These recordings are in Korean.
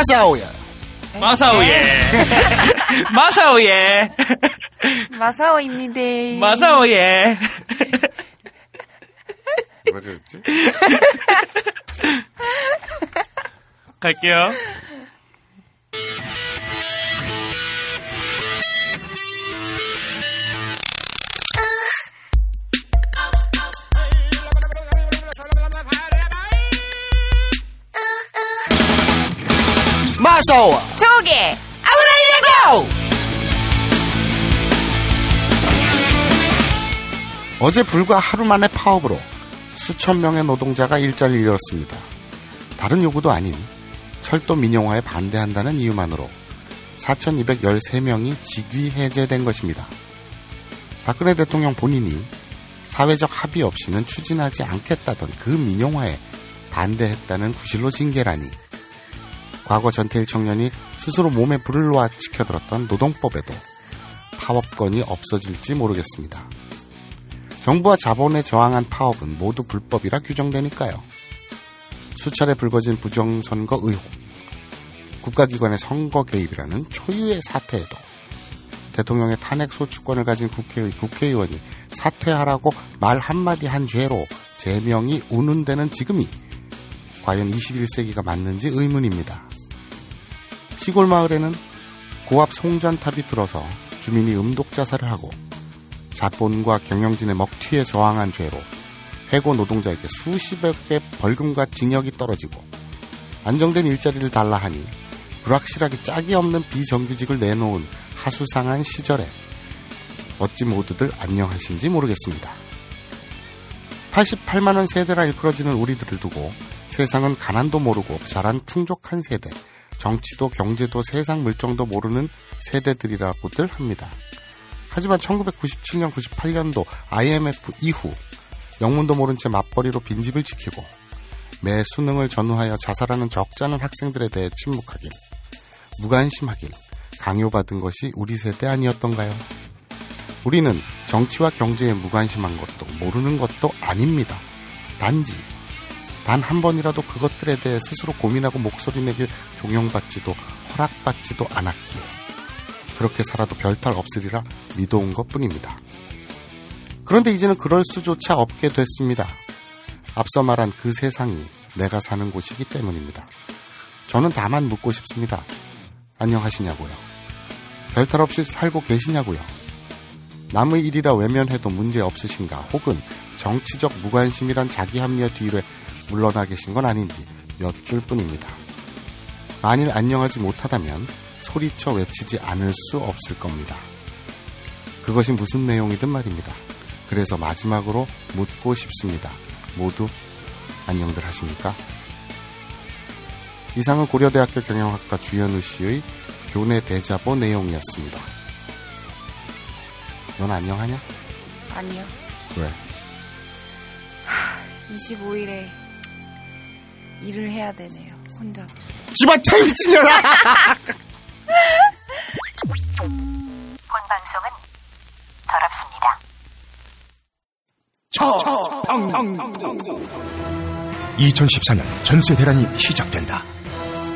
마사오야. 마사오예. 마사오예. 마사오입니다. 마사오예. 왜 그랬지? 갈게요. 아무나 이래고! 어제 불과 하루 만에 파업으로 수천 명의 노동자가 일자리를 잃었습니다. 다른 요구도 아닌 철도 민영화에 반대한다는 이유만으로 4,213명이 직위 해제된 것입니다. 박근혜 대통령 본인이 사회적 합의 없이는 추진하지 않겠다던 그 민영화에 반대했다는 구실로 징계라니 과거 전태일 청년이 스스로 몸에 불을 놓아 지켜들었던 노동법에도 파업권이 없어질지 모르겠습니다. 정부와 자본에 저항한 파업은 모두 불법이라 규정되니까요. 수차례 불거진 부정선거 의혹, 국가기관의 선거 개입이라는 초유의 사태에도 대통령의 탄핵 소추권을 가진 국회의 국회의원이 사퇴하라고 말 한마디 한 죄로 제명이 운운되는 지금이 과연 21세기가 맞는지 의문입니다. 시골 마을에는 고압 송전탑이 들어서 주민이 음독 자살을 하고 자본과 경영진의 먹튀에 저항한 죄로 해고 노동자에게 수십억의 벌금과 징역이 떨어지고 안정된 일자리를 달라 하니 불확실하게 짝이 없는 비정규직을 내놓은 하수상한 시절에 어찌 모두들 안녕하신지 모르겠습니다. 88만원 세대라 일컬어지는 우리들을 두고 세상은 가난도 모르고 자란 풍족한 세대, 정치도 경제도 세상 물정도 모르는 세대들이라고들 합니다. 하지만 1997년, 98년도 IMF 이후 영문도 모른 채 맞벌이로 빈집을 지키고 매 수능을 전후하여 자살하는 적잖은 학생들에 대해 침묵하길, 무관심하길, 강요받은 것이 우리 세대 아니었던가요? 우리는 정치와 경제에 무관심한 것도 모르는 것도 아닙니다. 단지 단 한 번이라도 그것들에 대해 스스로 고민하고 목소리 내길 종용받지도 허락받지도 않았기에 그렇게 살아도 별탈 없으리라 믿어온 것 뿐입니다. 그런데 이제는 그럴 수조차 없게 됐습니다. 앞서 말한 그 세상이 내가 사는 곳이기 때문입니다. 저는 다만 묻고 싶습니다. 안녕하시냐고요. 별탈 없이 살고 계시냐고요. 남의 일이라 외면해도 문제 없으신가 혹은 정치적 무관심이란 자기 합리화 뒤로 물러나 계신 건 아닌지 여쭐 뿐입니다. 만일 안녕하지 못하다면 소리쳐 외치지 않을 수 없을 겁니다. 그것이 무슨 내용이든 말입니다. 그래서 마지막으로 묻고 싶습니다. 모두 안녕들 하십니까? 이상은 고려대학교 경영학과 주현우 씨의 교내 대자보 내용이었습니다. 넌 안녕하냐? 아니요. 왜? 25일에 일을 해야 되네요. 혼자서. 집어차 미친년아! 본 방송은 더럽습니다. 2014년 전세 대란이 시작된다.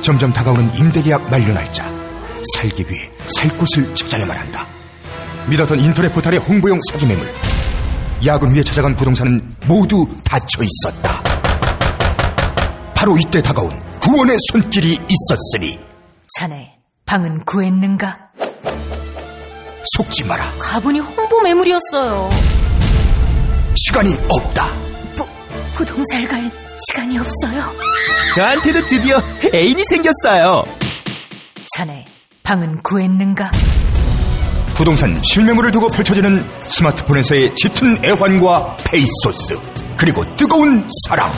점점 다가오는 임대계약 만료 날짜. 살기 위해 살 곳을 찾아야만 한다. 믿었던 인터넷 포털의 홍보용 사기 매물. 야근 위에 찾아간 부동산은 모두 닫혀 있었다. 바로 이때 다가온 구원의 손길이 있었으니 자네, 방은 구했는가? 속지 마라. 가보니 홍보 매물이었어요. 시간이 없다. 부, 부동산 갈 시간이 없어요. 저한테도 드디어 애인이 생겼어요. 자네, 방은 구했는가? 부동산 실매물을 두고 펼쳐지는 스마트폰에서의 짙은 애환과 페이소스 그리고 뜨거운 사랑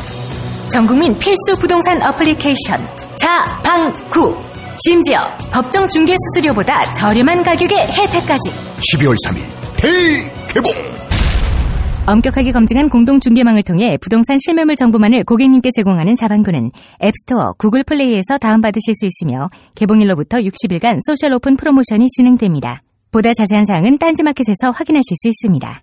전국민 필수 부동산 어플리케이션 자방구 심지어 법정 중개 수수료보다 저렴한 가격의 혜택까지 12월 3일 대개봉 엄격하게 검증한 공동 중개망을 통해 부동산 실매물 정보만을 고객님께 제공하는 자방구는 앱스토어, 구글 플레이에서 다운받으실 수 있으며 개봉일로부터 60일간 소셜 오픈 프로모션이 진행됩니다. 보다 자세한 사항은 딴지마켓에서 확인하실 수 있습니다.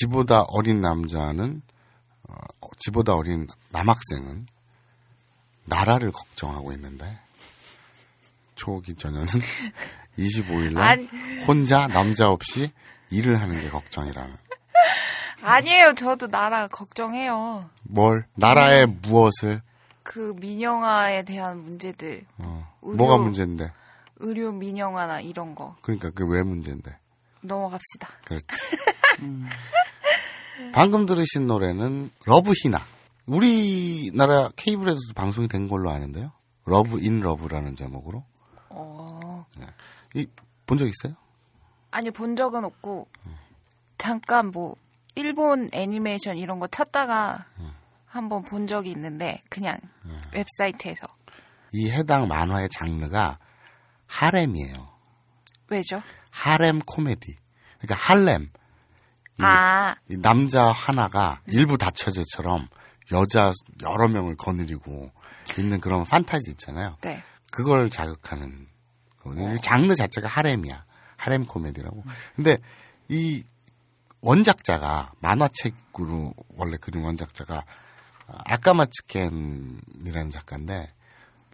지보다 어린 남자는 어, 지보다 어린 남학생은 나라를 걱정하고 있는데 초기 전혀는 25일 날. 혼자 남자 없이 일을 하는 게 걱정이라는. 아니에요. 저도 나라 걱정해요. 뭘 나라의 무엇을 그 민영화에 대한 문제들, 어, 의료- 뭐가 문제인데? 의료 민영화나 이런 거 그러니까 그게 왜 문제인데? 넘어갑시다. 그렇지. 방금 들으신 노래는 러브 히나. 우리나라 케이블에서도 방송이 된 걸로 아는데요. 러브 인 러브라는 제목으로. 어, 본적 있어요? 아니 본 적은 없고 잠깐 뭐 일본 애니메이션 이런 거 찾다가 한번 본 적이 있는데 그냥 웹사이트에서 이 해당 만화의 장르가 하렘이에요. 왜죠? 하렘 코미디. 그러니까 할렘. 이- 아, 이 남자 하나가 일부 다처제처럼 여자 여러 명을 거느리고 있는 그런 판타지 있잖아요. 네. 그걸 자극하는 장르 자체가 하렘이야. 하렘 코미디라고. 근데 이 원작자가 만화책으로 원래 그린 원작자가 아까마츠켄이라는 작가인데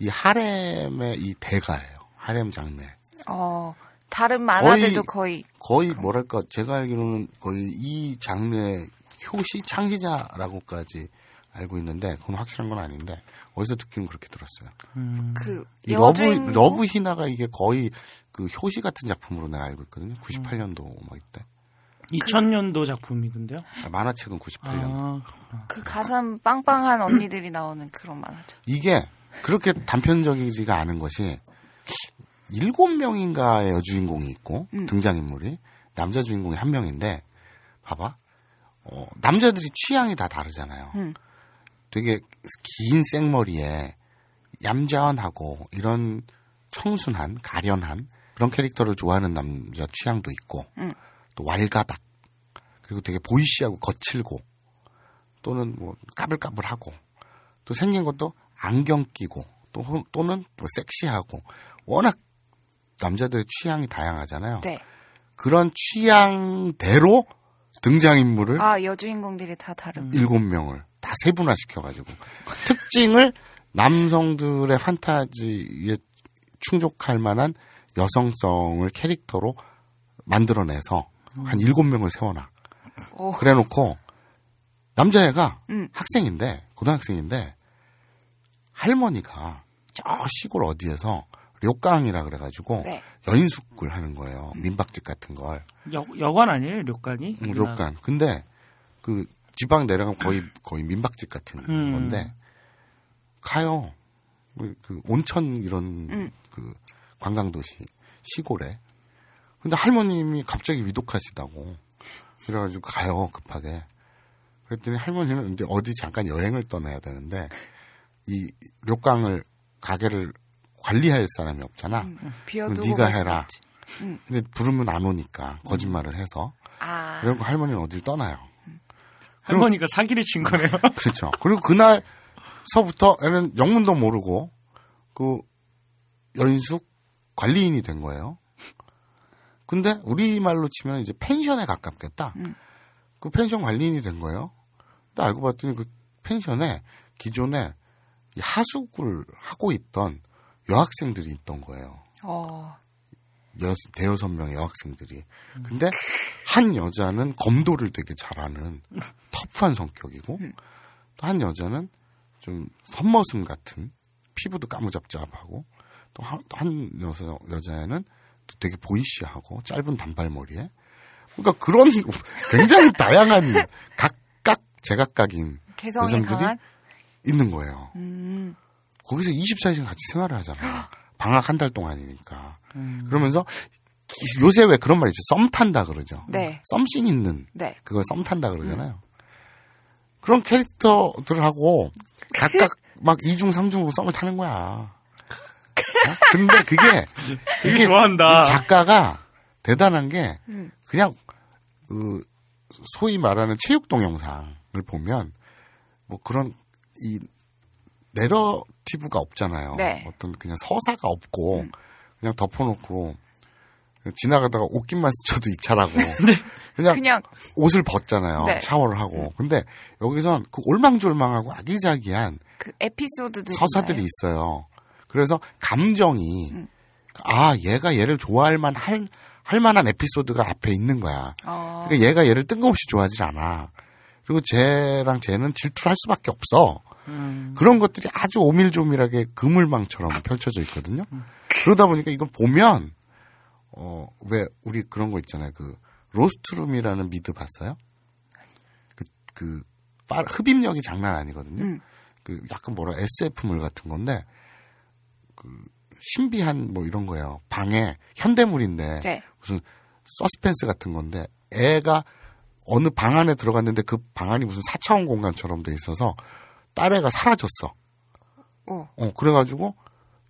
이 하렘의 이 대가예요. 하렘 장르. 어 다른 만화들도 거의, 거의 뭐랄까 제가 알기로는 거의 이 장르의 효시 창시자라고까지 알고 있는데 그건 확실한 건 아닌데 어디서 듣기는 그렇게 들었어요. 그이 러브 여주인공 러브 히나가 이게 거의 그 효시 같은 작품으로 내가 알고 있거든요. 98년도 막 이때 2000년도 작품이던데요. 아, 만화책은 98년도. 아. 그 가슴 빵빵한 언니들이 나오는 그런 만화죠. 이게 그렇게 단편적이지가 않은 것이 일곱 명인가의 여주인공이 있고 음. 등장인물이 남자 주인공이 한 명인데 봐봐 어, 남자들이 취향이 다 다르잖아요. 음. 되게 긴 생머리에 얌전하고 이런 청순한 가련한 그런 캐릭터를 좋아하는 남자 취향도 있고 음. 또 왈가닥 그리고 되게 보이시하고 거칠고 또는 뭐 까불까불하고 또 생긴 것도 안경 끼고 또 호- 또는 또 섹시하고 워낙 남자들의 취향이 다양하잖아요. 네. 그런 취향대로 등장인물을 아 여주인공들이 다 다른. 일곱 명을 다 세분화 시켜가지고 특징을 남성들의 판타지에 충족할 만한 여성성을 캐릭터로 만들어내서 한 일곱 명을 세워놔. 오. 그래놓고 남자애가 음. 학생인데 고등학생인데 할머니가 저 시골 어디에서 료깡이라 그래가지고 네. 연숙을 하는 거예요. 민박집 같은 걸. 여, 여관 아니에요? 료관이? 음, 료깡. 근데 그 지방 내려가면 거의 거의 민박집 같은 음. 건데 가요. 그- 그 온천 이런 음. 그 관광도시 시골에. 근데 할머님이 갑자기 위독하시다고. 그래가지고 가요 급하게. 그랬더니 할머니는 이제 어디 잠깐 여행을 떠나야 되는데 이 료깡을 가게를 관리할 사람이 없잖아. 비워두고 네가 갈 수는 해라. 음. 근데 부르면 안 오니까 거짓말을 해서 아, 그리고 할머니는 어딜 떠나요. 할머니가 사기를 친 거네요. 그렇죠. 그리고 그날 서부터 애는 영문도 모르고 그 연숙 관리인이 된 거예요. 근데 우리말로 치면 이제 펜션에 가깝겠다. 그 펜션 관리인이 된 거예요. 근데 알고 봤더니 그 펜션에 기존에 이 하숙을 하고 있던 여학생들이 있던 거예요. 어, 여, 대여섯 명의 여학생들이. 근데 한 여자는 검도를 되게 잘하는 터프한 성격이고 또한 여자는 좀 선머슴 같은 피부도 까무잡잡하고 또 한 여자, 여자애는 또 되게 보이시하고 짧은 단발머리에 그러니까 그런 굉장히 다양한 각각 제각각인 개성이 여성들이 강한. 있는 거예요. 음, 거기서 24시간 같이 생활을 하잖아. 방학 한 달 동안이니까. 그러면서 요새 왜 그런 말 있죠? 썸 탄다 그러죠. 네. 썸씬 있는 네. 그걸 썸 탄다 그러잖아요. 그런 캐릭터들하고 각각 막 2중, 3중으로 썸을 타는 거야. 어? 근데 그게 되게 좋아한다. 이 작가가 대단한 게 음. 그냥 그 소위 말하는 체육 동영상을 보면 뭐 그런 이 내러티브가 없잖아요. 네. 어떤 그냥 서사가 없고 그냥 덮어놓고 지나가다가 옷깃만 스쳐도 이 차라고 그냥, 그냥 옷을 벗잖아요. 네. 샤워를 하고. 근데 여기선 그 올망졸망하고 아기자기한 그 에피소드들 서사들이 있어요. 그래서 감정이 아 얘가 얘를 좋아할 만할 할 만한 에피소드가 앞에 있는 거야. 어, 그러니까 얘가 얘를 뜬금없이 좋아하질 않아. 그리고 쟤랑 쟤는 질투를 할 수밖에 없어. 음. 그런 것들이 아주 오밀조밀하게 그물망처럼 펼쳐져 있거든요. 그러다 보니까 이걸 보면 어 왜 우리 그런 거 있잖아요. 그 로스트룸이라는 미드 봤어요? 그, 그 빠- 흡입력이 장난 아니거든요. 음. 그 약간 뭐라 SF물 같은 건데 그 신비한 뭐 이런 거예요. 방에 현대물인데 네. 무슨 서스펜스 같은 건데 애가 어느 방 안에 들어갔는데 그 방 안이 무슨 4차원 공간처럼 돼 있어서 딸애가 사라졌어. 오. 어, 그래가지고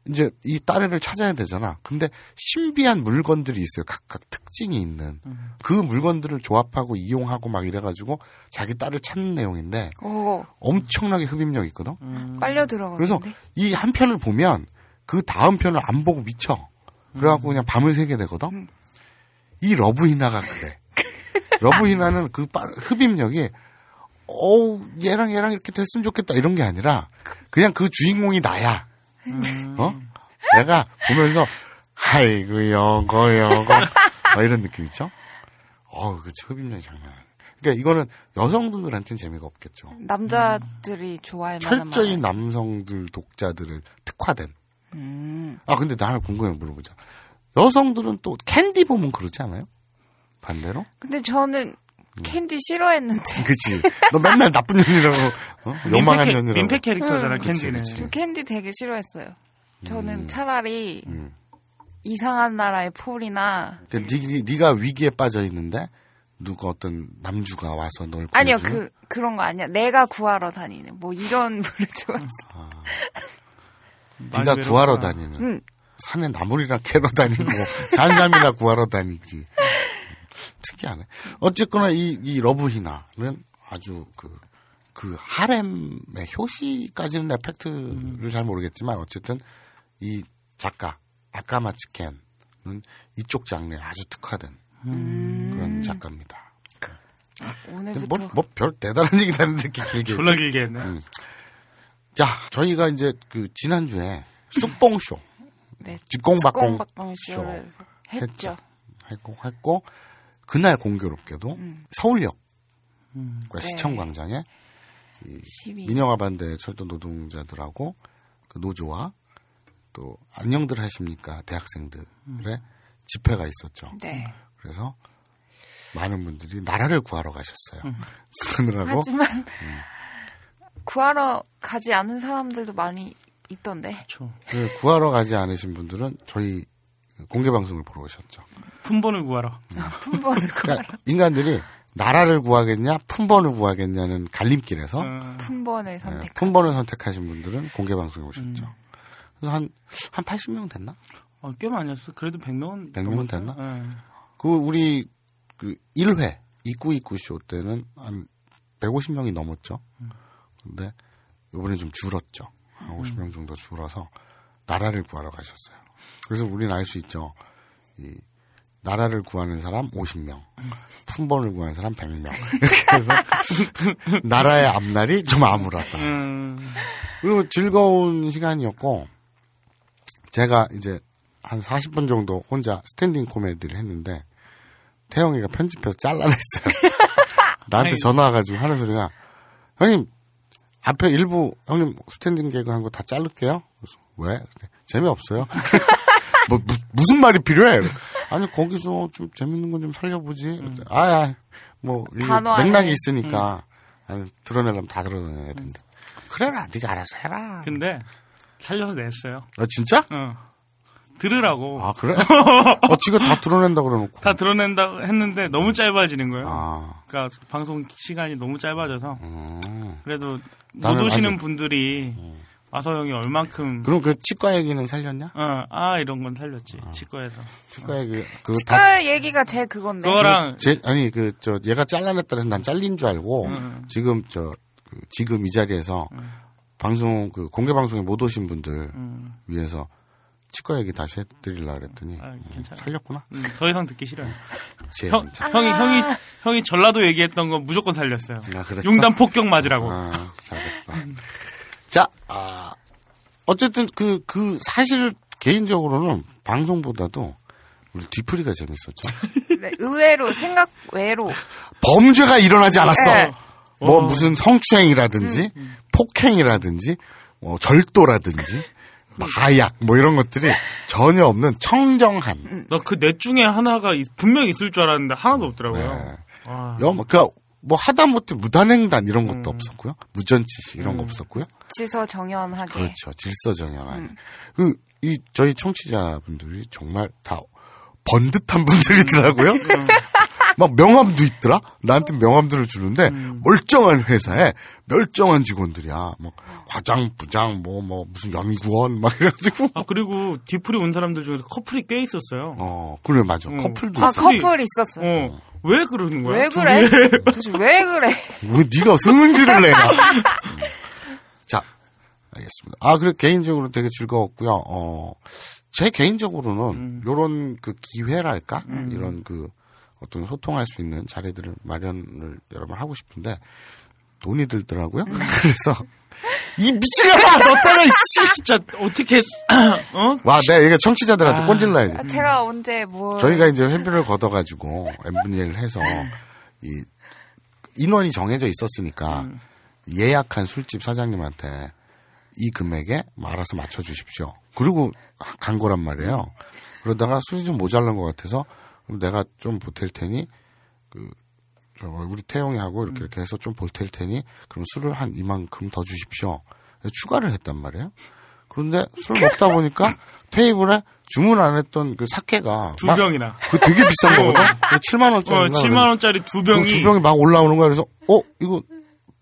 이제 이 딸애를 찾아야 되잖아. 근데 신비한 물건들이 있어요. 각각 특징이 있는. 그 물건들을 조합하고 이용하고 막 이래가지고 자기 딸을 찾는 내용인데 오, 엄청나게 흡입력 있거든. 빨려 들어가는데. 그래서 이 한 편을 보면 그 다음 편을 안 보고 미쳐. 그래갖고 그냥 밤을 새게 되거든. 이 러브히나가 그래. 러브히나는 그 빠- 흡입력이 어우 얘랑 얘랑 이렇게 됐으면 좋겠다 이런 게 아니라 그냥 그 주인공이 나야. 어? 내가 보면서 아이고 여거 여거 막 이런 느낌 있죠? 어우 그 흡입력이 장난 아니야. 그러니까 이거는 여성들한테는 재미가 없겠죠. 남자들이 좋아할 만한 철저히. 남성들 독자들을 특화된. 음. 아 근데 나 하나 궁금해 물어보자. 여성들은 또 캔디 보면 그렇지 않아요? 반대로? 근데 저는 음. 캔디 싫어했는데 그치. 너 맨날 나쁜 년이라고, 어? 요망한 민폐, 년이라고. 민폐 캐릭터잖아, 음. 그치, 캔디는. 그치. 저 캔디 되게 싫어했어요. 저는 음. 차라리 음. 이상한 나라의 폴이나 근데 니, 네가 위기에 빠져 있는데 누가 어떤 남주가 와서 널 아니요 구해주는? 그 그런 거 아니야. 내가 구하러 다니는 뭐 이런 물을 좋아했어. 네가 많이 구하러. 다니는 응. 산에 나물이랑 캐러 다니고 산삼이나 구하러 다니지. 음, 특이하네. 어쨌거나 이, 이 러브히나는 아주 그, 그 하렘의 효시까지는 내 팩트를 잘 모르겠지만 어쨌든 이 작가 아까마츠켄은 이쪽 장르에 아주 특화된 그런 작가입니다. 오늘부터 뭐별 대단한 얘기 다는데 이렇게 길게 졸라? 길게 했네. 음. 자, 저희가 이제 그 지난주에 쑥봉쇼 네. 직공박공 박공 쇼를 했죠. 했고 했고 그날 공교롭게도 서울역과 네. 시청광장에 12. 민영화 반대 철도 노동자들하고 그 노조와 또 안녕들 하십니까 대학생들의 집회가 있었죠. 네. 그래서 많은 분들이 나라를 구하러 가셨어요. 그러느라고 하지만 구하러 가지 않은 사람들도 많이 있던데. 그렇죠. 그 구하러 가지 않으신 분들은 저희 공개 방송을 보러 오셨죠. 품번을 구하러. 품번을 구하러. 그러니까 인간들이 나라를 구하겠냐, 품번을 구하겠냐는 갈림길에서 음. 품번을 네, 선택. 품번을 선택하신 분들은 공개 방송에 오셨죠. 그래서 한, 한 80명 됐나? 어, 꽤 많이 했어. 그래도 100명은 100명은 됐나? 네. 그, 우리, 그, 1회, 이구 이구 쇼 때는 한 150명이 넘었죠. 근데, 요번에 좀 줄었죠. 한 50명 정도 줄어서, 나라를 구하러 가셨어요. 그래서 우리는 알 수 있죠. 이, 나라를 구하는 사람 50명, 품번을 구하는 사람 100명. 이렇게 해서, 나라의 앞날이 좀 암울하다. 음, 그리고 즐거운 시간이었고, 제가 이제 한 40분 정도 혼자 스탠딩 코미디를 했는데, 태영이가 편집해서 잘라냈어요. 나한테. 전화 와가지고 하는 소리가, 형님, 앞에 일부, 형님 스탠딩 개그 한 거 다 자를게요? 그래서, 왜? 재미없어요. 뭐, 무, 무슨 말이 필요해? 아니, 거기서 좀 재밌는 건 좀 살려보지. 그랬더니, 아, 아, 뭐. 맥락이 있으니까, 아니, 드러내려면 다 드러내야 된다. 그래라, 네가 알아서 해라. 근데 살려서 냈어요. 아, 진짜? 어. 들으라고. 아, 그래? 어, 지가 다 드러낸다 그래놓고. 다 드러낸다고 했는데 너무 짧아지는 거예요. 아, 그러니까 방송 시간이 너무 짧아져서 음. 그래도 못 오시는 아직- 분들이 와서 형이 얼만큼 그럼 그 치과 얘기는 살렸냐? 어, 아 이런 건 살렸지 치과에서 치과 얘기, 그거 다, 그 얘기가 제일 그건데. 그거랑 제, 아니, 그, 저, 얘가 잘라냈다 해서 난 잘린 줄 알고, 음. 지금, 저, 그 지금 이 자리에서, 방송, 그, 공개 방송에 못 오신 분들 음, 위해서 치과 얘기 다시 해드리려고 그랬더니, 아, 음, 괜찮아. 살렸구나? 음, 더 이상 듣기 싫어요. 제, 형, 형이 형이 형이 전라도 얘기했던 거 무조건 살렸어요. 아, 그랬어? 융단 폭격 맞으라고. 아, 잘됐다. 자, 아, 어쨌든 그, 그, 사실 개인적으로는 방송보다도 우리 뒤풀이가 재밌었죠. 네, 의외로 생각 외로. 범죄가 일어나지 않았어. 네. 뭐 어. 무슨 성추행이라든지 폭행이라든지 뭐 절도라든지 마약 뭐 이런 것들이 전혀 없는 청정한 나 그 넷 중에 하나가 있- 분명히 있을 줄 알았는데 하나도 없더라고요. 네. 와. 여, 그, 뭐 하다못해 무단횡단 이런 것도 없었고요. 무전치시 이런 거 없었고요. 질서 정연하게. 그렇죠. 질서 정연하게. 그, 이, 저희 청취자분들이 정말 다 번듯한 분들이더라고요. 막 명함도 있더라? 나한테 명함들을 주는데, 멀쩡한 회사에 멀쩡한 직원들이야. 뭐, 과장, 부장, 뭐, 뭐, 무슨 연구원, 막 이래가지고. 아 그리고 뒤풀이 온 사람들 중에서 커플이 꽤 있었어요. 어, 그래, 맞아. 음. 커플도 아 있어. 커플이- 커플 있었어요. 어. 왜 그러는 거야? 왜? 그래? 도대체 왜 그래? 왜 네가 승질을 내나? 음. 자, 알겠습니다. 아, 그리고 개인적으로 되게 즐거웠고요. 어, 제 개인적으로는 요런 그 기회랄까? 이런 그 어떤 소통할 수 있는 자리들을 마련을 여러 번 하고 싶은데 돈이 들더라고요. 그래서 이 미친년아, 너 때문에 씨. 진짜 어떻게 어? 와, 내가 이게 청취자들한테 아. 꼰질러야지. 아, 제가 언제 뭘. 저희가 이제 회비를 걷어가지고 1을 해서 이 인원이 정해져 있었으니까 예약한 술집 사장님한테 이 금액에 알아서 맞춰 주십시오. 그리고 간 거란 말이에요. 그러다가 술이 좀 모자란 것 같아서 내가 좀 보탤 테니 그저 우리 태용이 하고 이렇게 이렇게 해서 좀 보탤 테니 그럼 술을 한 이만큼 더 주십시오. 추가를 했단 말이에요. 그런데 술 먹다 보니까 테이블에 주문 안 했던 그 사케가 두 막- 병이나. 그 되게 비싼 거거든. 7만 원짜리. 어, 7만 원짜리 두 병이 두 병이 막 올라오는 거야. 그래서 어 이거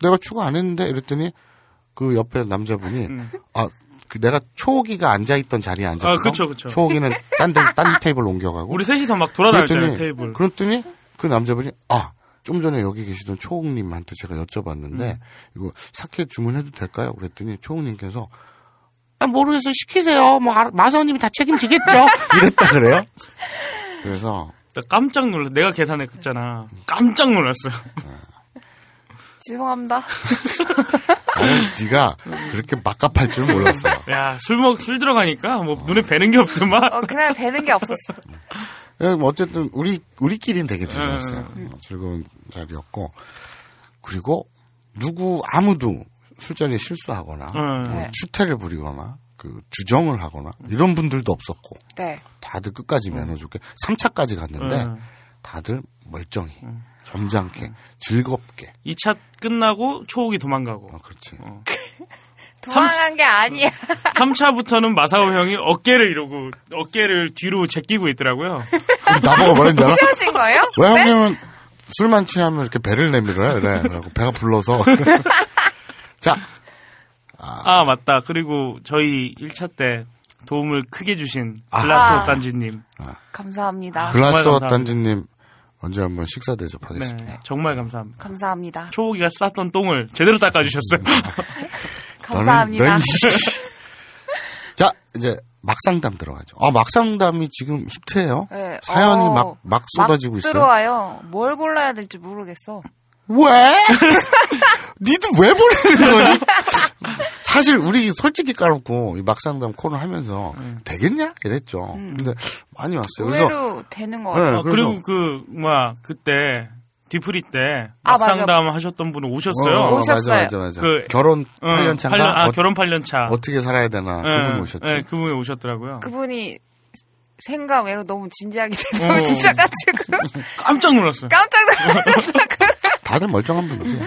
내가 추가 안 했는데 이랬더니 그 옆에 남자분이 아 그 내가 초기가 앉아 있던 자리에. 음. 아, 그쵸, 그쵸. 초기는 딴데 딴 테이블 옮겨가고. 우리 셋이서 막 돌아다녔잖아요 테이블. 그랬더니 그 남자분이 아. 좀 전에 여기 계시던 초옥님한테 제가 여쭤봤는데 음. 이거 사케 주문해도 될까요? 그랬더니 초옥님께서 아 모르겠어요 시키세요 뭐 알- 마사오님이 다 책임지겠죠 이랬다 그래요. 그래서 나 깜짝 놀랐. 내가 계산했잖아. 깜짝 놀랐어요. 죄송합니다. 나는 네가 그렇게 막갑할 줄 몰랐어요. 야, 술 먹, 술 들어가니까 뭐 눈에 뵈는 게 없더만. 어, 그날 뵈는 게 없었어. 예, 뭐 어쨌든 우리 우리끼리는 되게 즐거웠어요. 어, 즐거운 자리였고 그리고 누구 아무도 술자리에 실수하거나 음. 뭐 네. 추태를 부리거나 그 주정을 하거나 이런 분들도 없었고 네. 다들 끝까지 면허 좋게 3차까지 갔는데 음. 다들 멀쩡히 점잖게 즐겁게 2차 끝나고 초옥이 도망가고. 어, 그렇지. 도망간 게 아니야. 3차부터는 마사오 형이 어깨를 이러고 어깨를 뒤로 제끼고 있더라고요. 나보고 뭐랬냐 취하신 거예요? 왜 형님은 술만 취하면 이렇게 배를 내밀어요? 이래. 그래갖고 배가 불러서. 자, 아, 맞다. 그리고 저희 1차 때 도움을 크게 주신 아. 블라스오 단지님. 감사합니다. 글라스워. 단지님 언제 한번 식사 대접하겠습니다. 네, 정말 감사합니다. 감사합니다. 초옥이가 쌌던 똥을 제대로 닦아주셨어요. 감사합니다. 너는- 너는- 자, 이제 막상담 들어가죠. 아, 막상담이 지금 히트해요. 네, 사연이 어, 막, 막 쏟아지고 막 있어요. 들어와요. 뭘 골라야 될지 모르겠어. 왜? 니들 왜 보내는 거니? 사실 우리 솔직히 까놓고 이 막상담 코너 하면서 되겠냐? 이랬죠. 근데 많이 왔어요. 그래서 의외로 되는 것 네, 같아요. 아, 그래서- 그리고 그, 뭐야, 그때, 뒤풀이 때, 아. 막상담 하셨던 분은 오셨어요. 어, 오셨어요. 맞아, 맞아, 맞아. 그- 결혼 응, 8년 차인가? 팔년- 아, 어, 결혼 8년 차. 어떻게 살아야 되나 예, 그분 오셨죠. 예, 그분이 오셨더라고요. 그분이 생각 외로 너무 진지하게 어. 대답을 주셔가지고 깜짝 놀랐어요. 깜짝 놀랐어. 다들 멀쩡한 분이죠.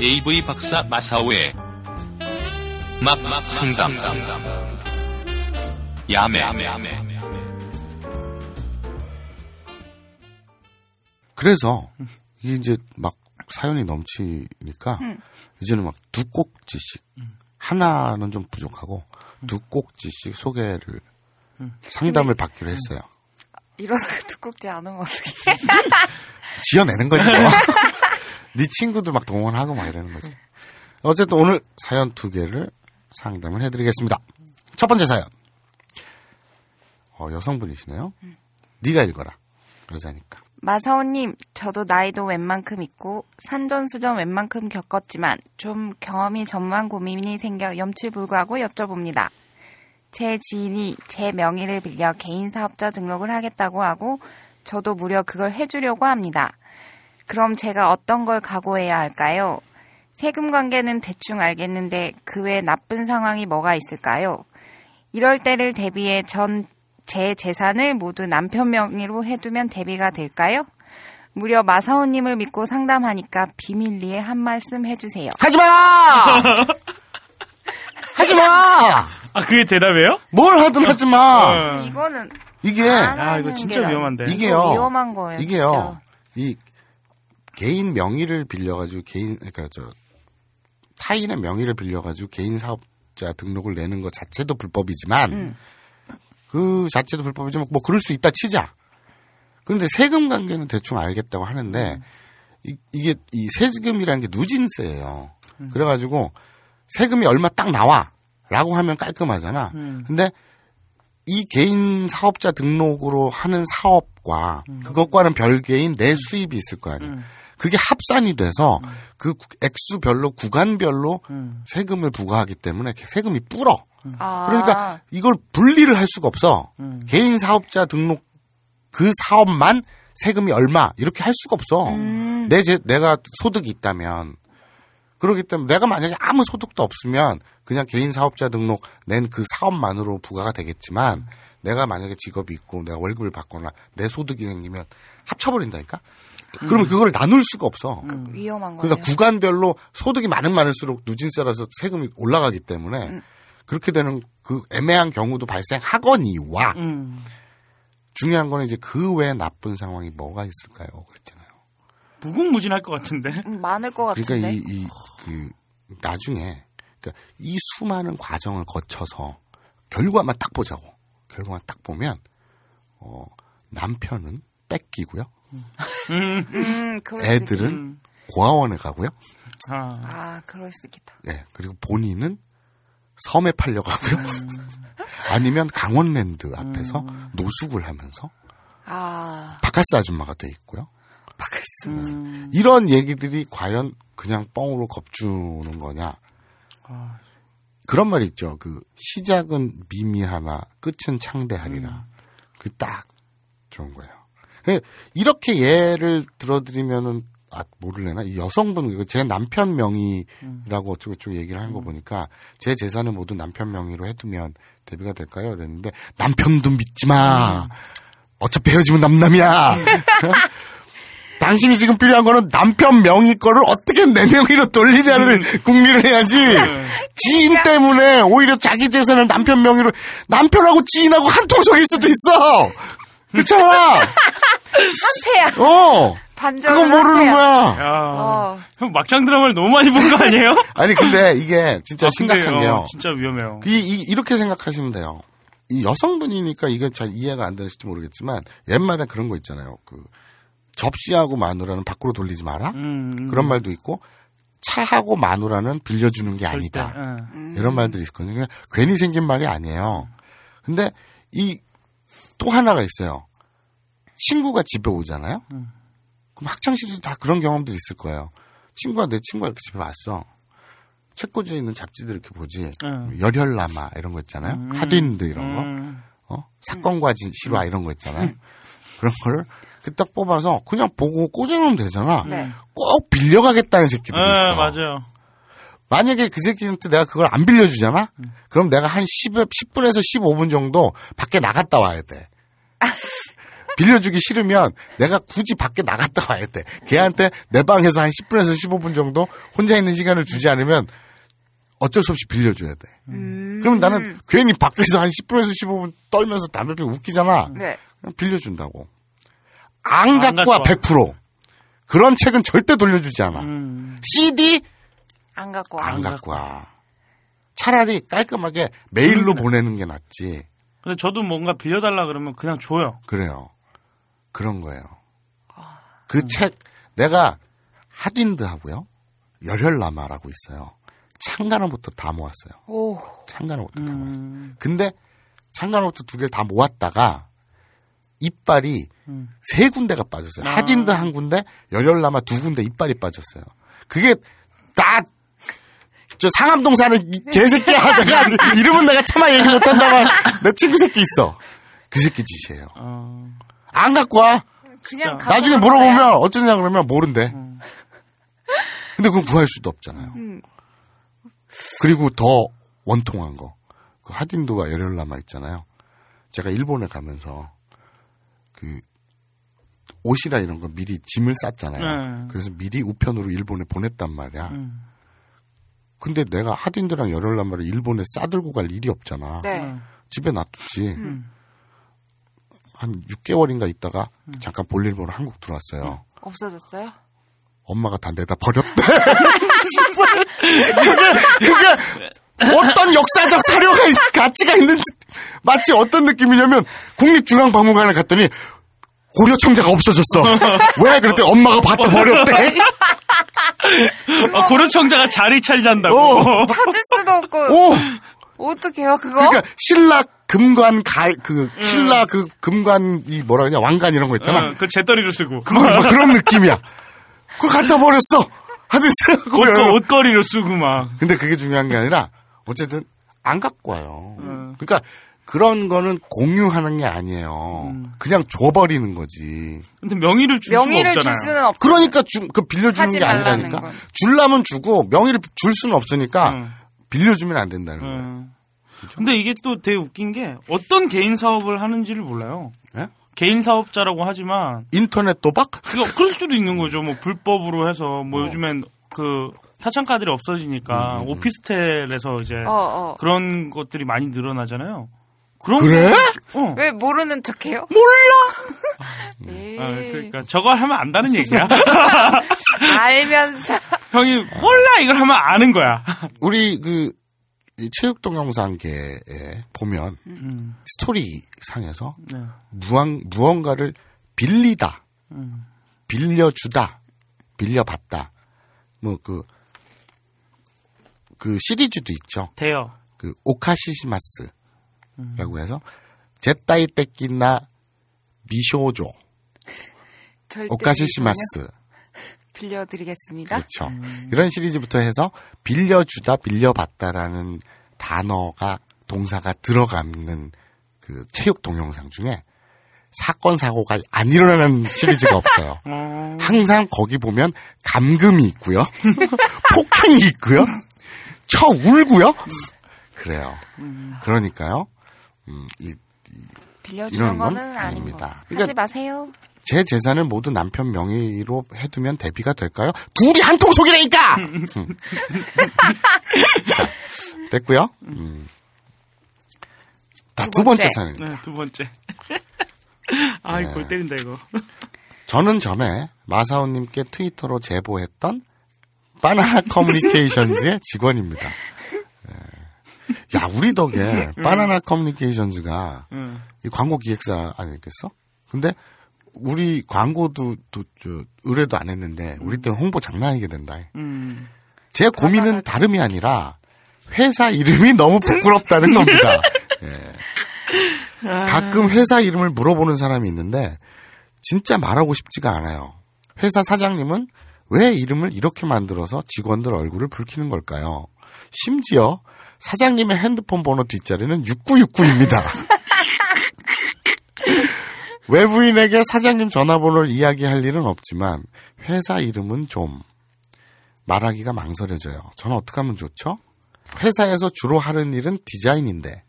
AV 박사 마사오의 막막 상담. 야매. 그래서 이게 이제 막 사연이 넘치니까 이제는 막 두 꼭지씩 하나는 좀 부족하고 두 꼭지씩 소개를 상담을 받기로 했어요. 이러다가 두껍지 않으면 어떡해. 지어내는 거지 뭐. 네 친구들 막 동원하고 막 이러는 거지. 어쨌든 오늘 사연 두 개를 상담을 해드리겠습니다. 첫 번째 사연. 어, 여성분이시네요. 네가 읽어라. 여자니까. 마사오님, 저도 나이도 웬만큼 있고 산전수전 웬만큼 겪었지만 좀 경험이 전무한 고민이 생겨 염치불구하고 여쭤봅니다. 제 지인이 제 명의를 빌려 개인 사업자 등록을 하겠다고 하고 저도 무려 그걸 해주려고 합니다. 그럼 제가 어떤 걸 각오해야 할까요? 세금 관계는 대충 알겠는데 그 외 나쁜 상황이 뭐가 있을까요? 이럴 때를 대비해 전 제 재산을 모두 남편 명의로 해두면 대비가 될까요? 무려 마사오님을 믿고 상담하니까 비밀리에 한 말씀 해주세요. 하지 마! 하지 마! 아, 그게 대답이에요? 뭘 하든 하지 마! 어. 이거는 이게, 안 야, 이거 진짜 위험한데. 이게요. 위험한 거예요. 이게요. 진짜. 이 개인 명의를 빌려가지고 개인 그러니까 저 타인의 명의를 빌려가지고 개인 사업자 등록을 내는 것 자체도 불법이지만 음. 그 자체도 불법이지만 뭐 그럴 수 있다 치자. 그런데 세금 관계는 대충 알겠다고 하는데 이, 이게 이 세금이라는 게 누진세예요. 그래가지고 세금이 얼마 딱 나와라고 하면 깔끔하잖아. 근데 이 개인 사업자 등록으로 하는 사업과 그것과는 별개인 내 수입이 있을 거 아니에요. 그게 합산이 돼서 그 액수별로 구간별로 세금을 부과하기 때문에 세금이 불어. 아, 그러니까 이걸 분리를 할 수가 없어. 개인 사업자 등록 그 사업만 세금이 얼마 이렇게 할 수가 없어. 음. 내 제, 내가 소득이 있다면 그렇기 때문에 내가 만약에 아무 소득도 없으면 그냥 개인 사업자 등록 낸 그 사업만으로 부과가 되겠지만 내가 만약에 직업이 있고 내가 월급을 받거나 내 소득이 생기면 합쳐버린다니까. 그러면 그걸 나눌 수가 없어. 위험한 거예요. 그러니까 구간별로 소득이 많은 많을수록 누진세라서 세금이 올라가기 때문에 음. 그렇게 되는 그 애매한 경우도 발생하거니와 음. 중요한 거는 이제 그 외에 나쁜 상황이 뭐가 있을까요? 그랬잖아요. 무궁무진할 것 같은데. 음, 많을 것 같은데. 그러니까 이, 이, 그, 나중에, 그러니까 이 수많은 과정을 거쳐서 결과만 딱 보자고. 결과만 딱 보면, 어, 남편은 뺏기고요. 음, 수 애들은 음. 고아원에 가고요. 아, 아, 그럴 수 있겠다. 네. 그리고 본인은 섬에 팔려가고요. 음. 아니면 강원랜드 앞에서 노숙을 하면서 아, 바카스 아줌마가 돼 있고요. 바카스. 음. 이런 얘기들이 과연 그냥 뻥으로 겁주는 거냐. 아. 그런 말이 있죠. 그 시작은 미미하나 끝은 창대하리라. 음. 그딱 좋은 거예요. 그 이렇게 예를 들어드리면은 아, 모를래나? 이 여성분, 이거 제 남편 명의라고 어쩌고저쩌고 얘기를 하는 거 보니까 제 재산을 모두 남편 명의로 해두면 대비가 될까요? 그랬는데 남편도 믿지 마. 어차피 헤어지면 남남이야. 당신이 지금 필요한 거는 남편 명의 거를 어떻게 내 명의로 돌리냐를 궁리를 해야지. 지인 때문에 오히려 자기 재산을 남편 명의로 남편하고 지인하고 한 통속일 수도 있어. 그렇잖아. 한패야. 어. 반전. 그건 모르는 거야. 야, 어. 형 막장 드라마를 너무 많이 본 거 아니에요? 아니 근데 이게 진짜 아, 근데, 심각한 어, 게요. 진짜 위험해요. 이, 이, 이렇게 생각하시면 돼요. 이 여성분이니까 이건 잘 이해가 안 되실지 모르겠지만 옛말에 그런 거 있잖아요. 그 접시하고 마누라는 밖으로 돌리지 마라. 음, 그런 말도 있고 차하고 마누라는 빌려주는 게 절대, 아니다. 예. 이런 말들이 있거든요. 그냥 괜히 생긴 말이 아니에요. 근데 이 또 하나가 있어요. 친구가 집에 오잖아요. 음. 그럼 학창 시절 다 그런 경험도 있을 거예요. 친구가 내 친구가 이렇게 집에 왔어. 책꽂이에 있는 잡지들 이렇게 보지. 음. 열혈남아 이런 거 있잖아요. 하드인드 이런 거. 음. 어? 사건과 진- 실화 이런 거 있잖아요. 그런 거를 그딱 뽑아서 그냥 보고 꽂아놓으면 되잖아. 네. 꼭 빌려가겠다는 새끼들이 예, 있어. 맞아요. 만약에 그 새끼한테 내가 그걸 안 빌려주잖아? 그럼 내가 한 10, 10분에서 15분 정도 밖에 나갔다 와야 돼. 빌려주기 싫으면 내가 굳이 밖에 나갔다 와야 돼. 걔한테 내 방에서 한 10분에서 15분 정도 혼자 있는 시간을 주지 않으면 어쩔 수 없이 빌려줘야 돼. 음. 그럼 나는 괜히 밖에서 한 10분에서 15분 떨면서 담배 피고 웃기잖아. 네. 그냥 빌려준다고. 안안 갖고 와, 갖고 100%. 그런 책은 절대 돌려주지 않아. 음. CD? 안 갖고 와. 안 갖고 와. 차라리 깔끔하게 메일로 보내는 게 낫지. 근데 저도 뭔가 빌려달라 그러면 그냥 줘요. 그래요. 그런 거예요. 그 책, 내가 하딘드 하고요. 열혈남아라고 있어요. 창간호부터 다 모았어요. 오. 창간호부터 다 모았어요. 음. 근데 창간호부터 두 개를 다 모았다가 이빨이 음. 세 군데가 빠졌어요. 아. 하딘드 한 군데, 열혈남아 두 군데 이빨이 빠졌어요. 그게 다, 저 상암동 사는 이 개새끼야. 내가 이름은 내가 차마 얘기 못한다만 내 친구 새끼 있어. 그 새끼 짓이에요. 어, 안 갖고 와. 그냥 진짜. 나중에 갖고 물어보면 가요. 어쩌냐 그러면 모른대. 근데 그건 구할 수도 없잖아요. 음. 그리고 더 원통한 거. 그 하딘도가 열혈남아 있잖아요. 제가 일본에 가면서 그 옷이라 이런 거 미리 짐을 쌌잖아요. 네. 그래서 미리 우편으로 일본에 보냈단 말이야. 음. 근데 내가 하딘드랑 열혈남아를 일본에 싸들고 갈 일이 없잖아. 네. 음. 집에 놔뒀지. 음. 한 6개월인가 있다가 잠깐 볼일 보러 한국 들어왔어요. 없어졌어요? 엄마가 다 내다 버렸대. 그게, 그게 어떤 역사적 사료가, 있- 가치가 있는지, 마치 어떤 느낌이냐면, 국립중앙박물관에 갔더니, 고려청자가 없어졌어. 왜? 그랬더니 엄마가 밭에 버렸대. 어, 고려청자가 자리 차지한다고. 어. 찾을 수도 없고. 오! 어떡해요, 그거? 그러니까, 신라 금관 가, 그, 신라 그 금관, 이 뭐라 그러냐, 왕관 이런 거 있잖아. 어, 그 재떨이로 쓰고. 그거, 뭐 그런 느낌이야. 그걸 갖다 버렸어. 하여튼, 옷거, 옷걸이로 쓰고 막. 근데 그게 중요한 게 아니라 어쨌든 안 갖고 와요. 그러니까 그런 거는 공유하는 게 아니에요. 그냥 줘버리는 거지. 근데 명의를 줄 명의를 줄 없잖아요. 수는 없고. 그러니까 주, 그 빌려주는 게 아니라니까. 건. 줄라면 주고 명의를 줄 수는 없으니까 음. 빌려주면 안 된다는 거예요. 음. 근데 이게 또 되게 웃긴 게 어떤 개인 사업을 하는지를 몰라요. 예? 개인 사업자라고 하지만 인터넷 도박? 그러니까 그럴 수도 있는 거죠. 뭐 불법으로 해서 뭐 어. 요즘엔 그 사창카들이 없어지니까 음, 오피스텔에서 이제 어, 어. 그런 것들이 많이 늘어나잖아요. 그런 그래? 거- 어. 왜 모르는 척해요? 몰라. 에이, 아, 그러니까 저거 하면 안다는 얘기야. 알면서. 형이 몰라 이걸 하면 아는 거야. 우리 그, 이 체육 동영상계에 보면 음, 스토리 상에서 네. 무언, 무언가를 빌리다, 음. 빌려주다, 빌려받다. 뭐 그, 그 시리즈도 있죠. 돼요. 그 오카시시마스라고 해서 제따이 떼끼나 미쇼조 오카시시마스 빌려드리겠습니다. 그렇죠. 이런 시리즈부터 해서 빌려주다, 빌려받다라는 단어가 동사가 들어가는 그 체육 동영상 중에 사건 사고가 안 일어나는 시리즈가 없어요. 어, 항상 거기 보면 감금이 있고요. 폭행이 있고요. 쳐 울고요. 그래요. 그러니까요. 음, 이, 빌려주는 이런 건 거는 아닙니다. 거. 그러니까 하지 마세요. 제 재산을 모두 남편 명의로 해두면 대비가 될까요? 둘이 한 통 속이라니까! 음. 자, 됐고요 음. 자, 두두 번째 번째. 사연입니다. 네, 두 번째. 아, 이거 골 때린다, 이거. 저는 전에 마사오님께 트위터로 제보했던 바나나 커뮤니케이션즈의 직원입니다. 예. 야, 우리 덕에 바나나 커뮤니케이션즈가 응. 이 광고 기획사 아니겠어? 근데 우리 광고도 또, 저, 의뢰도 안 했는데 우리 때는 홍보 장난 아니게 된다. 음. 제 고민은 다름이 아니라 회사 이름이 너무 부끄럽다는 겁니다. 예. 가끔 회사 이름을 물어보는 사람이 있는데 진짜 말하고 싶지가 않아요. 회사 사장님은 왜 이름을 이렇게 만들어서 직원들 얼굴을 붉히는 걸까요? 심지어 사장님의 핸드폰 번호 뒷자리는 6969입니다. 외부인에게 사장님 전화번호를 이야기할 일은 없지만 회사 이름은 좀 말하기가 망설여져요. 저는 어떻게 하면 좋죠? 회사에서 주로 하는 일은 디자인인데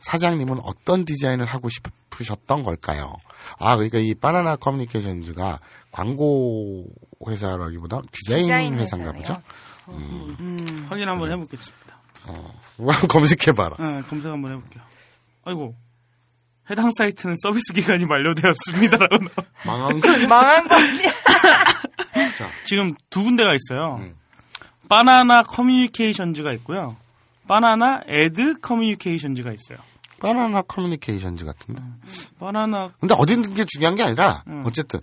사장님은 어떤 디자인을 하고 싶으셨던 걸까요? 아, 그러니까 이 바나나 커뮤니케이션즈가 광고 회사라기보다 디자인, 디자인 회사인가. 보죠? 확인 한번 해보겠습니다. 검색해봐라. 네, 검색 한번 해볼게요. 아이고. 해당 사이트는 서비스 기간이 만료되었습니다라고. 망한 거. 망한 거지. 지금 두 군데가 있어요. 음. 바나나 커뮤니케이션즈가 있고요. 바나나 애드 커뮤니케이션즈가 있어요. 바나나 커뮤니케이션즈 같은데. 바나나 근데 어디 있는 게 중요한 게 아니라 음. 어쨌든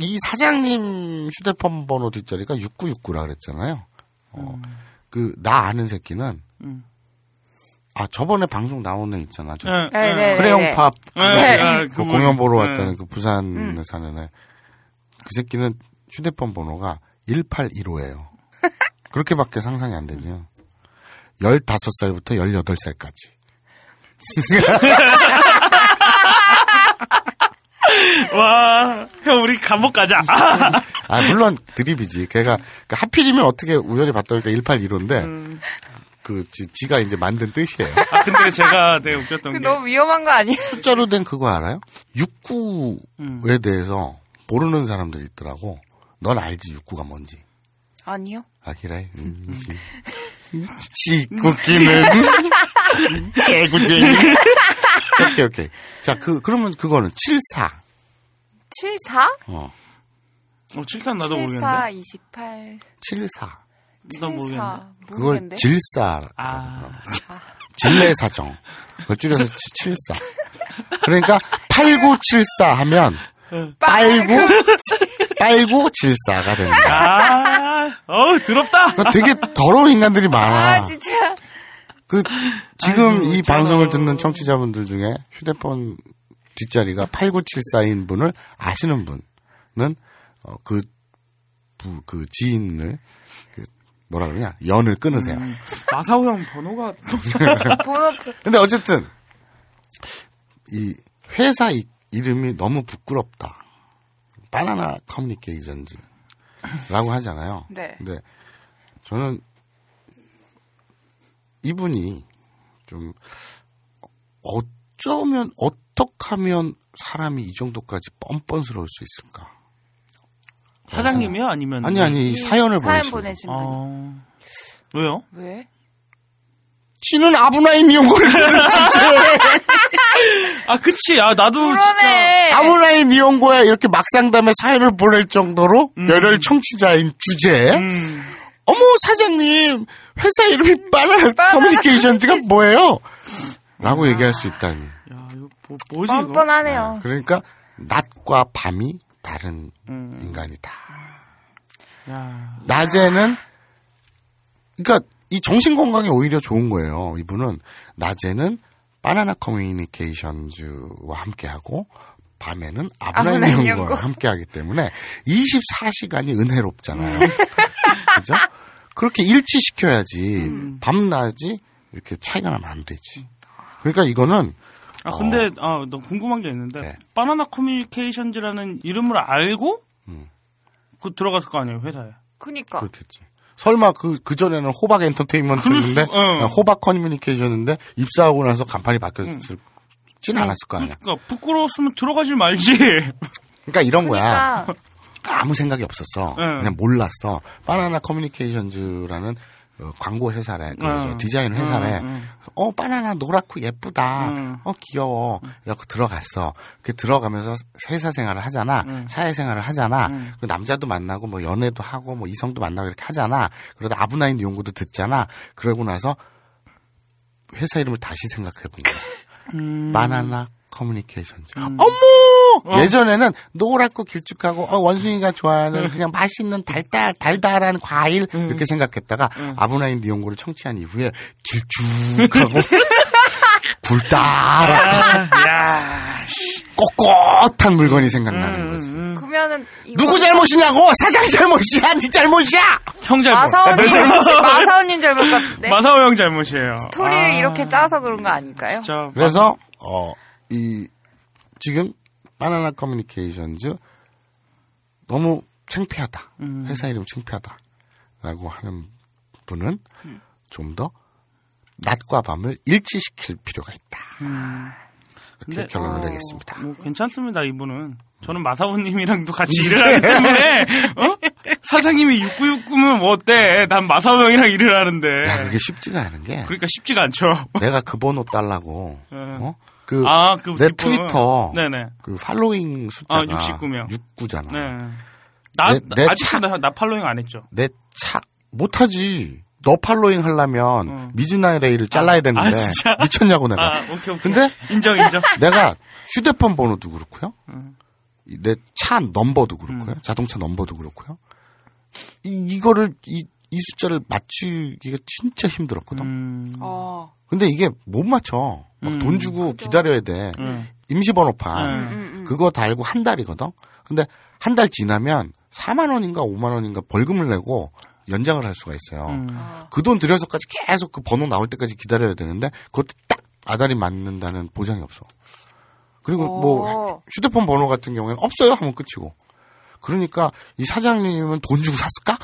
이 사장님 휴대폰 번호 뒷자리가 6969라 그랬잖아요. 어, 그 나 아는 새끼는 음. 아 저번에 방송 나온 애 있잖아. 저 네, 네, 네. 크레용팝 네, 그거 네, 그 그분. 공연 보러 네. 왔다는 그 부산에 사는 애. 그 새끼는 휴대폰 번호가 1815예요. 그렇게밖에 상상이 안 되죠. 15살부터 18살까지. 와, 형 우리 감옥 가자. 아, 물론 드립이지. 걔가, 그 하필이면 어떻게 우연히 봤다니까 1815인데, 그, 지, 가 이제 만든 뜻이에요. 아, 근데 제가 되게 웃겼던 그게 너무 위험한 거 아니에요? 숫자로 된 그거 알아요? 음. 69에 대해서 모르는 사람들이 있더라고. 넌 알지, 69가 뭔지. 아니요. 아, 그래. 음, 지. 지쿠끼는 개구쟁이. 오케이, 오케이. 자, 그, 그러면 그거는 74. 74? 어, 어, 73 나도 74, 모르겠는데. 28. 74. 나 모르겠는데. 그걸. 질사. 아, 진례사정. 그걸 줄여서 74. 그러니까 8974 하면 빨구 빨구 질사가 되는 거야. 아, 어 더럽다. 그러니까 되게 더러운 인간들이 많아. 아, 진짜. 그 지금 아이고, 이 저- 방송을 듣는 청취자분들 중에 휴대폰 뒷자리가 8974인 분을 아시는 분은 어, 그, 부, 그 지인을 그 뭐라 그러냐 연을 끊으세요. 마사오 형 번호가 번호, 근데 어쨌든 이 회사 이, 이름이 너무 부끄럽다. 바나나 커뮤니케이션즈라고 하잖아요. 네. 근데 저는 이분이 좀 어쩌면 어떻게 하면 사람이 이 정도까지 뻔뻔스러울 수 있을까? 사장님이요? 아니면 아니 아니 이 사연을 사연 보내신 분. 보내신 분. 어, 왜요? 왜? 지는 아브라인 이용고를 아, 그치. 아, 나도 진짜. 그러네. 아브라인 이용고에 이렇게 막상담에 사연을 보낼 정도로 열혈 청취자인 주제에 음, 어머 사장님 회사 이름이 바나나 커뮤니케이션즈가 뭐예요? 라고 얘기할 수 있다니. 야, 이거 뭐, 뭐지? 뻔뻔하네요. 그러니까 낮과 밤이 다른 음. 인간이다. 야, 낮에는 그러니까 이 정신 건강에 오히려 좋은 거예요. 이분은 낮에는 바나나 커뮤니케이션즈와 함께하고 밤에는 아브라인 연구와 연구. 함께하기 때문에 24시간이 은혜롭잖아요. 그죠? 그렇게 일치시켜야지 음. 밤낮이 이렇게 차이가 나면 안 되지. 그러니까 이거는 아 근데 아, 너 궁금한 게 있는데 네. 바나나 커뮤니케이션즈라는 이름을 알고 음. 그 들어갔을 거 아니에요 회사에. 그니까. 그렇겠지. 설마 그, 그전에는 호박 엔터테인먼트였는데, 수- 어. 호박 커뮤니케이션인데, 입사하고 나서 간판이 바뀌었진 않았을 거 아니야. 그러니까 부끄러웠으면 들어가질 말지. 그러니까 이런 거야. 그러니까 아무 생각이 없었어. 응. 그냥 몰랐어. 바나나 커뮤니케이션즈라는 어, 광고 회사래. 그래서 응. 디자인 회사래. 응, 응. 어, 바나나 노랗고 예쁘다. 응. 어, 귀여워. 이렇게 들어갔어. 그 들어가면서 회사 생활을 하잖아. 사회 생활을 하잖아. 그 남자도 만나고 뭐 연애도 하고 뭐 이성도 만나고 이렇게 하잖아. 그러다 아브나인 연구도 듣잖아. 그러고 나서 회사 이름을 다시 생각해 본 거야. 음. 바나나 커뮤니케이션즈. 어머! 예전에는 노랗고 길쭉하고 어, 원숭이가 좋아하는 그냥 맛있는 달달 달달한 과일 이렇게 생각했다가 아브나인 니온고를 청취한 이후에 길쭉하고 굴다란 꼿꼿한 물건이 생각나는 거지. 그러면은 누구 잘못이냐고! 사장 잘못이야! 네 잘못이야! 형 잘못. 마사오님 마사오님 잘못 같은데? 마사오 형 잘못이에요. 스토리를 아, 이렇게 짜서 그런 거 아닐까요? 진짜 그래서 어 이 지금 바나나 커뮤니케이션즈 너무 창피하다. 회사 이름 창피하다라고 하는 분은 좀더 낮과 밤을 일치시킬 필요가 있다. 이렇게 근데, 결론을 어, 내겠습니다. 뭐 괜찮습니다 이분은. 저는 마사오님이랑도 같이 일을 하기 때문에 어? 사장님이 6969면 뭐 어때? 난 마사오 형이랑 일을 하는데. 야, 그게 쉽지가 않은 게 그러니까 쉽지가 않죠. 내가 그 번호 달라고 네. 어? 그 아, 그 내. 트위터 네네. 그 팔로잉 숫자가 아, 69 명. 69잖아. 네. 나 내- 내 아직도 차- 나, 나 팔로잉 안 했죠. 내 차 못하지. 너 팔로잉 하려면 어. 미즈나이 레이를 잘라야 되는데 아, 진짜? 미쳤냐고 내가. 아, 오케이 오케이. 근데 인정 인정. 내가 휴대폰 번호도 그렇고요. 음. 내차 넘버도 그렇고요. 자동차 넘버도 그렇고요. 이, 이거를 이, 이 숫자를 맞추기가 진짜 힘들었거든. 음. 어. 근데 이게 못 맞춰. 막 음. 돈 주고 기다려야 돼. 음. 임시번호판. 음. 그거 달고 한 달이거든. 근데 한 달 지나면 4만 원인가 5만 원인가 벌금을 내고 연장을 할 수가 있어요. 음. 그돈 들여서까지 계속 그 번호 나올 때까지 기다려야 되는데 그것도 딱 아다리 맞는다는 보장이 없어. 그리고 오. 뭐 휴대폰 번호 같은 경우에는 없어요 하면 끝이고. 그러니까 이 사장님은 돈 주고 샀을까?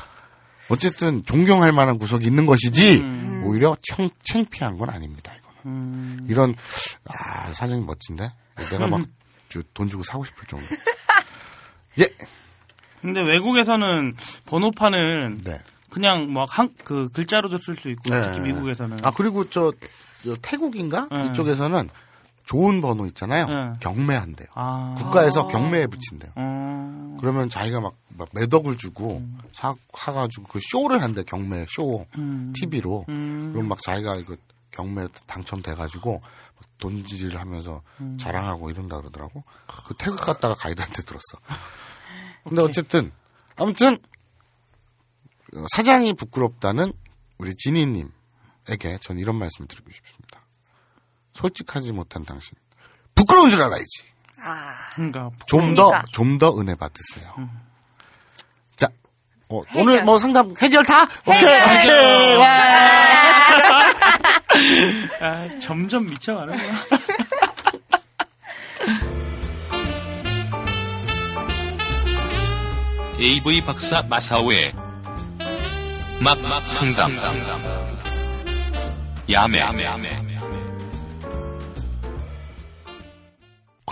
어쨌든 존경할 만한 구석이 있는 것이지 오히려 청, 창피한 건 아닙니다. 이거는 음. 이런 아 사장님 멋진데 내가 막 돈 주고 사고 싶을 정도. 예, 근데 외국에서는 번호판은 네. 그냥 뭐한그 글자로도 쓸 수 있고 네. 특히 미국에서는 아 그리고 저, 저 태국인가 네. 이쪽에서는 좋은 번호 있잖아요. 네. 경매한대요. 아. 국가에서 경매에 붙인대요. 어. 그러면 자기가 막, 막 매덕을 주고 사 사가지고 그 쇼를 한대 경매 쇼 음. TV로. 음. 그럼 막 자기가 이거 경매 당첨돼가지고 막 돈질을 하면서 음. 자랑하고 이런다 그러더라고. 그 태국 갔다가 가이드한테 들었어. 근데 어쨌든 아무튼 어, 사장이 부끄럽다는 우리 지니님에게 전 이런 말씀을 드리고 싶습니다. 솔직하지 못한 당신 부끄러운 줄 알아야지. 아. 그러니까 좀더 그러니까. 좀더 은혜 받으세요. 자 어, 해결. 오늘 뭐 상담 해결 다 오케이 오케이 와. 아, 점점 미쳐가는구나. AV 박사 마사오의 막막 상담 야매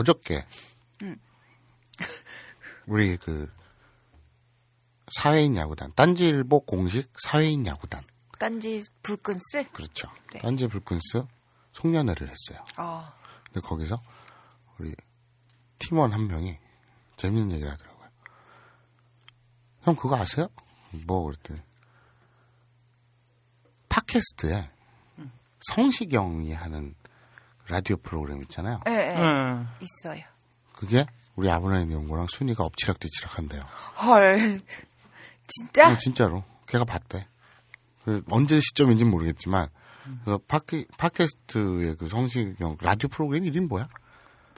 어저께 우리 그 사회인 야구단 딴지일보 공식 사회인 야구단 딴지 불끈스? 그렇죠. 네. 딴지 불끈스 송년회를 했어요. 어. 근데 거기서 우리 팀원 한 명이 재밌는 얘기를 하더라고요. 형 그거 아세요? 뭐 그랬더니 팟캐스트에 성시경이 하는 라디오 프로그램 있잖아요. 예, 예. 응. 있어요. 그게 우리 아브라인 연구랑 순위가 엎치락뒤치락 한대요. 헐. 진짜? 어, 진짜로. 걔가 봤대. 그 언제 시점인지 는 모르겠지만, 그래서 팟캐, 팟캐스트의 그 성시경 라디오 프로그램 이름이 뭐야?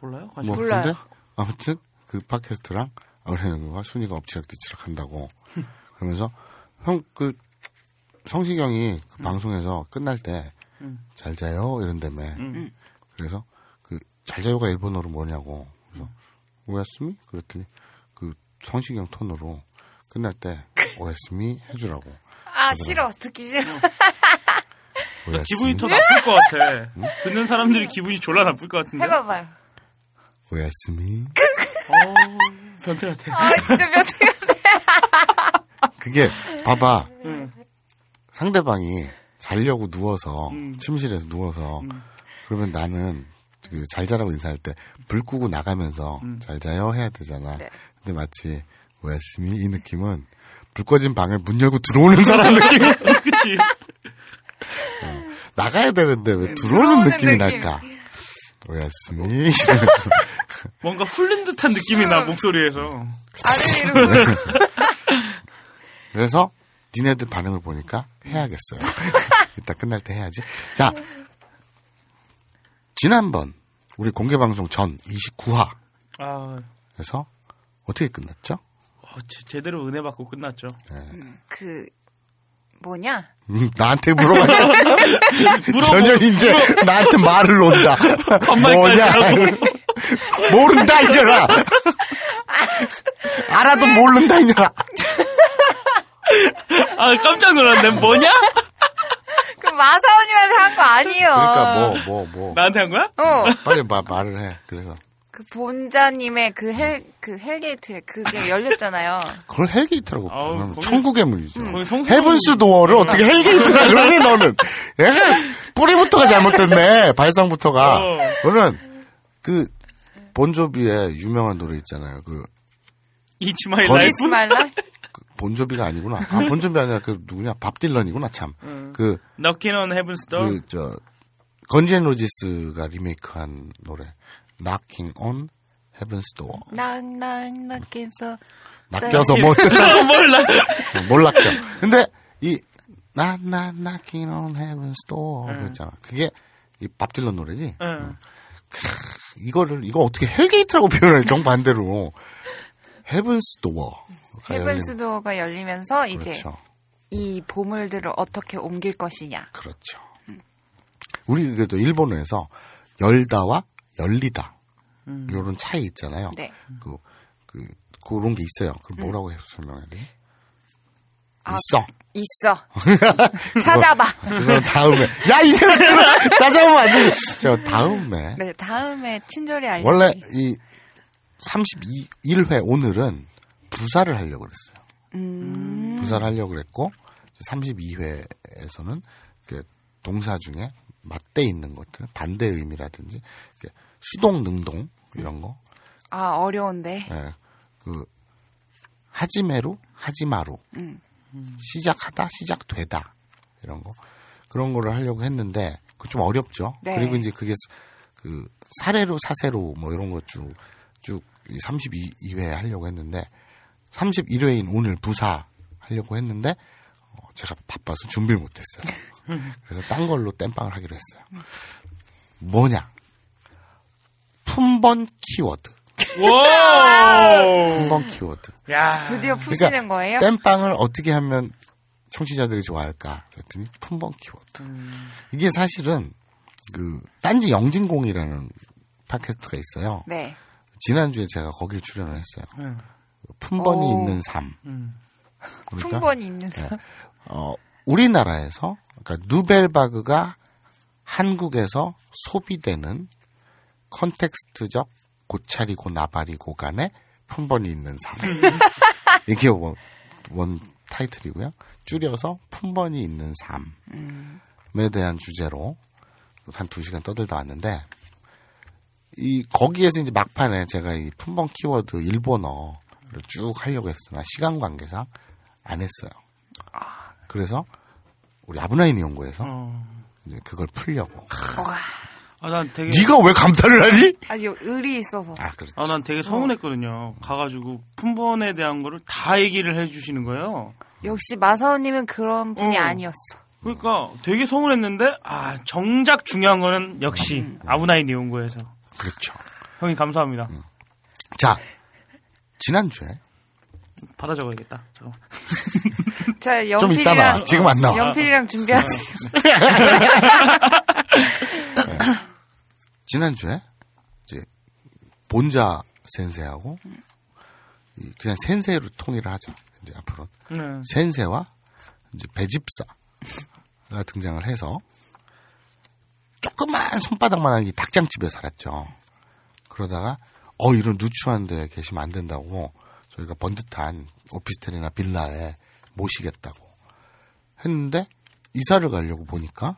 몰라요? 뭐. 몰라요. 근데 아무튼 그 팟캐스트랑 아브라인과 순위가 엎치락뒤치락 한다고. 그러면서 형 그 성시경이 그 방송에서 끝날 때잘 자요 이런다며. 음. 그래서 그그 잘자요가 일본어로 뭐냐고. 그래서 오야스미? 그랬더니 그 성시경 톤으로 끝날 때 오야스미 해주라고. 아 싫어 듣기 싫어. 오야스미. 기분이 더 나쁠 것 같아. 듣는 사람들이 기분이 졸라 나쁠 것 같은데. 해봐봐요. 오야스미. 어, 변태 같아. 아 진짜 몇 그게 봐봐. 응. 상대방이 자려고 누워서 음. 침실에서 누워서 그러면 나는 그 잘 자라고 인사할 때 불 끄고 나가면서 음. 잘 자요 해야 되잖아. 네. 근데 마치 오야스미 이 느낌은 불 꺼진 방에 문 열고 들어오는 사람 느낌. 그치. 나가야 되는데 왜 들어오는 들어오는 느낌이 느낌. 날까? 오야스미 이러면서 뭔가 훑는 듯한 느낌이 나, 목소리에서. 아를 이러고 그래서 니네들 반응을 보니까 해야겠어요. 이따 끝날 때 해야지. 자, 지난번 우리 공개 방송 전 29화에서 아, 어떻게 끝났죠? 어, 제- 제대로 은혜 받고 끝났죠. 그 뭐냐? 음, 나한테. 물어보- 전혀 이제 나한테 말을 논다. 뭐냐? 모른다 이제라. 알아도 모른다 이제라. 아, 깜짝 놀랐네. 뭐냐? 그 마사오님한테 한 거 아니에요. 그러니까 뭐 뭐 뭐. 나한테 한 거야? 어. 빨리 마, 말을 해. 그래서 그 본자님의 그 hell, 그 hell gate, 그게 열렸잖아요. 그걸 hell gate라고 아우, 거기- 천국의 문이죠. 성스러운- Heaven's Door를 어떻게 hell gate라 그러니 너는? 얘가 뿌리부터가 잘못됐네. 발상부터가. 어. 너는 그 본조비의 유명한 노래 있잖아요. 그 It's my life. 본조비가 아니구나. 아, 본조비 아니라 그 누구냐? 밥 딜런이구나 참. 그 Knocking on Heaven's Door. 그 저 건즈 앤 로지스가 리메이크한 노래 Knocking on Heaven's Door. knock knock knock해서 낚여서 뭐 어쨌든 몰라. 뭘 낚여. 근데 이 knock knock knocking on Heaven's Door 그랬잖아. 그게 이 밥 딜런 노래지. 응. 이거를 이거 어떻게 hell gate라고 표현해 정반대로 Heaven's Door. 헤븐스 도어가 열리면서 이제 그렇죠. 이 보물들을 어떻게 옮길 것이냐. 그렇죠. 우리 그래도 일본어에서 열다와 열리다 이런 차이 있잖아요. 네. 그, 그 그런 게 있어요. 그 뭐라고 해서 설명해야 돼? 아, 있어. 있어. 찾아봐. 그래서 다음에 야 이제 찾아보면 안 돼. 저 다음에 네, 다음에 친절히 알려. 원래 이 31회 오늘은 부사를 하려고 그랬어요. 음. 부사를 하려고 그랬고 32회에서는 동사 중에 맞대 있는 것들 반대 의미라든지 수동 능동 이런 거 아, 어려운데. 예, 그 하지메루 하지마루 음. 시작하다 시작되다 이런 거 그런 거를 하려고 했는데 그 좀 어렵죠. 네. 그리고 이제 그게 그 사례로 사세로 뭐 이런 거 쭉쭉 32회 하려고 했는데 31회인 오늘 부사 하려고 했는데 어, 제가 바빠서 준비를 못했어요. 그래서 딴 걸로 땜빵을 하기로 했어요. 뭐냐? 품번 키워드. 와! 품번 키워드. 야. 드디어 푸시는 거예요? 땜빵을 어떻게 하면 청취자들이 좋아할까? 그랬더니 품번 키워드. 이게 사실은 그 딴지 영진공이라는 팟캐스트가 있어요. 네. 지난주에 제가 거길 출연을 했어요. 응. 품번이 오. 있는 삶. 음. 그러니까 품번이 있는 사람. 어, 우리나라에서 그러니까 누벨바그가 한국에서 소비되는 컨텍스트적 고차리고 나발이고 간의 품번이 있는 삶. 이게 원, 원 타이틀이고요. 줄여서 품번이 있는 삶에 대한 주제로 한 두 시간 떠들다 왔는데 이 거기에서 이제 막판에 제가 이 품번 키워드 일본어 를 쭉 하려고 했으나 시간 관계상 안 했어요. 그래서 우리 아브나인 연구에서 어. 이제 그걸 풀려고. 와, 아, 난 되게. 네가 왜 감탄을 하니? 아주 의리 있어서. 아, 그렇지. 아, 난 되게 서운했거든요. 가가지고 품번에 대한 거를 다 얘기를 해주시는 거예요. 역시 마사오님은 그런 분이 어. 아니었어. 그러니까 되게 서운했는데, 아, 정작 중요한 거는 역시 아브나인 니온고에서. 그렇죠. 형님 감사합니다. 자, 지난주에 받아 적어야겠다. 잠깐만. 자, 좀 이따 연필이랑 나와. 지금 안 나와. 연필이랑 준비하세요. 지난주에 본자 센세하고 이 그냥 센세로 통일을 하자. 이제 앞으로 네. 센세와 이제 배집사가 등장을 해서 조그만 손바닥만 한 이 닭장집에 살았죠. 그러다가 어 이런 누추한 데 계시면 안 된다고 저희가 번듯한 오피스텔이나 빌라에 모시겠다고 했는데 이사를 가려고 보니까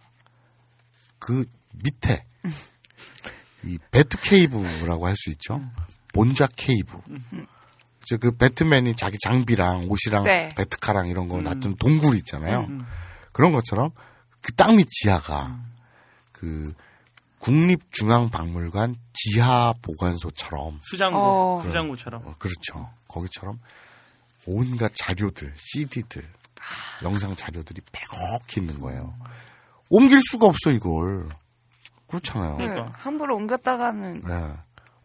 그 밑에 이 배트 케이브라고 할 수 있죠. 본자 케이브. 저그 배트맨이 자기 장비랑 옷이랑 네. 배트카랑 이런 거 놔둔 동굴 있잖아요. 그런 것처럼 그 땅 밑 지하가 그 국립중앙박물관 지하 보관소처럼 수장고, 어. 수장고처럼. 어, 그렇죠. 거기처럼 온갖 자료들, CD들, 영상 자료들이 빼곡히 있는 거예요. 옮길 수가 없어 이걸. 그렇잖아요. 네, 그러니까. 함부로 옮겼다가는 네.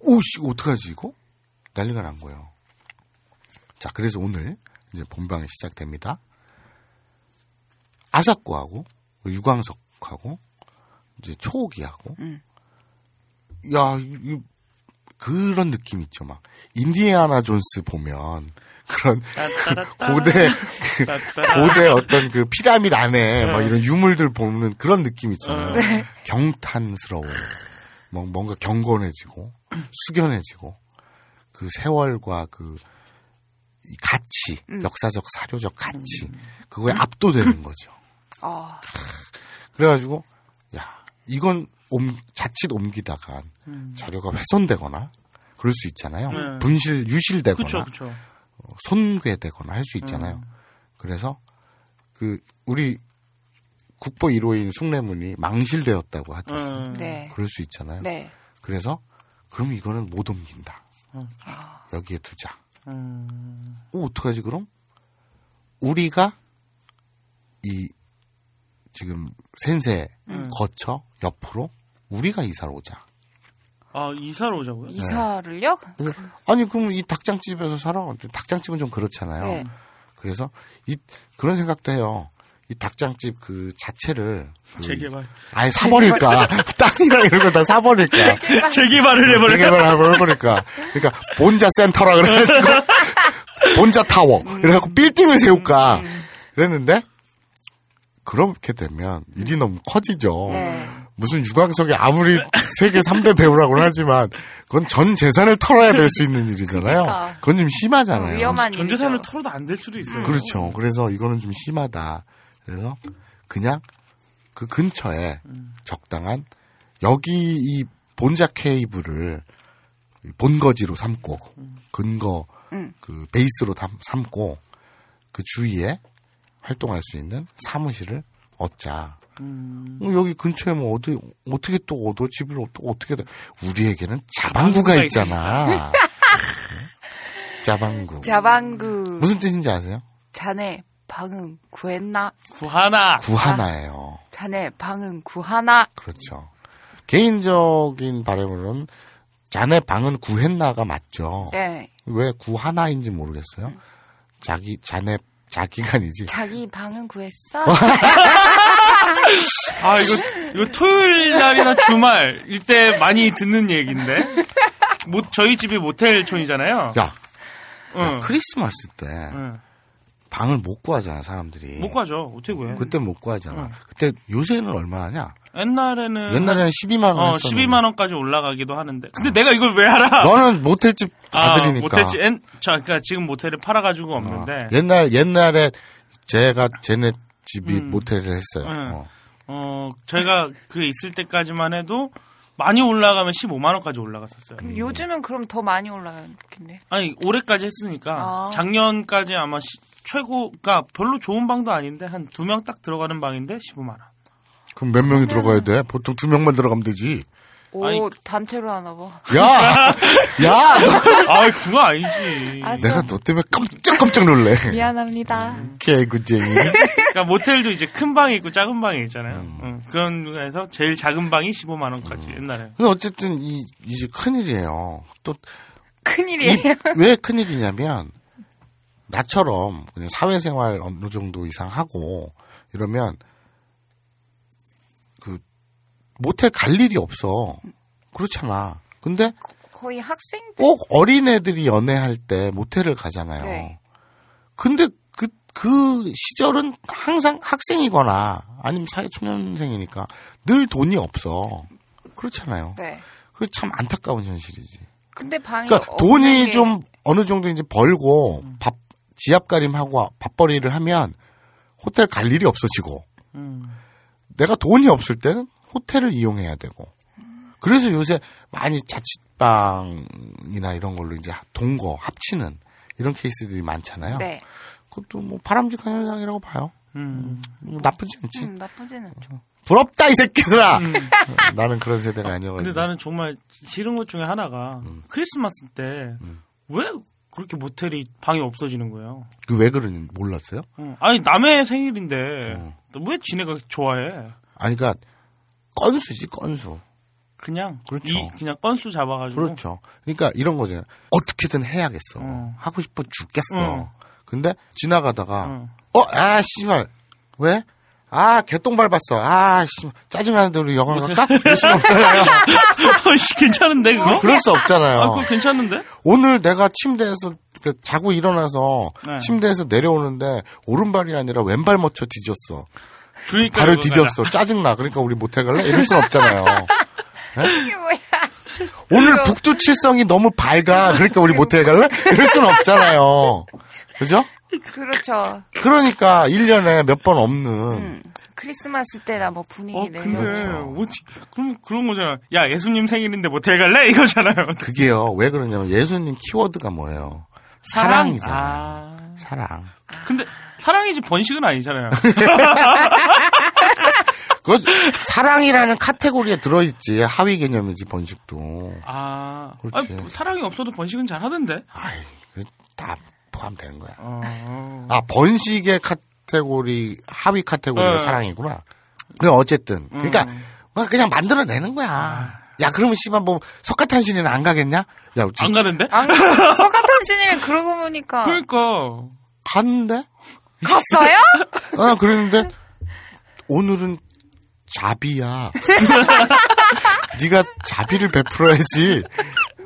오씨 이거 어떡하지 이거? 난리가 난 거예요. 자 그래서 오늘 이제 본방이 시작됩니다. 아사코하고 유광석하고 이제 초옥이하고 음. 야 이, 이- 그런 느낌 있죠 막 인디애나 존스 보면 그런 따따라따. 고대 그. 고대 어떤 그 피라미드 안에 막 이런 유물들 보는 그런 느낌 있잖아요. 네. 경탄스러워. 뭐 뭔가 경건해지고 숙연해지고 그 세월과 그이 가치, 음. 역사적 사료적 가치 그거에 압도되는 거죠. 어, 그래가지고 야 이건 옮, 자칫 옮기다가 자료가 훼손되거나 그럴 수 있잖아요. 네. 분실 유실되거나 그쵸, 그쵸. 어, 손괴되거나 할 수 있잖아요. 음. 그래서 그 우리 국보 1호인 숭례문이 망실되었다고 하듯이 음. 네. 그럴 수 있잖아요. 네. 그래서 그럼 이거는 못 옮긴다. 음. 여기에 두자. 음. 어, 어떡하지 그럼? 우리가 이 지금 센세 음. 거쳐 옆으로 우리가 이사를 오자. 아, 이사를 오자고요? 이사를요? 아니 그럼 이 닭장집에서 살아. 닭장집은 좀 그렇잖아요. 네. 그래서 이 그런 생각도 해요. 이 닭장집 그 자체를 그 재개발. 아예 사버릴까 땅이랑 이런 거 다 사버릴까 재개발을 해버려. 재개발 해버릴까 그러니까 본자 센터라 그래가지고 본자 타워 이래갖고 빌딩을 세울까 그랬는데 그렇게 되면 일이 너무 커지죠. 네. 무슨 유광석이 아무리 세계 3대 배우라고는 하지만 그건 전 재산을 털어야 될 수 있는 일이잖아요. 그러니까. 그건 좀 심하잖아요. 위험한 전 재산을 일이죠. 털어도 안 될 수도 있어요. 그렇죠. 그래서 이거는 좀 심하다. 그래서 그냥 그 근처에 적당한 여기 이 본자 케이블을 본거지로 삼고 근거 음. 그 베이스로 담- 삼고 그 주위에 활동할 수 있는 사무실을 얻자. 음. 어, 여기 근처에 뭐 어디 어떻게 또 얻어 집을 또 어떻게 돼? 우리에게는 자방구가 자방구가 있잖아. 자방구. 자방구 무슨 뜻인지 아세요? 자네 방은 구했나? 구하나. 구하나예요. 자네 방은 구하나? 그렇죠. 개인적인 바람으로는 자네 방은 구했나가 맞죠. 네. 왜 구하나인지 모르겠어요. 자기 자네 자기가 아니지. 자기 방은 구했어? 아, 이거, 이거 토요일 날이나 주말, 일때 많이 듣는 얘기인데. 모, 저희 집이 모텔촌이잖아요. 야, 응. 야, 크리스마스 때 응. 방을 못 구하잖아 사람들이. 못 가죠. 어떻게 구해? 그때 못 구하잖아. 응. 그때 요새는 얼마 하냐? 옛날에는. 옛날에는 12만 원 어, 했었는데. 12만 원까지 올라가기도 하는데. 근데 내가 이걸 왜 알아? 너는 모텔집 아, 아들이니까. 모텔집, 엔, 저, 그니까 지금 모텔을 팔아 가지고 없는데. 옛날 옛날에 제가 쟤네 집이 음. 모텔을 했어요. 응. 어. 어, 제가 그 있을 때까지만 해도 많이 올라가면 15만 원까지 올라갔었어요. 음. 요즘은 그럼 더 많이 올라가겠네. 아니, 올해까지 했으니까. 아. 작년까지 아마 시- 최고가 별로 좋은 방도 아닌데 한 두 명 딱 들어가는 방인데 15만 원. 그럼 몇 명이 들어가야 돼? 보통 두 명만 들어가면 되지. 오 아니, 단체로 하나 봐. 야, 야, 너, 아, 그거 아니지. 알았어. 내가 너 때문에 깜짝깜짝 놀래. 미안합니다. 개구쟁이. 그러니까 모텔도 이제 큰 방이 있고 작은 방이 있잖아요. 음. 응, 그런 거에서 제일 작은 방이 15만 원까지 옛날에. 근데 어쨌든 이 이제 큰일이에요. 또 큰일이에요. 왜 큰일이냐면 나처럼 그냥 사회생활 어느 정도 이상 하고 이러면 그 모텔 갈 일이 없어. 그렇잖아. 근데 거의 학생 때꼭 어린애들이 연애할 때 모텔을 가잖아요. 네. 근데 그, 그 시절은 항상 학생이거나 아니면 사회초년생이니까 늘 돈이 없어. 그렇잖아요. 네. 그게 참 안타까운 현실이지. 근데 방이 그러니까 돈이 게- 좀 어느 정도 이제 벌고 밥, 지압가림하고 밥벌이를 하면 호텔 갈 일이 없어지고 음. 내가 돈이 없을 때는 호텔을 이용해야 되고. 그래서 요새 많이 자취방이나 이런 걸로 이제 동거 합치는 이런 케이스들이 많잖아요. 네. 그것도 뭐 바람직한 현상이라고 봐요. 음. 뭐 나쁘지 않지. 음, 나쁘지는 않죠. 부럽다 이 새끼들아. 나는 그런 세대가 아니어가지고. 근데 나는 정말 싫은 것 중에 하나가 음. 크리스마스 때 왜 그렇게 모텔이 방이 없어지는 거예요? 그 왜 그러는지 몰랐어요? 어. 아니 남의 생일인데 어. 왜 지네가 좋아해? 아니 그러니까 건수지 건수. 그냥 그렇죠. 이 그냥 건수 잡아가지고 그렇죠. 그러니까 이런 거잖아요. 어떻게든 해야겠어. 어. 하고 싶어 죽겠어. 어. 근데 지나가다가 어. 어, 아, 씨발. 왜? 아, 개똥 밟았어. 아, 씨. 짜증나는데 우리 영화 갈까? 그럴 수 없잖아요. 씨, 괜찮은데 그거? 그럴 수 없잖아요. 아 그거 괜찮은데? 오늘 내가 침대에서 그 자고 일어나서 네. 침대에서 내려오는데 오른발이 아니라 왼발 맞춰 뒤졌어. 그러니까 발을 디뎠어. 짜증나. 그러니까 우리 모텔 갈래? 이럴 순 없잖아요. 이게 뭐야? 오늘 북두 칠성이 너무 밝아. 그러니까 우리 모텔 갈래? 이럴 순 없잖아요. 그죠? 그렇죠. 그러니까 1년에 몇 번 없는 음. 크리스마스 때나 뭐 분위기 어, 내려. 근데 그렇죠. 어디 그럼 그런 거잖아. 야 예수님 생일인데 모텔 갈래? 이거잖아요. 그게요. 왜 그러냐면 예수님 키워드가 뭐예요? 사랑? 사랑이잖아요. 아. 사랑. 근데 사랑이지 번식은 아니잖아요. 그 사랑이라는 카테고리에 들어있지. 하위 개념이지 번식도. 아, 그렇지. 아니, 사랑이 없어도 번식은 잘 하던데. 아이, 그다 포함되는 거야. 어. 아 번식의 카테고리 하위 카테고리가 어. 사랑이구나. 그 어쨌든 그러니까 뭐 그냥 만들어내는 거야. 야 그러면 씨발 뭐 석가탄신이는 안 가겠냐? 야 지- 안 가는데? 안 가- 신이를 그러고 보니까 그러니까 갔는데? 갔어요? 아 그랬는데 오늘은 자비야. 네가 자비를 베풀어야지.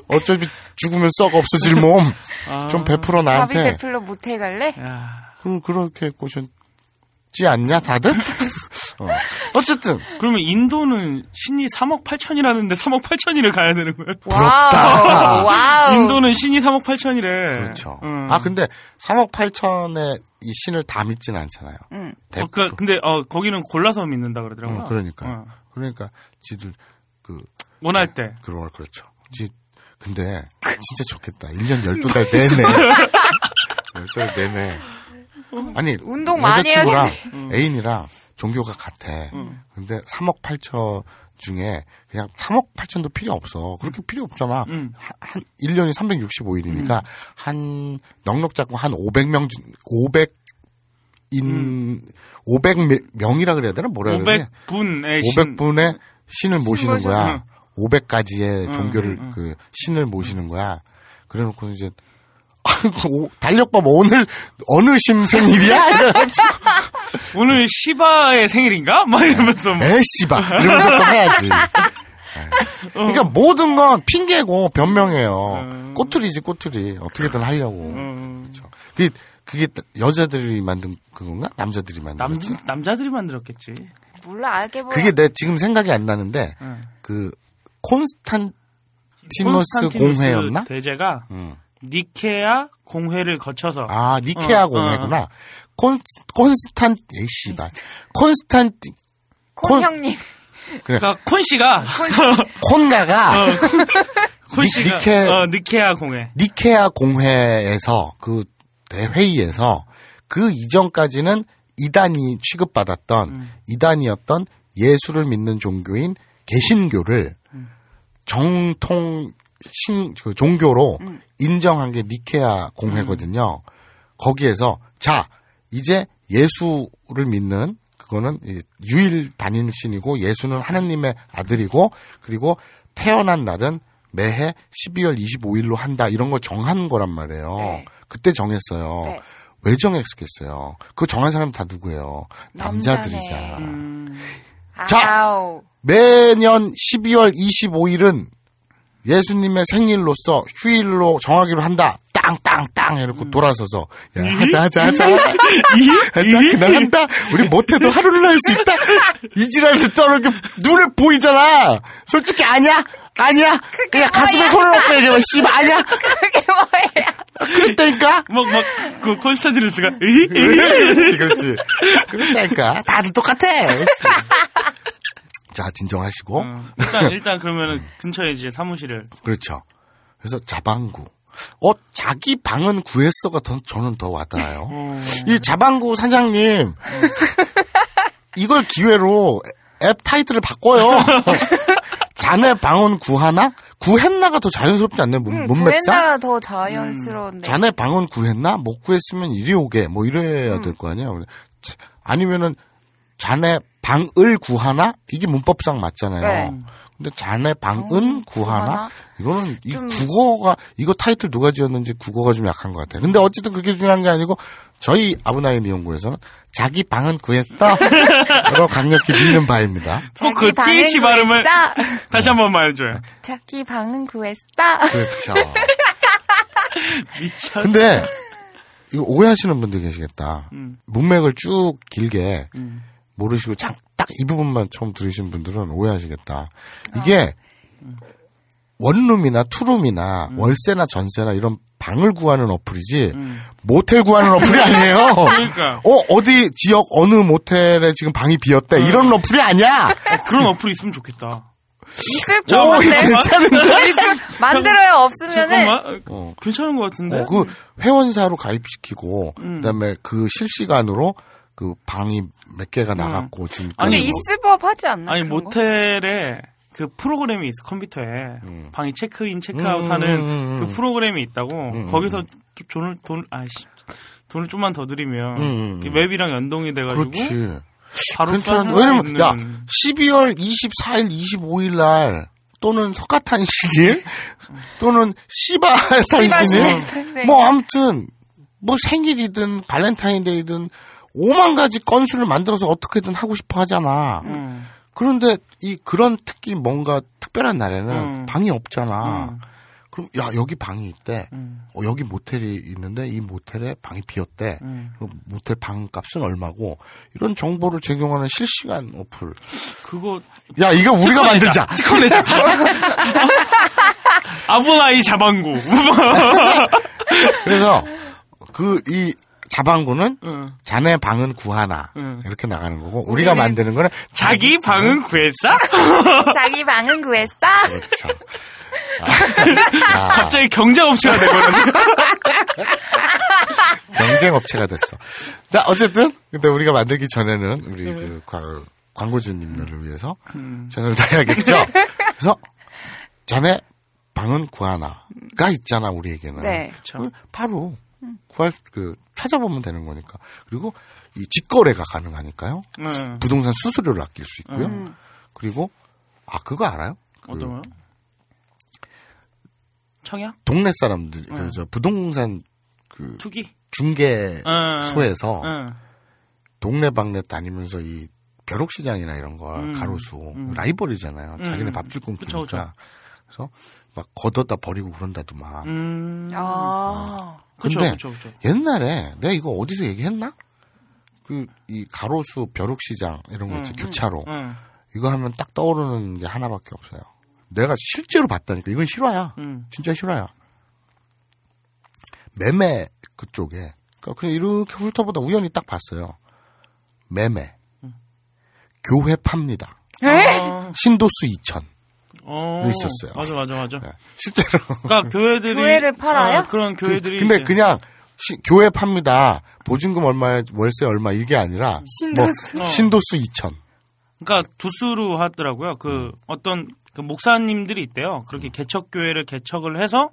어차피 죽으면 썩 없어질 몸. 아. 좀 베풀어 자비 나한테. 베풀러 모텔 갈래? 야. 그럼 그렇게 꼬셨지 않냐 다들? 어. 어쨌든 그러면 인도는 신이 3억 8천이라는데 3억 8천이를 가야 되는 거예요? 부럽다. 와우. 와우. 인도는 신이 3억 8천이래. 그렇죠. 음. 아 근데 3억 8천에 이 신을 다 믿지는 않잖아요. 응. 대- 어, 그, 근데 어 거기는 골라서 믿는다 그러더라고요. 어, 그러니까 어. 그러니까 지들 그 원할 때. 그런 그렇죠. 지 근데 진짜 좋겠다. 1년 12달 내내 12달 내내 아니 운동 많이 여자친구랑 해야겠네. 애인이랑 종교가 같아. 근데 3억 8천 중에 그냥 3억 8천도 필요 없어. 그렇게 필요 없잖아. 음. 한, 한 1년이 365일이니까 한 넉넉 잡고 한 500명 500 인 500명이라 그래야 되나 뭐라 그래야 되나? 500분의 신. 500분의 신 을 모시는 모셔. 거야. 응. 500가지의 응, 종교를. 그 신을 모시는 거야. 그래 놓고 이제 아이고, 달력밥 오늘 어느 신 생일이야? 오늘 시바의 생일인가? 막 이러면서 뭐. 에씨바 이러면서 또 해야지. 그러니까 모든 건 핑계고 변명이에요. 음. 꼬투리지 꼬투리 어떻게든 하려고. 음, 그렇죠. 그게 그게 여자들이 만든 그건가? 남자들이 만든 남, 거지? 남자들이 만들었겠지. 몰라 알게 보여. 그게 내 지금 생각이 안 나는데 응. 그 콘스탄티노스 콘스탄티누스 공회였나? 대제가 응. 니케아 공회를 거쳐서 아 니케아 어, 공회구나. 콘 콘스탄 에이씨발 콘스탄티 콘 콘- 형님. 그러니까 콘 씨가 콘가가 콘 니- 씨가 니케- 어, 니케아 공회. 니케아 공회에서 그 대회의에서 그 이전까지는 이단이 취급받았던 음. 이단이었던 예수를 믿는 종교인 개신교를 음. 정통 신, 그 종교로 음. 인정한 게 니케아 공회거든요. 거기에서 자 이제 예수를 믿는 그거는 이 유일 단일 신이고 예수는 하나님의 아들이고 그리고 태어난 날은 매해 12월 25일로 한다 이런 걸 정한 거란 말이에요. 네. 그때 정했어요. 네. 왜 정했겠어요? 그 정한 사람 다 누구예요? 남자들이자. 남자네. 음, 자! 매년 12월 25일은 예수님의 생일로서 휴일로 정하기로 한다. 땅땅땅 해놓고 돌아서서 야 하자 하자 하자 하자 그날 한다. 우리 못해도 하루는 할수 있다. 이 지랄에서 저렇게 눈에 보이잖아. 솔직히 아니야 아니야. 그냥 가슴에 손을 얹고 얘기하면 씨 아니야. 그게 뭐예요? 그랬다니까. 막, 막, 그, 콘스탄티누스가? 그렇지 그렇지. 그랬다니까. 다들 똑같아. 자 진정하시고. 어, 일단, 일단 그러면은 근처에 이제 사무실을. 그렇죠. 그래서 자방구. 어, 자기 방은 구했어가 더, 저는 더 와닿아요. 어, 이 자방구 사장님, 이걸 기회로 앱 타이틀을 바꿔요. 자네 방은 구하나? 구했나가 더 자연스럽지 않나요? 문, 음, 문맥상? 구했나가 더 자연스러운데. 자네 방은 구했나? 못 구했으면 이리 오게. 뭐 음. 이래야 될 거 아니에요. 자, 아니면은 자네 방을 구하나? 이게 문법상 맞잖아요. 네. 근데 자네 방은 어, 구하나? 구하나? 이거는 이 좀- 국어가 이거 타이틀 누가 지었는지 국어가 좀 약한 것 같아요. 근데 어쨌든 그게 중요한 게 아니고 저희 아브나인 연구에서는 자기 방은 구했다. 라고 강력히 미는 바입니다. 꼭그 자기 방은 TH 발음을 구했다. 다시 한 번만 해줘요. 자기 방은 구했다. 그렇죠. 미쳐. 근데 이거 오해하시는 분들 계시겠다. 음. 문맥을 쭉 길게 음. 모르시고 딱이 부분만 처음 들으신 분들은 오해하시겠다. 이게 원룸이나 투룸이나 월세나 전세나 이런 방을 구하는 어플이지 모텔 구하는 어플이 아니에요. 그러니까. 어 어디 지역 어느 모텔에 지금 방이 비었대 이런 어플이 아니야. 어, 그런 어플이 있으면 좋겠다. 있을 것 같은데. 괜찮은데? 만들어요. 없으면은. 잠깐만. 어. 괜찮은 것 같은데? 어, 그 회원사로 가입시키고 음. 그다음에 그 실시간으로 그 방이 몇 개가 나갔고 지금 아니, 근데 뭐- 있을 법 하지 않나? 아니? 모텔에 그 프로그램이 있어, 컴퓨터에. 방이 체크인, 체크아웃 하는 음, 음, 음. 그 프로그램이 있다고. 음, 거기서 좀 돈을, 돈, 아이씨. 돈을 좀만 더 들이면 음, 음, 그 음. 웹이랑 연동이 돼가지고 그렇지. 바로 괜찮은 왜냐면 있는- 야 12월 24일 25일 날 또는 석가탄신일 또는 시바탄신일 시바탄신. 뭐 아무튼 뭐 생일이든 발렌타인데이든 5만 가지 건수를 만들어서 어떻게든 하고 싶어 하잖아. 음. 그런데 이 그런 특히 뭔가 특별한 날에는 음. 방이 없잖아. 음. 그럼 야 여기 방이 있대. 음. 어, 여기 모텔이 있는데 이 모텔에 방이 비었대. 음. 그럼 모텔 방 값은 얼마고 이런 정보를 제공하는 실시간 어플. 그거 야 이거 우리가 만들자. 찍어내자. 아브나이 자방구. 그래서 그 이 자방구는 응. 자네 방은 구하나 응. 이렇게 나가는 거고 우리가 만드는 거는 자기 방은 구했어? 자기 방은 구했어? 그렇죠. 아, 아, 갑자기 경제업체가 되거든요. 경쟁 업체가 됐어. 자 어쨌든 근데 우리가 만들기 전에는 우리 그 광- 광고주님들을 위해서 최선을 다해야겠죠. 그래서 자네 방은 구하나가 있잖아 우리에게는. 네. 그걸 바로 구할 수- 그 찾아보면 되는 거니까. 그리고 이 직거래가 가능하니까요. 응. 부동산 수수료를 아낄 수 있고요. 그리고 아 그거 알아요? 그 어떤 거요? 청약? 동네 사람들 그저 부동산 그 투기? 중개소에서 응. 동네 방네 다니면서 이 벼룩시장이나 이런 걸 음, 가로수 음. 라이벌이잖아요. 자기네 음. 밥줄 그쵸, 끊기니까. 그래서 막 걷어다 버리고 그런다더만. 음. 아. 그쵸, 근데 그쵸, 그쵸. 옛날에 내가 이거 어디서 얘기했나? 그 이 가로수 벼룩시장 이런 거 있지 음, 교차로 응. 이거 하면 딱 떠오르는 게 하나밖에 없어요. 내가 실제로 봤다니까 이건 실화야. 응. 진짜 실화야. 매매 그쪽에 그러니까 그냥 이렇게 훑어보다 우연히 딱 봤어요. 매매 교회 팝니다. 아, 신도수 2천 어. 있었어요. 맞아, 맞아, 맞아. 네, 실제로. 그러니까 교회들이 교회를 팔아요? 어, 그런 교회들이 근데 이제 그냥 시- 교회 팝니다. 보증금 얼마에 월세 얼마 이게 아니라 신도수. 뭐 어. 신도수 2천. 그러니까 두수로 하더라고요. 그 어떤 그 목사님들이 있대요. 그렇게 개척 교회를 개척을 해서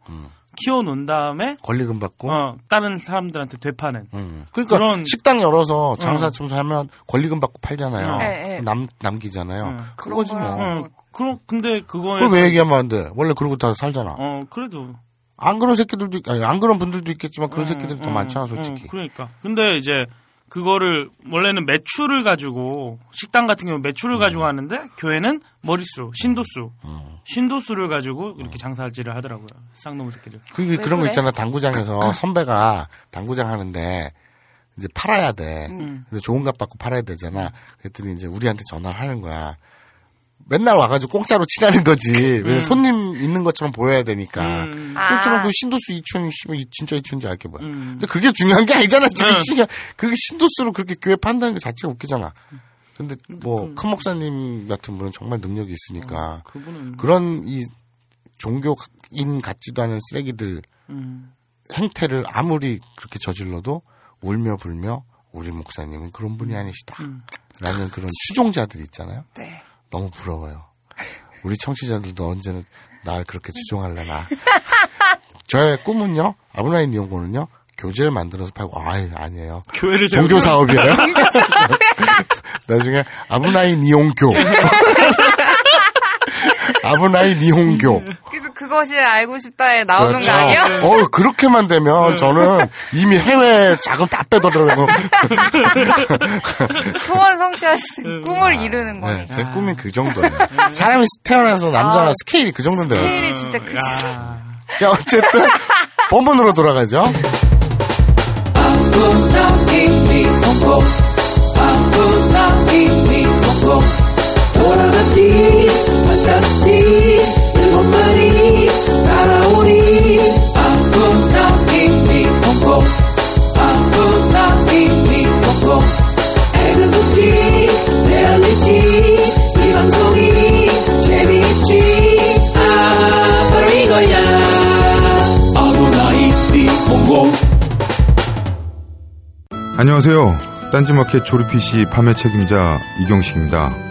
키워 놓은 다음에 권리금 받고. 어, 다른 사람들한테 되파는. 음. 그러니까 그런- 식당 열어서 장사 좀 살면 권리금 받고 팔잖아요. 네, 네. 남 남기잖아요. 음. 그거지 뭐. 어, 그럼 근데 그거에 그걸 왜 얘기하면 안 돼? 원래 그러고 다 살잖아. 어 그래도 안 그런 새끼들도 있- 아니, 안 그런 분들도 있겠지만 그런 어, 새끼들이 더 어, 많잖아, 어, 솔직히. 그러니까. 근데 이제 그거를 원래는 매출을 가지고 식당 같은 경우 매출을 가지고 하는데 교회는 머릿수, 신도수, 신도수를 가지고 이렇게 장사질을 하더라고요. 쌍놈 새끼들. 그왜 그런 거 그래? 있잖아. 당구장에서 선배가 당구장 하는데 이제 팔아야 돼. 음. 그래서 좋은 값 받고 팔아야 되잖아. 그랬더니 이제 우리한테 전화를 하는 거야. 맨날 와가지고 공짜로 치라는 거지. 왜 손님 있는 것처럼 보여야 되니까. 음. 아. 그 신도수 2천, 씨발 이 진짜 2천인지 알게 뭐야. 음. 근데 그게 중요한 게 아니잖아. 지금 응. 시간. 그게 신도수로 그렇게 교회 판다는 게 자체가 웃기잖아. 근데 뭐 큰 목사님 같은 분은 정말 능력이 있으니까 그분은 그런 이 종교인 같지도 않은 쓰레기들 음. 행태를 아무리 그렇게 저질러도 울며 불며 우리 목사님은 그런 분이 아니시다. 음. 라는 그런 추종자들 있잖아요. 네. 너무 부러워요. 우리 청취자들도 언제는 날 그렇게 추종하려나. 저의 꿈은요, 아브라인 이용고는요, 교재를 만들어서 팔고, 아유, 아니에요. 교회를 종교 사업이에요. 나중에 아브나인 이용교. 아브나인 이용교. 그래서 그것이 알고 싶다에 나오는 그렇죠. 거 아니야? 어, 그렇게만 되면 저는 이미 해외 자금 다 빼더라고. 소원 성취하시는 꿈을 이루는 네, 거니까. 제 꿈이 그 정도예요. 사람이 태어나서 남자가 아, 스케일이 그 정도인데요. 스케일이 진짜 크시다. 야. 자, 어쨌든, 본문으로 돌아가죠. 안녕하세요. 딴지마켓 조립 PC 판매 책임자 이경식입니다.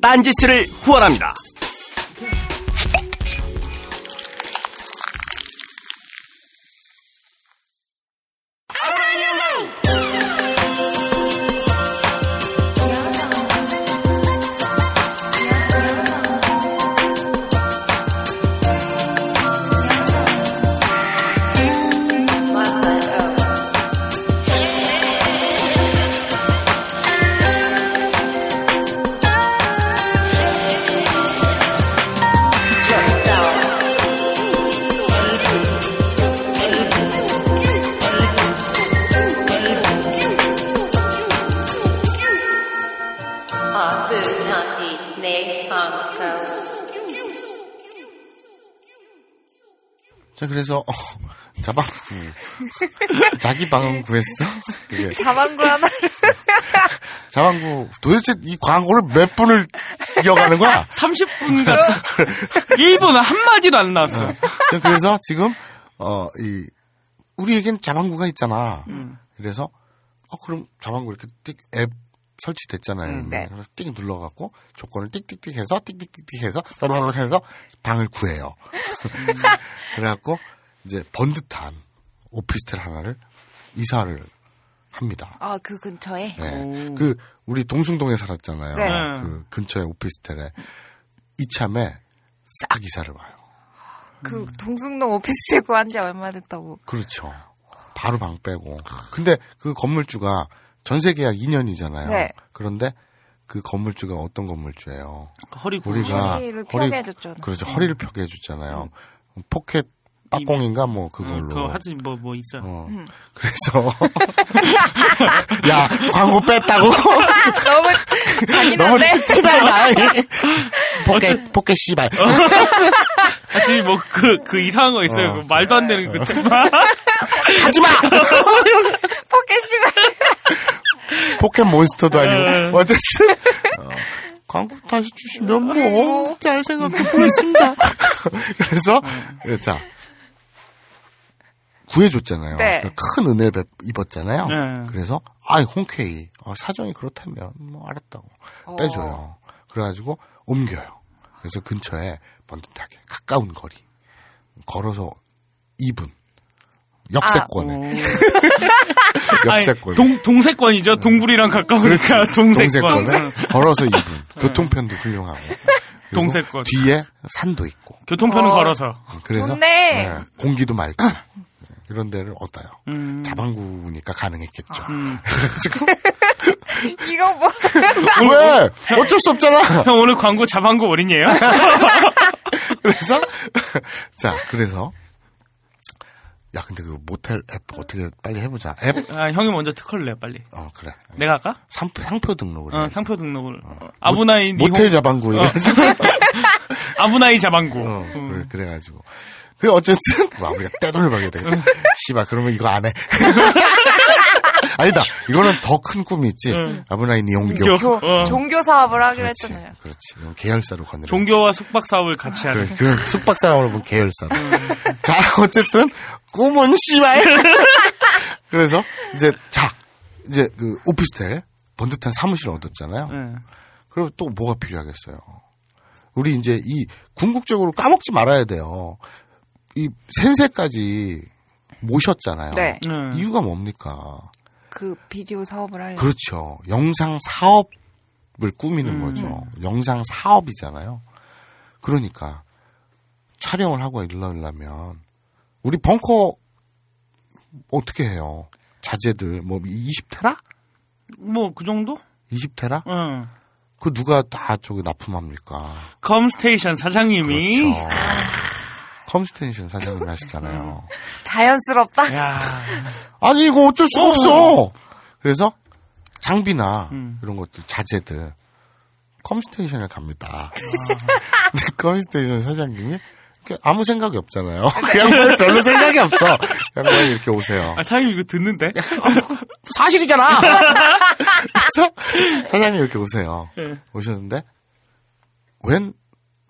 딴지스를 후원합니다. 자, 그래서, 어, 자방구. 자기 방은 구했어? 그게. 자방구 하나를. 자방구. 도대체 이 광고를 몇 분을 이어가는 거야? 30분간 1분 한마디도 안 나왔어. 자, 그래서 지금, 어, 이, 우리에겐 자방구가 있잖아. 음. 그래서, 어, 그럼 자방구 이렇게 띡 앱 설치됐잖아요. 음, 네. 그래서 띡 눌러갖고 조건을 띡띡띡 해서 띡띡띡 해서 따라락 해서 방을 구해요. 그래갖고 이제 번듯한 오피스텔 하나를 이사를 합니다. 아, 그 근처에? 네. 그 우리 동숭동에 살았잖아요. 네. 그 근처에 오피스텔에 이참에 싹 이사를 와요. 그 동숭동 오피스 구한 지 얼마 됐다고. 그렇죠. 바로 방 빼고. 근데 그 건물주가 전세 계약 2년이잖아요. 네. 그런데 그 건물주가 어떤 건물주예요? 허리 우리가 허리를 펴게 해줬잖아요. 그렇죠. 허리를 펴게 해줬잖아요. 포켓 빠꽁인가 뭐 그걸로. 그거 하여튼 뭐, 뭐 있어. 어. 음. 그래서 야 광고 뺐다고 너무 너무 잔인한데? 티달다. 포켓 포켓 씨발. 하여튼 뭐, 그, 그 이상한 거 있어요. 어. 그 말도 안 되는 그. 하지 마. 포켓시발. 포켓 몬스터도 네. 아니고 어쨌든 어, 광고 다시 주시면 뭐 잘 생각해 보겠습니다. 그래서 예, 자 구해줬잖아요. 네. 큰 은혜를 뵙- 입었잖아요. 네. 그래서 아 홍케이 어, 사정이 그렇다면 뭐 알았다고 어. 빼줘요. 그래가지고 옮겨요. 그래서 근처에 번듯하게 가까운 거리 걸어서 2분 역세권에 역세권 아니, 동, 동세권이죠. 동굴이랑 가까우니까 동세권. 동세권에 걸어서 2분 교통편도 훌륭하고 동세권. 뒤에 산도 있고 교통편은 어. 걸어서. 그래서 좋네. 네, 공기도 맑고 이런 데를 얻어요. 음. 자방구니까 가능했겠죠. 음. 그래가지고 이거 뭐. 왜 어쩔 수 없잖아. 형 오늘 광고 자방구 어린이에요? 그래서 자 그래서 야 근데 그 모텔 앱 어떻게 빨리 해보자. 앱 아, 형이 먼저 특허를 내, 빨리. 어 그래. 내가 할까? 상표, 상표 등록을. 어, 해야지. 상표 등록을. 아부나이 니홍- 모텔 자방구 어. 이래가지고 아부나이 자방구. 어, 그래, 그래가지고. 그래, 어쨌든, 와, 우리가 떼돈을 벌게 되겠다. 씨발, 그러면 이거 안 해. 아니다. 이거는 더 큰 꿈이 있지. 응. 아브나인 이 용교. 교- 어. 종교 사업을 하기로 그렇지. 했잖아요. 그렇지. 계열사로 건드려. 종교와 숙박 사업을 같이 하는. 그, 그 숙박 사업을 보면 계열사로. 자, 어쨌든, 꿈은 씨발. 그래서, 이제, 자, 이제 그 오피스텔, 번듯한 사무실을 얻었잖아요. 네. 그럼 또 뭐가 필요하겠어요? 우리 이제 이 궁극적으로 까먹지 말아야 돼요. 이 센세까지 모셨잖아요. 네. 네. 이유가 뭡니까? 그 비디오 사업을 하려고. 그렇죠. 영상 사업을 꾸미는 음. 거죠. 영상 사업이잖아요. 그러니까 촬영을 하고 이러려면 우리 벙커 어떻게 해요? 자재들 뭐 20테라? 뭐, 그 정도? 20테라? 응. 그 누가 다 저기 납품합니까? 컴스테이션 사장님이. 그렇죠. 컴스테이션 사장님 하시잖아요. 자연스럽다. 야 아니 이거 어쩔 수가 어. 없어. 그래서 장비나 음. 이런 것들 자재들 컴스테이션에 갑니다. 근데 컴스테이션 사장님이 아무 생각이 없잖아요. 그 양반이 별로 생각이 없어. 양반이 이렇게 오세요. 아, 사장님 이거 듣는데? 사실이잖아. 그래서 사장님 이렇게 오세요. 네. 오셨는데 웬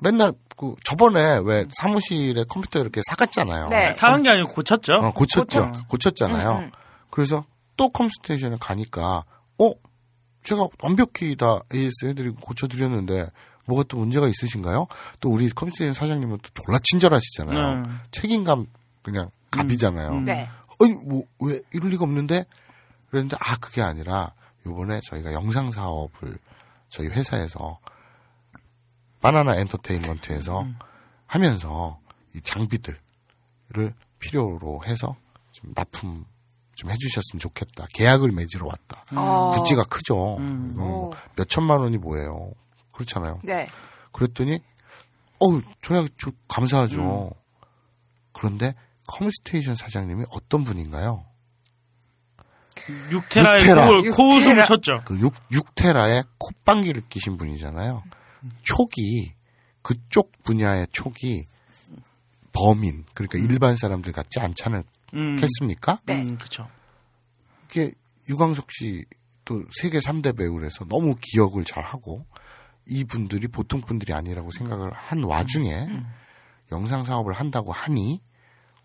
맨날 그 저번에 왜 사무실에 컴퓨터 이렇게 사갔잖아요. 네. 사는 게 아니고 고쳤죠? 어, 고쳤죠. 고쳤- 고쳤잖아요. 음, 음. 그래서 또 컴스테이션에 가니까 어 제가 완벽히 다 AS 해드리고 고쳐드렸는데 뭐가 또 문제가 있으신가요? 또 우리 컴스테이션 사장님은 또 졸라 친절하시잖아요. 네. 책임감 그냥 갑이잖아요. 음. 네. 아니 뭐왜 이럴 리가 없는데 그랬는데 아 그게 아니라 요번에 저희가 영상 사업을 저희 회사에서 바나나 엔터테인먼트에서 하면서 이 장비들을 필요로 해서 좀 납품 좀 해주셨으면 좋겠다. 계약을 맺으러 왔다. 어. 부지가 크죠. 음. 이건 뭐 오. 몇 천만 원이 뭐예요. 그렇잖아요. 네. 그랬더니 어우 저야 저 감사하죠. 음. 그런데 컴스테이션 사장님이 어떤 분인가요? 6테라의 육테라. 코, 코웃음을. 쳤죠. 그 6, 6테라의 콧방귀를 끼신 분이잖아요. 촉이 그쪽 분야의 촉이 범인 그러니까 일반 사람들 같지 않지 음. 않겠습니까? 네. 음, 그쵸. 이게 유광석 씨 또 세계 3대 배우라서 너무 기억을 잘 하고 이 분들이 보통 분들이 아니라고 생각을 한 와중에 영상 사업을 한다고 하니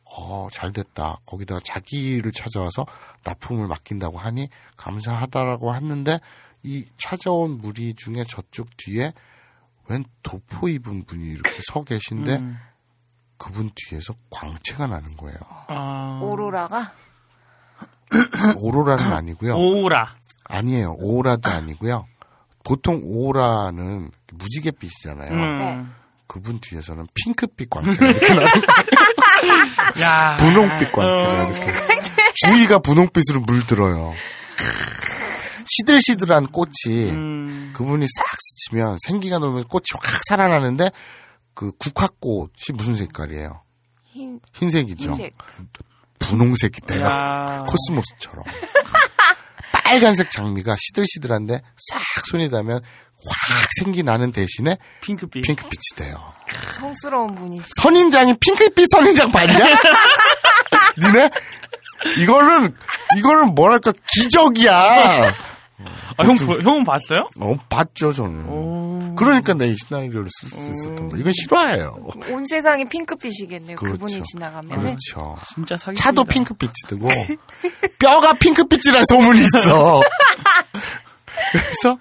어, 잘 됐다. 거기다가 자기를 찾아와서 납품을 맡긴다고 하니 감사하다라고 했는데 이 찾아온 무리 중에 저쪽 뒤에 웬 도포 입은 분이 이렇게 서 계신데 음. 그분 뒤에서 광채가 나는 거예요. 아. 오로라가 오로라는 아니고요. 오라. 아니에요. 오라도 아니고요. 보통 오라는 무지갯빛이잖아요. 음. 네. 그분 뒤에서는 핑크빛 광채가 이렇게 나는 야. 분홍빛 광채가 어. 이렇게 주위가 분홍빛으로 물들어요. 시들시들한 꽃이 음. 그분이 싹 스치면 생기가 나면 꽃이 확 살아나는데 그 국화꽃이 무슨 색깔이에요? 흰, 흰색이죠. 흰색. 분홍색이 돼요. 야. 코스모스처럼. 빨간색 장미가 시들시들한데 싹 손이 닿으면 확 생기 나는 대신에 핑크빛. 핑크빛이 돼요. 성스러운 분이. 선인장이 핑크빛 선인장 봤냐? 니네? 이거는, 이거는 뭐랄까, 기적이야. 아, 형, 보- 형은 봤어요? 어, 봤죠, 저는. 그러니까 내이 시나리오를 쓸 수 있었던 거. 이건 실화예요. 온 세상이 핑크빛이겠네요. 그 그렇죠. 분이 지나가면. 그렇죠. 진짜 사기. 차도 핑크빛이 뜨고, 뼈가 핑크빛이라는 소문이 있어. 그래서,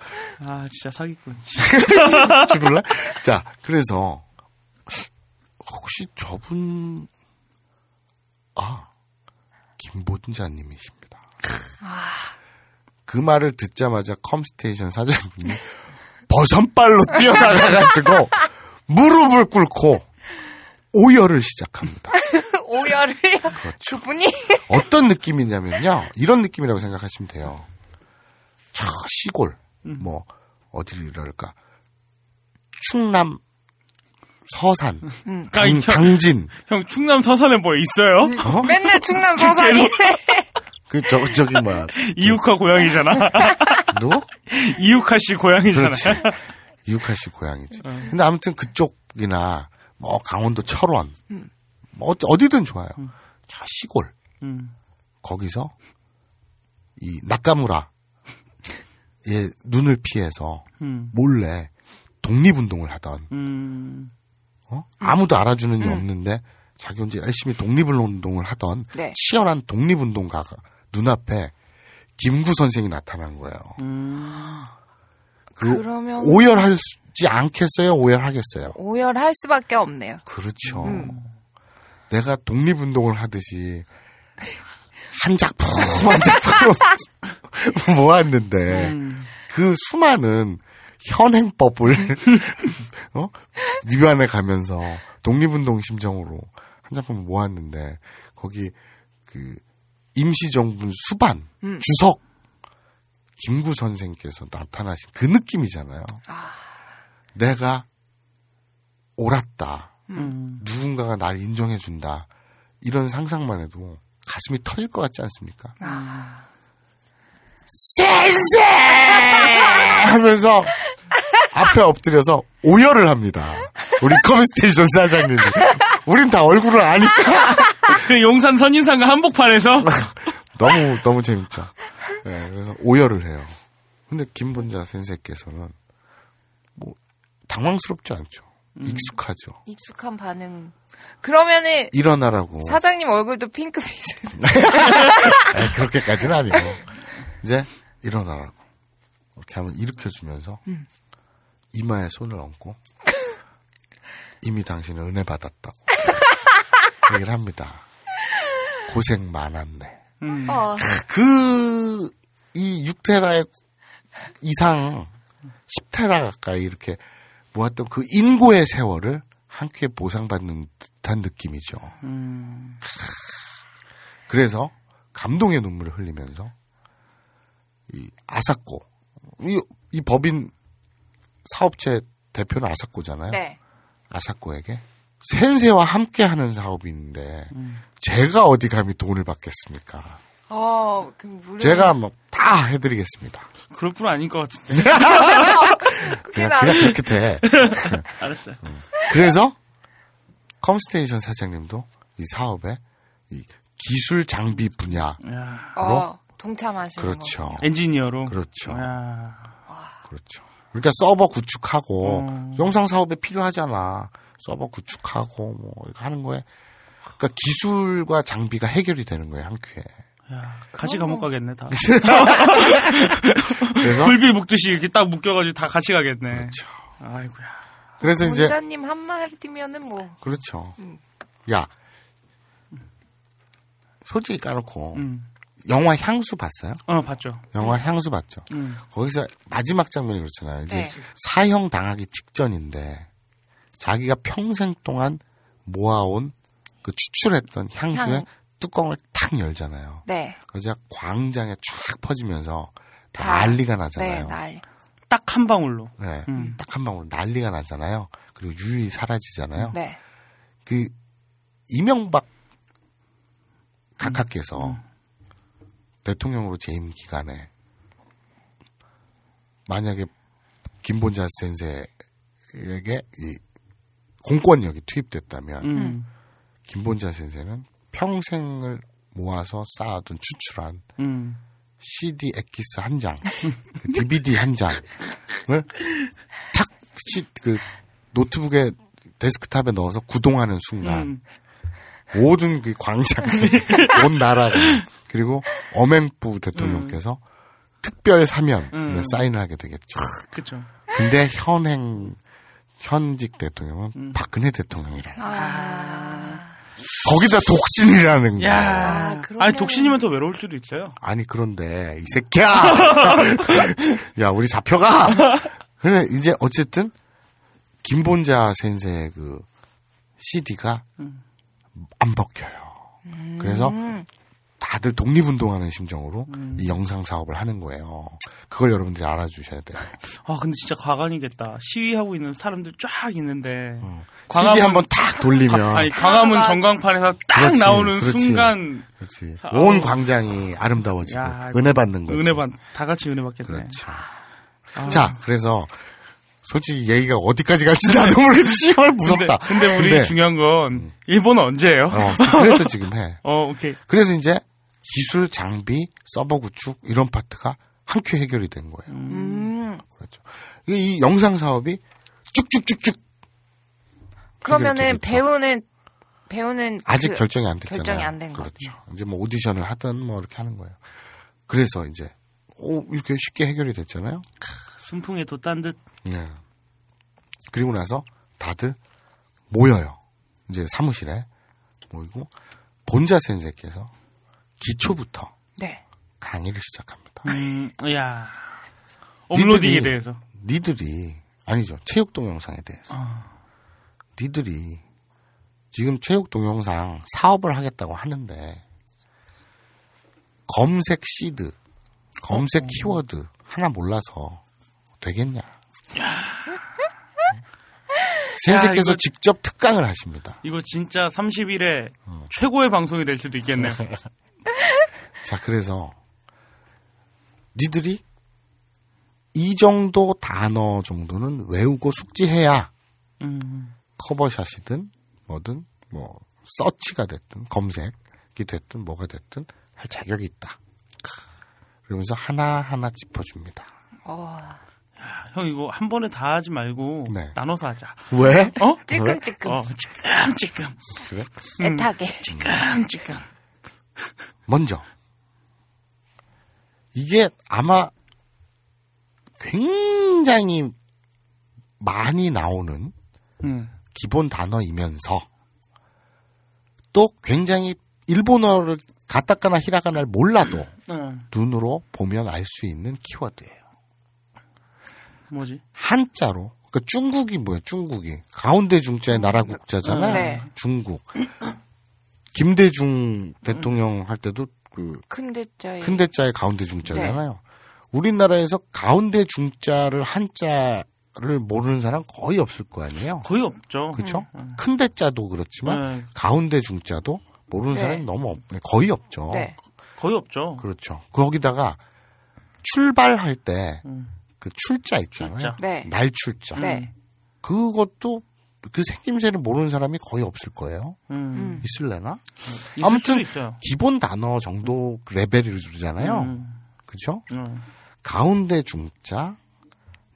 아, 진짜 사기꾼. 죽을래? 자, 그래서, 혹시 저분, 아, 김본자님이십니다. 그 말을 듣자마자 컴스테이션 사장님이 버선발로 뛰어나가가지고 무릎을 꿇고 오열을 시작합니다. 오열을요? 그렇죠. 그분이? 어떤 느낌이냐면요. 이런 느낌이라고 생각하시면 돼요. 저 시골, 뭐, 어디를 이럴까. 충남, 서산, 음. 당, 아니, 저- 당진, 형, 충남 서산에 뭐 있어요? 어? 맨날 충남 서산이. 그, 저, 저기, 뭐야. 이육화 고향이잖아. 누구? 이육화 씨 고향이잖아. 그렇지. 이육하 씨 고향이지. 근데 아무튼 그쪽이나, 뭐, 강원도 철원, 뭐, 어디- 어디든 좋아요. 저 시골, 음. 거기서, 이, 낙가무라, 의 눈을 피해서, 음. 몰래, 독립운동을 하던, 음. 어? 아무도 알아주는 이 없는데 자기 혼자 열심히 독립운동을 하던 네. 치열한 독립운동가가 눈앞에 김구 선생이 나타난 거예요. 그 그러면- 오열하지 않겠어요? 오열하겠어요? 오열할 수밖에 없네요. 그렇죠. 음. 내가 독립운동을 하듯이 한 작품 한 작품 모았는데 그 수많은 현행법을 어? 위반해 가면서 독립운동 심정으로 한 작품을 모았는데 거기 그 임시정부 수반 음. 주석 김구 선생께서 나타나신 그 느낌이잖아요. 내가 옳았다. 음. 누군가가 날 인정해 준다. 이런 상상만 해도 가슴이 터질 것 같지 않습니까? 센세! 하면서 앞에 엎드려서 오열을 합니다. 우리 컴스테이션 사장님이. 우린 다 얼굴을 아니까. 그 용산 선인상가 한복판에서 너무, 너무 재밌죠. 네, 그래서 오열을 해요. 근데 김본자 선생께서는 뭐, 당황스럽지 않죠. 익숙하죠. 익숙한 반응. 그러면은 일어나라고. 사장님 얼굴도 핑크빛. 그렇게까지는 아니고. 이제 일어나라고. 이렇게 하면 일으켜 주면서 음. 이마에 손을 얹고 이미 당신은 은혜 받았다고 얘기를 합니다. 고생 많았네. 음. 어. 그, 이 6테라의 이상 10테라 가까이 이렇게 모았던 그 인고의 세월을 한 큐에 보상받는 듯한 느낌이죠. 음. 그래서 감동의 눈물을 흘리면서 이 아사코 이, 이 법인 사업체 대표는 아사코잖아요. 네. 아사코에게 센세와 함께하는 사업인데 제가 어디 감히 돈을 받겠습니까? 어, 그럼 무료. 제가 뭐 다 해드리겠습니다. 그럴 분 아닌 것 같은데. 그냥, 그냥 그렇게 돼. 알았어요. 그래서 컴스테이션 사장님도 이 사업에 이 기술 장비 분야 야. 어, 동참하시는 그렇죠. 거. 엔지니어로. 그렇죠. 야. 그렇죠. 그러니까 서버 구축하고 어. 영상 사업에 필요하잖아. 서버 구축하고 뭐 이렇게 하는 거에 그러니까 기술과 장비가 해결이 되는 거예요 한 큐에. 야, 같이 감옥 가겠네, 다. 그래서 굴비 묶듯이 이렇게 딱 묶여가지고 다 같이 가겠네. 그렇죠. 아이고야. 그래서 이제 본자님 한 마디면은 뭐. 그렇죠. 음. 야 솔직히 까놓고 음. 영화 향수 봤어요? 어, 봤죠. 영화 향수 봤죠. 음. 거기서 마지막 장면이 그렇잖아요. 이제 네. 사형 당하기 직전인데 자기가 평생 동안 모아온 그 추출했던 향수의 향. 뚜껑을 탁 열잖아요. 네. 그러자 광장에 쫙 퍼지면서 다. 난리가 네, 나잖아요. 날. 딱한 방울로. 네. 음. 딱한 방울 난리가 나잖아요. 그리고 유유히 사라지잖아요. 네. 그 이명박 각하께서 음. 대통령으로 재임 기간에 만약에 김본자 센세에게 이 공권력이 투입됐다면 음. 김본자 센세는 평생을 모아서 쌓아둔 추출한 음. CD 엑기스 한 장, 그 DVD 한 장을 탁, 시- 그, 노트북에 데스크탑에 넣어서 구동하는 순간, 음. 모든 그 광장, 온 나라가, 그리고 엄행부 대통령께서 특별 사면에 음. 사인을 하게 되겠죠. 그쵸. 근데 현행, 현직 대통령은 음. 박근혜 대통령이라는. 아. 거기다 독신이라는 거. 야. 아니, 독신이면 더 외로울 수도 있어요. 아니 그런데 이 새끼야 야 우리 잡혀가 근데 이제 어쨌든 김본자 센세의 그 CD가 안 벗겨요 그래서 다들 독립운동하는 심정으로 이 영상 사업을 하는 거예요 그걸 여러분들이 알아주셔야 돼요 아, 근데 진짜 과간이겠다. 시위하고 있는 사람들 쫙 있는데. CD 한번 탁 돌리면 아니, 광화문 전광판에서 딱 그렇지, 나오는 그렇지. 순간. 그렇지. 아, 온 어. 광장이 아름다워지고 야, 은혜 받는 거지 은혜 받, 다 같이 은혜 받겠네. 그렇죠. 아. 자, 그래서 솔직히 얘기가 어디까지 갈지 나도 모르겠지. 정말 무섭다. 근데, 근데 우리 중요한 건 일본은 언제예요? 어, 그래서 지금 해. 어, 오케이. 그래서 이제 기술, 장비, 서버 구축 이런 파트가 한 큐 해결이 된 거예요. 음. 그렇죠. 이, 이 영상 사업이 쭉쭉쭉쭉 그러면은. 배우는 배우는 아직 그 결정이 안 됐잖아요. 결정이 안 된 거. 그렇죠. 이제 뭐 오디션을 하든 뭐 이렇게 하는 거예요. 그래서 이제 오, 이렇게 쉽게 해결이 됐잖아요. 순풍에 돛단 듯. 네. 그리고 나서 다들 모여요. 이제 사무실에 모이고 본자 센세께서 기초부터 네. 강의를 시작합니다. 음, 야 업로딩에 대해서. 니들이 아니죠 체육 동영상에 대해서 아. 니들이 지금 체육 동영상 사업을 하겠다고 하는데 검색 시드 검색 키워드 하나 몰라서 되겠냐? 이거- 직접 특강을 하십니다. 이거 진짜 30일에 어. 최고의 방송이 될 수도 있겠네요. 자, 그래서 니들이 이 정도 단어 정도는 외우고 숙지해야 음. 커버샷이든 뭐든 뭐 서치가 됐든 검색이 됐든 뭐가 됐든 할 자격이 있다. 그러면서 하나하나 짚어줍니다. 어. 야, 형 이거 한 번에 다 하지 말고 네. 나눠서 하자. 왜? 어? 찔끔찔끔. 어, 찔끔찔끔. 그래? 애타게. 찔끔찔끔. 먼저 이게 아마 굉장히 많이 나오는 음. 기본 단어이면서 또 굉장히 일본어를 가타카나 히라가나를 몰라도 음. 눈으로 보면 알 수 있는 키워드예요. 뭐지? 한자로 그 중국이 뭐야? 중국이 가운데 중자의 나라 국자잖아 요. 네. 중국. 김대중 대통령 할 때도 그 큰 대자에 큰 대자의 가운데 중자잖아요. 우리나라에서 가운데 중자를 한자를 모르는 사람 거의 없을 거 아니에요. 거의 없죠. 그렇죠? 큰 대자도 그렇지만 네. 가운데 중자도 모르는 네. 사람이 너무 없, 거의 없죠. 네. 거의 없죠. 그렇죠. 거기다가 출발할 때그 음. 출자 있잖아요. 출자. 네. 날 출자. 네. 그것도 그 생김새를 모르는 사람이 거의 없을 거예요. 음. 음. 있을래나? 있을 아무튼. 기본 단어 정도 레벨을 주잖아요. 음. 그죠? 음. 가운데 중자,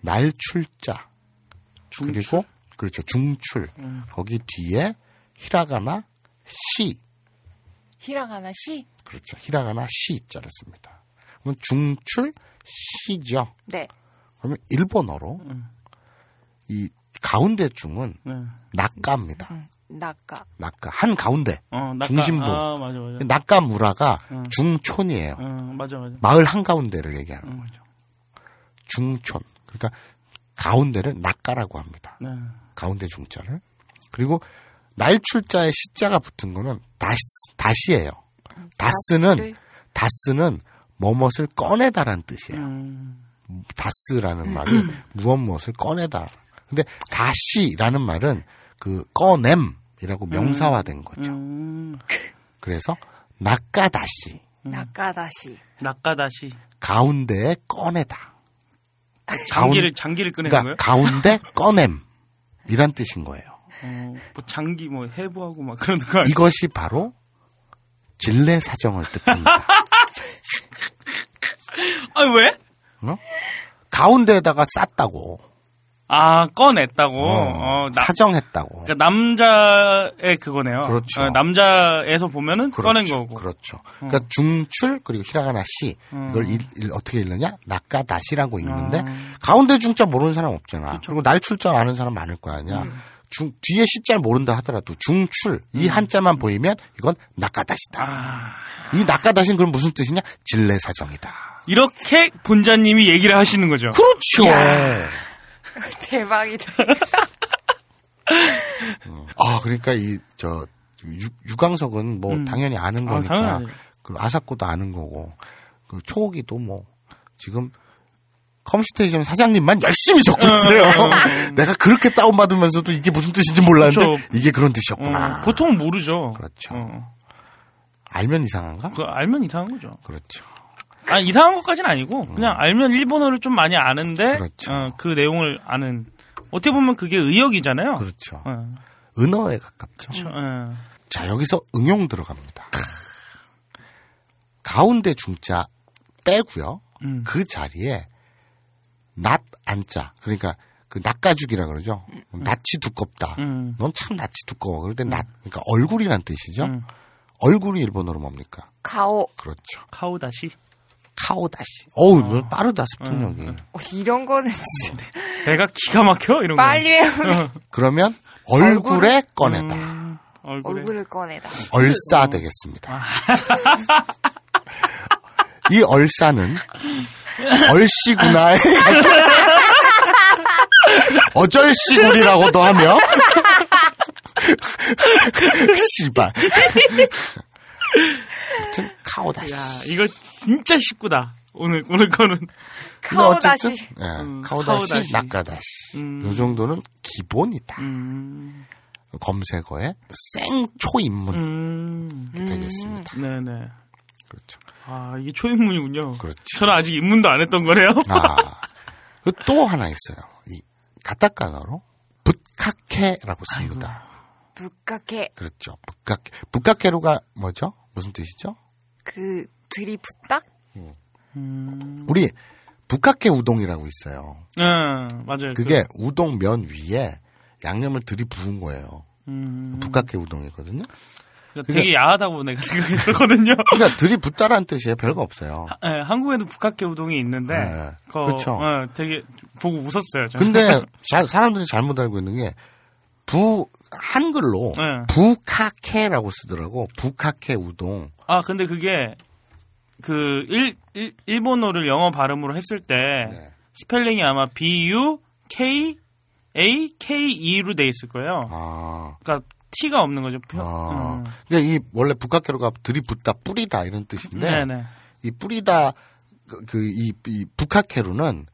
날 출자, 그리고 그렇죠 중출. 음. 거기 뒤에 히라가나 시, 히라가나 시. 그렇죠 히라가나 시 자를 씁니다. 그러면 중출 시죠. 네. 그러면 일본어로 음. 이 가운데 중은 네. 낙가입니다. 음. 낙가. 낙가 한 가운데 어, 낙가. 중심부. 아, 맞아, 맞아. 낙가 무라가 음. 중촌이에요. 어, 맞아, 맞아. 마을 한 가운데를 얘기하는 음. 거죠. 중촌. 그러니까 가운데를 낙가라고 합니다. 네. 가운데 중자를. 그리고 날출자에 시자가 붙은 거는 다시 다시예요. 다스는 다스를? 다스는 뭐뭇을 꺼내다란 뜻이에요. 음. 다스라는 말이 무엇 무엇을 꺼내다. 근데 다시라는 말은 그 꺼냄이라고 명사화된 거죠. 음. 그래서 낙가다시 낙가다시. 낙가다시. 가운데에 꺼내다. 장기를, 장기를 꺼내는 그러니까 거예요? 가운데 꺼냄 이란 뜻인 거예요. 어, 뭐 장기 뭐 해부하고 막 그런 거 아니에요? 이것이 바로 진례 사정을 뜻합니다. 아, 왜? 어? 가운데에다가 쌌다고. 아, 꺼냈다고. 어, 어, 나- 사정했다고. 그러니까 남자의 그거네요. 그렇죠. 어, 남자에서 보면은 꺼낸 그렇죠. 거고. 그렇죠. 그러니까 중출 그리고 히라가나 시 음. 이걸 일- 일- 어떻게 읽느냐? 낙가다시라고 읽는데 아. 가운데 중자 모르는 사람 없잖아. 그리고 날출자 아는 사람 많을 거 아니야. 음. 중 뒤에 시자 모른다 하더라도 중출 이 한자만 보이면 이건 낙가다시다. 아. 이 낙가다시는 그럼 무슨 뜻이냐? 진례사정이다. 이렇게 본자님이 얘기를 하시는 거죠. 그렇죠. 대박이다. 아 그러니까 이 저 유광석은 뭐 음. 당연히 아는 아, 거니까 당연하지. 그 아사코도 아는 거고 그 초기도 뭐 지금 컴스테이션 사장님만 열심히 적고 있어요. 내가 그렇게 다운받으면서도 이게 무슨 뜻인지 몰랐는데 그렇죠. 이게 그런 뜻이었구나. 어, 보통은 모르죠. 그렇죠. 어. 알면 이상한가? 그 알면 이상한 거죠. 그렇죠. 아 이상한 것까지는 아니고 그냥 알면 일본어를 좀 많이 아는데 음. 그렇죠. 어, 그 내용을 아는 어떻게 보면 그게 의역이잖아요. 그렇죠. 어, 은어에 가깝죠. 그렇죠. 어. 자 여기서 응용 들어갑니다. 가운데 중자 빼고요. 음. 그 자리에 낫 안자 그러니까 그 낫가죽이라 그러죠. 낯이 두껍다. 음. 넌참 낯이 두꺼워. 그럴 때 낫, 그러니까 얼굴이란 뜻이죠. 음. 얼굴이 일본어로 뭡니까? 가오. 그렇죠. 카오다시 카오다시. 어우, 너 빠르다, 습득력이. 음. 어, 이런 거는 진짜 배가 기가 막혀 이런 빨리 외우네. 그러면 얼굴에 꺼내다. 거. 음, 얼굴에. 얼굴을 꺼내다. 얼싸 되겠습니다. 이 얼싸는 얼씨구나에 어절씨구리라고도 하며 씨발 아무튼 카오다시 야 이거 진짜 쉽구다. 오늘 오늘 거는 카오다시. 예, 음, 카오다시, 카오다시. 낙가다시 음. 요 정도는 기본이다 음, 검색어에 생초인문 음, 되겠습니다 네네. 그렇죠 아 이게 초인문이군요. 그렇죠 저는 아직 입문도 안 했던 거네요. 아, 그리고 또 하나 있어요. 이 가타카나로 붓카케라고 씁니다. 북각해. 그렇죠. 붓카케. 붓카케루가 뭐죠? 무슨 뜻이죠? 그 들이붓다? 우리 붓카케 우동이라고 있어요. 네 맞아요. 그게 우동 면 위에 양념을 들이부은 거예요. 음, 붓카케 우동이거든요. 그러니까 되게 야하다고 내가 생각했었거든요. 그러니까 들이붓다라는 뜻이에요. 별거 없어요. 네, 한국에도 북학계 우동이 있는데 네, 그거, 그렇죠. 어, 되게 보고 웃었어요. 저는. 근데 자- 사람들이 잘못 알고 있는 게 부, 한글로 네. 부카케라고 쓰더라고. 부카케 우동. 아 근데 그게 그 일, 일 일 본어를 영어 발음으로 했을 때 네. 스펠링이 아마 B U K A K E로 돼 있을 거예요. 아. 그러니까 T가 없는 거죠. 표- 아, 음. 그러니까 이 원래 북카케로가 들이붓다 뿌리다 이런 뜻인데 네네. 이 뿌리다 그이 이 북카케루는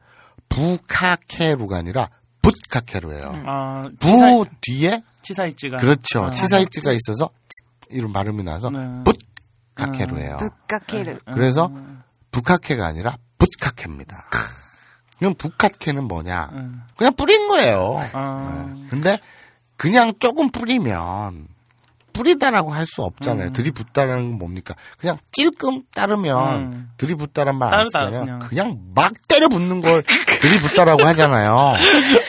부카케루가 아니라 붓카케루예요. 아, 부 치사, 뒤에 치사이치가 그렇죠 아, 치사이치가 있어서 이런 발음이 나서 네. 붓카케루예요. 북각해를. 그래서 북카케가 아니라 붓카케입니다. 그럼 북카케는 뭐냐? 음. 그냥 뿌린 거예요. 아, 네. 근데 그냥 조금 뿌리면 뿌리다라고 할 수 없잖아요. 음. 들이붓다라는 건 뭡니까? 그냥 찔끔 따르면 음. 들이붓다란 말 안 쓰잖아요. 그냥. 그냥. 막 때려 붓는 걸 들이붓다라고 하잖아요.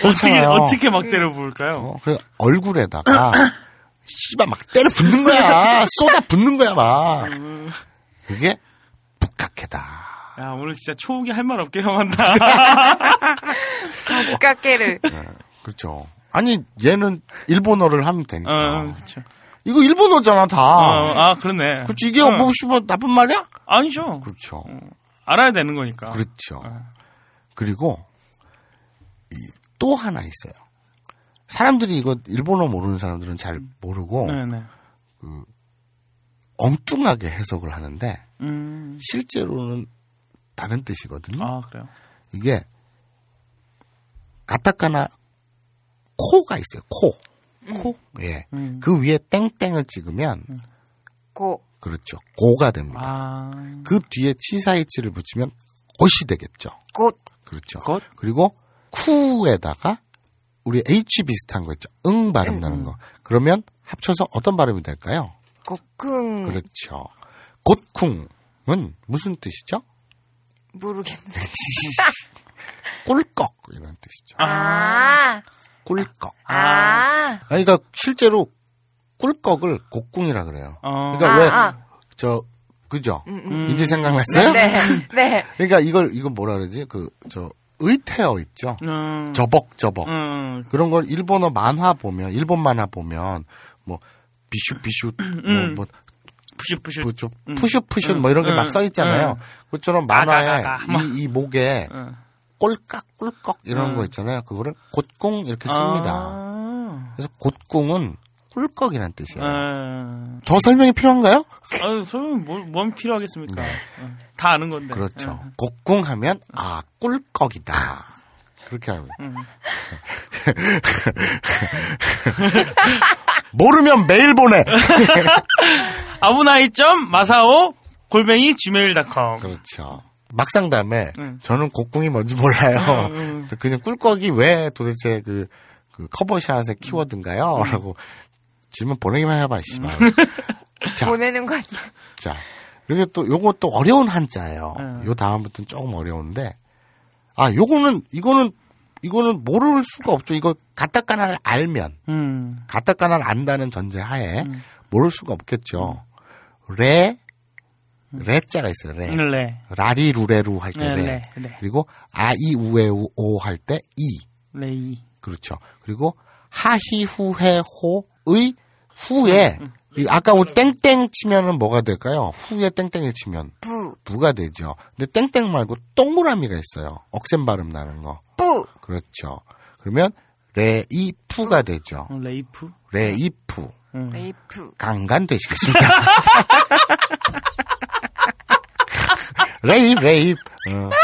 어떻게. 어떻게 막 때려 부을까요? 어, 그래서 얼굴에다가 씨발 막 때려 붓는 거야. 쏟아 붓는 거야 막. 그게 북카케다. 야 오늘 진짜 초욱이 할 말 없게 형한다. 북각해를. 그렇죠. 아니 얘는 일본어를 하면 되니까. 어, 그렇죠. 이거 일본어잖아 다. 어, 아, 그러네. 그렇지 이게 어. 뭐 씨발 나쁜 말이야? 아니죠. 그렇죠. 알아야 되는 거니까. 그렇죠. 어. 그리고 이, 또 하나 있어요. 사람들이 이거 일본어 모르는 사람들은 잘 모르고 네네. 엉뚱하게 해석을 하는데 음. 실제로는 다른 뜻이거든요. 아, 그래요. 이게 가타카나 코가 있어요. 코. 코? 예. 음. 그 위에 땡땡을 찍으면 고. 그렇죠. 고가 됩니다. 아. 그 뒤에 치사이치를 붙이면 꽃이 되겠죠. 꽃. 그렇죠. 것? 그리고 쿠에다가 우리 H 비슷한 거 있죠. 응 발음 나는 거. 그러면 합쳐서 어떤 발음이 될까요? 고쿵. 그렇죠. 곧쿵은 무슨 뜻이죠? 모르겠네. 꿀꺽 이런 뜻이죠. 아. 꿀꺽. 아. 아니, 그러니까 실제로 꿀꺽을 곡궁이라 그래요. 어. 그러니까 아, 왜 아. 저 그죠? 음. 이제 생각났어요? 네. 네. 그러니까 이걸 이거 뭐라 그러지? 그 저 의태어 있죠. 음. 저벅저벅 음. 그런 걸 일본어 만화 보면 일본 만화 보면 뭐 비슈 비슈 음. 뭐, 뭐 푸슛 푸슛. 뭐좀 음. 푸슈 푸슈 음. 뭐 이런 게막 음. 써 있잖아요. 음. 그처럼 만화에. 이, 이 목에 음. 꼴깍 꿀꺽 이런 음. 거 있잖아요. 그거를 곧궁 이렇게 씁니다. 아. 그래서 곧궁은 꿀꺽이란 뜻이에요. 아. 더 설명이 필요한가요? 아유, 저는 뭐, 뭔 필요하겠습니까? 어. 다 아는 건데. 네. 그렇죠. 예. 곡궁 하면 아 꿀꺽이다. 그렇게 하면 음. 모르면 메일 보내. 아부나이 점 마사오 골뱅이 gmail.com. 그렇죠. 막상 다음에 음. 저는 곡궁이 뭔지 몰라요. 음. 그냥 꿀꺽이 왜 도대체 그, 그 커버샷의 키워드인가요? 음. 라고 질문 보내기만 해봐, 씨발. 자, 보내는 거 아니야. 자. 그리고 또또 어려운 한자예요. 음. 요 다음부터는 조금 어려운데 아, 요거는 이거는 이거는 모를 수가 없죠. 이거 가타카나를 알면 음. 가타카나를 안다는 전제 하에 음. 모를 수가 없겠죠. 레 레자가 있어요. 레. 네. 라리 루레루 할때 네, 레. 네, 네. 그리고 アイウエオ 할 때 イ. レイ. 그렇죠. 그리고 하히 후해 호의 후에 음, 이 아까 우리 땡땡 치면은 뭐가 될까요? フ에 땡땡을 치면 ブ. ブ가 되죠. 근데 땡땡 말고 동그라미가 있어요. 억센 발음 나는 거. プ. 그렇죠. 그러면 레이푸가 되죠. 어, 레이프. 레이푸. 음. 레이프. 강간 되시겠습니다. rape, rape. 어.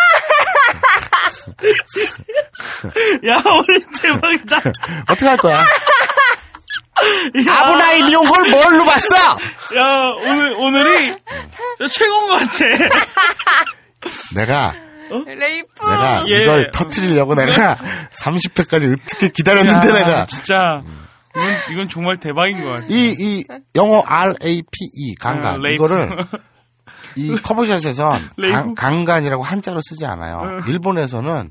야, 오늘 대박이다. 어떻게 할 거야? 아브나이 니온 걸 뭘로 봤어? 야, 오늘, 오늘이 최고인 것 같아. 내가, レイプ. 내가 예. 이걸 터트리려고 내가 30회까지 어떻게 기다렸는데 야, 내가. 진짜. 이건, 이건 정말 대박인 것 같아. 이, 이, 영어 R-A-P-E, 강간. 어, 레이프. 이거를, 이 커버샷에선. 강, 강간이라고 한자로 쓰지 않아요. 일본에서는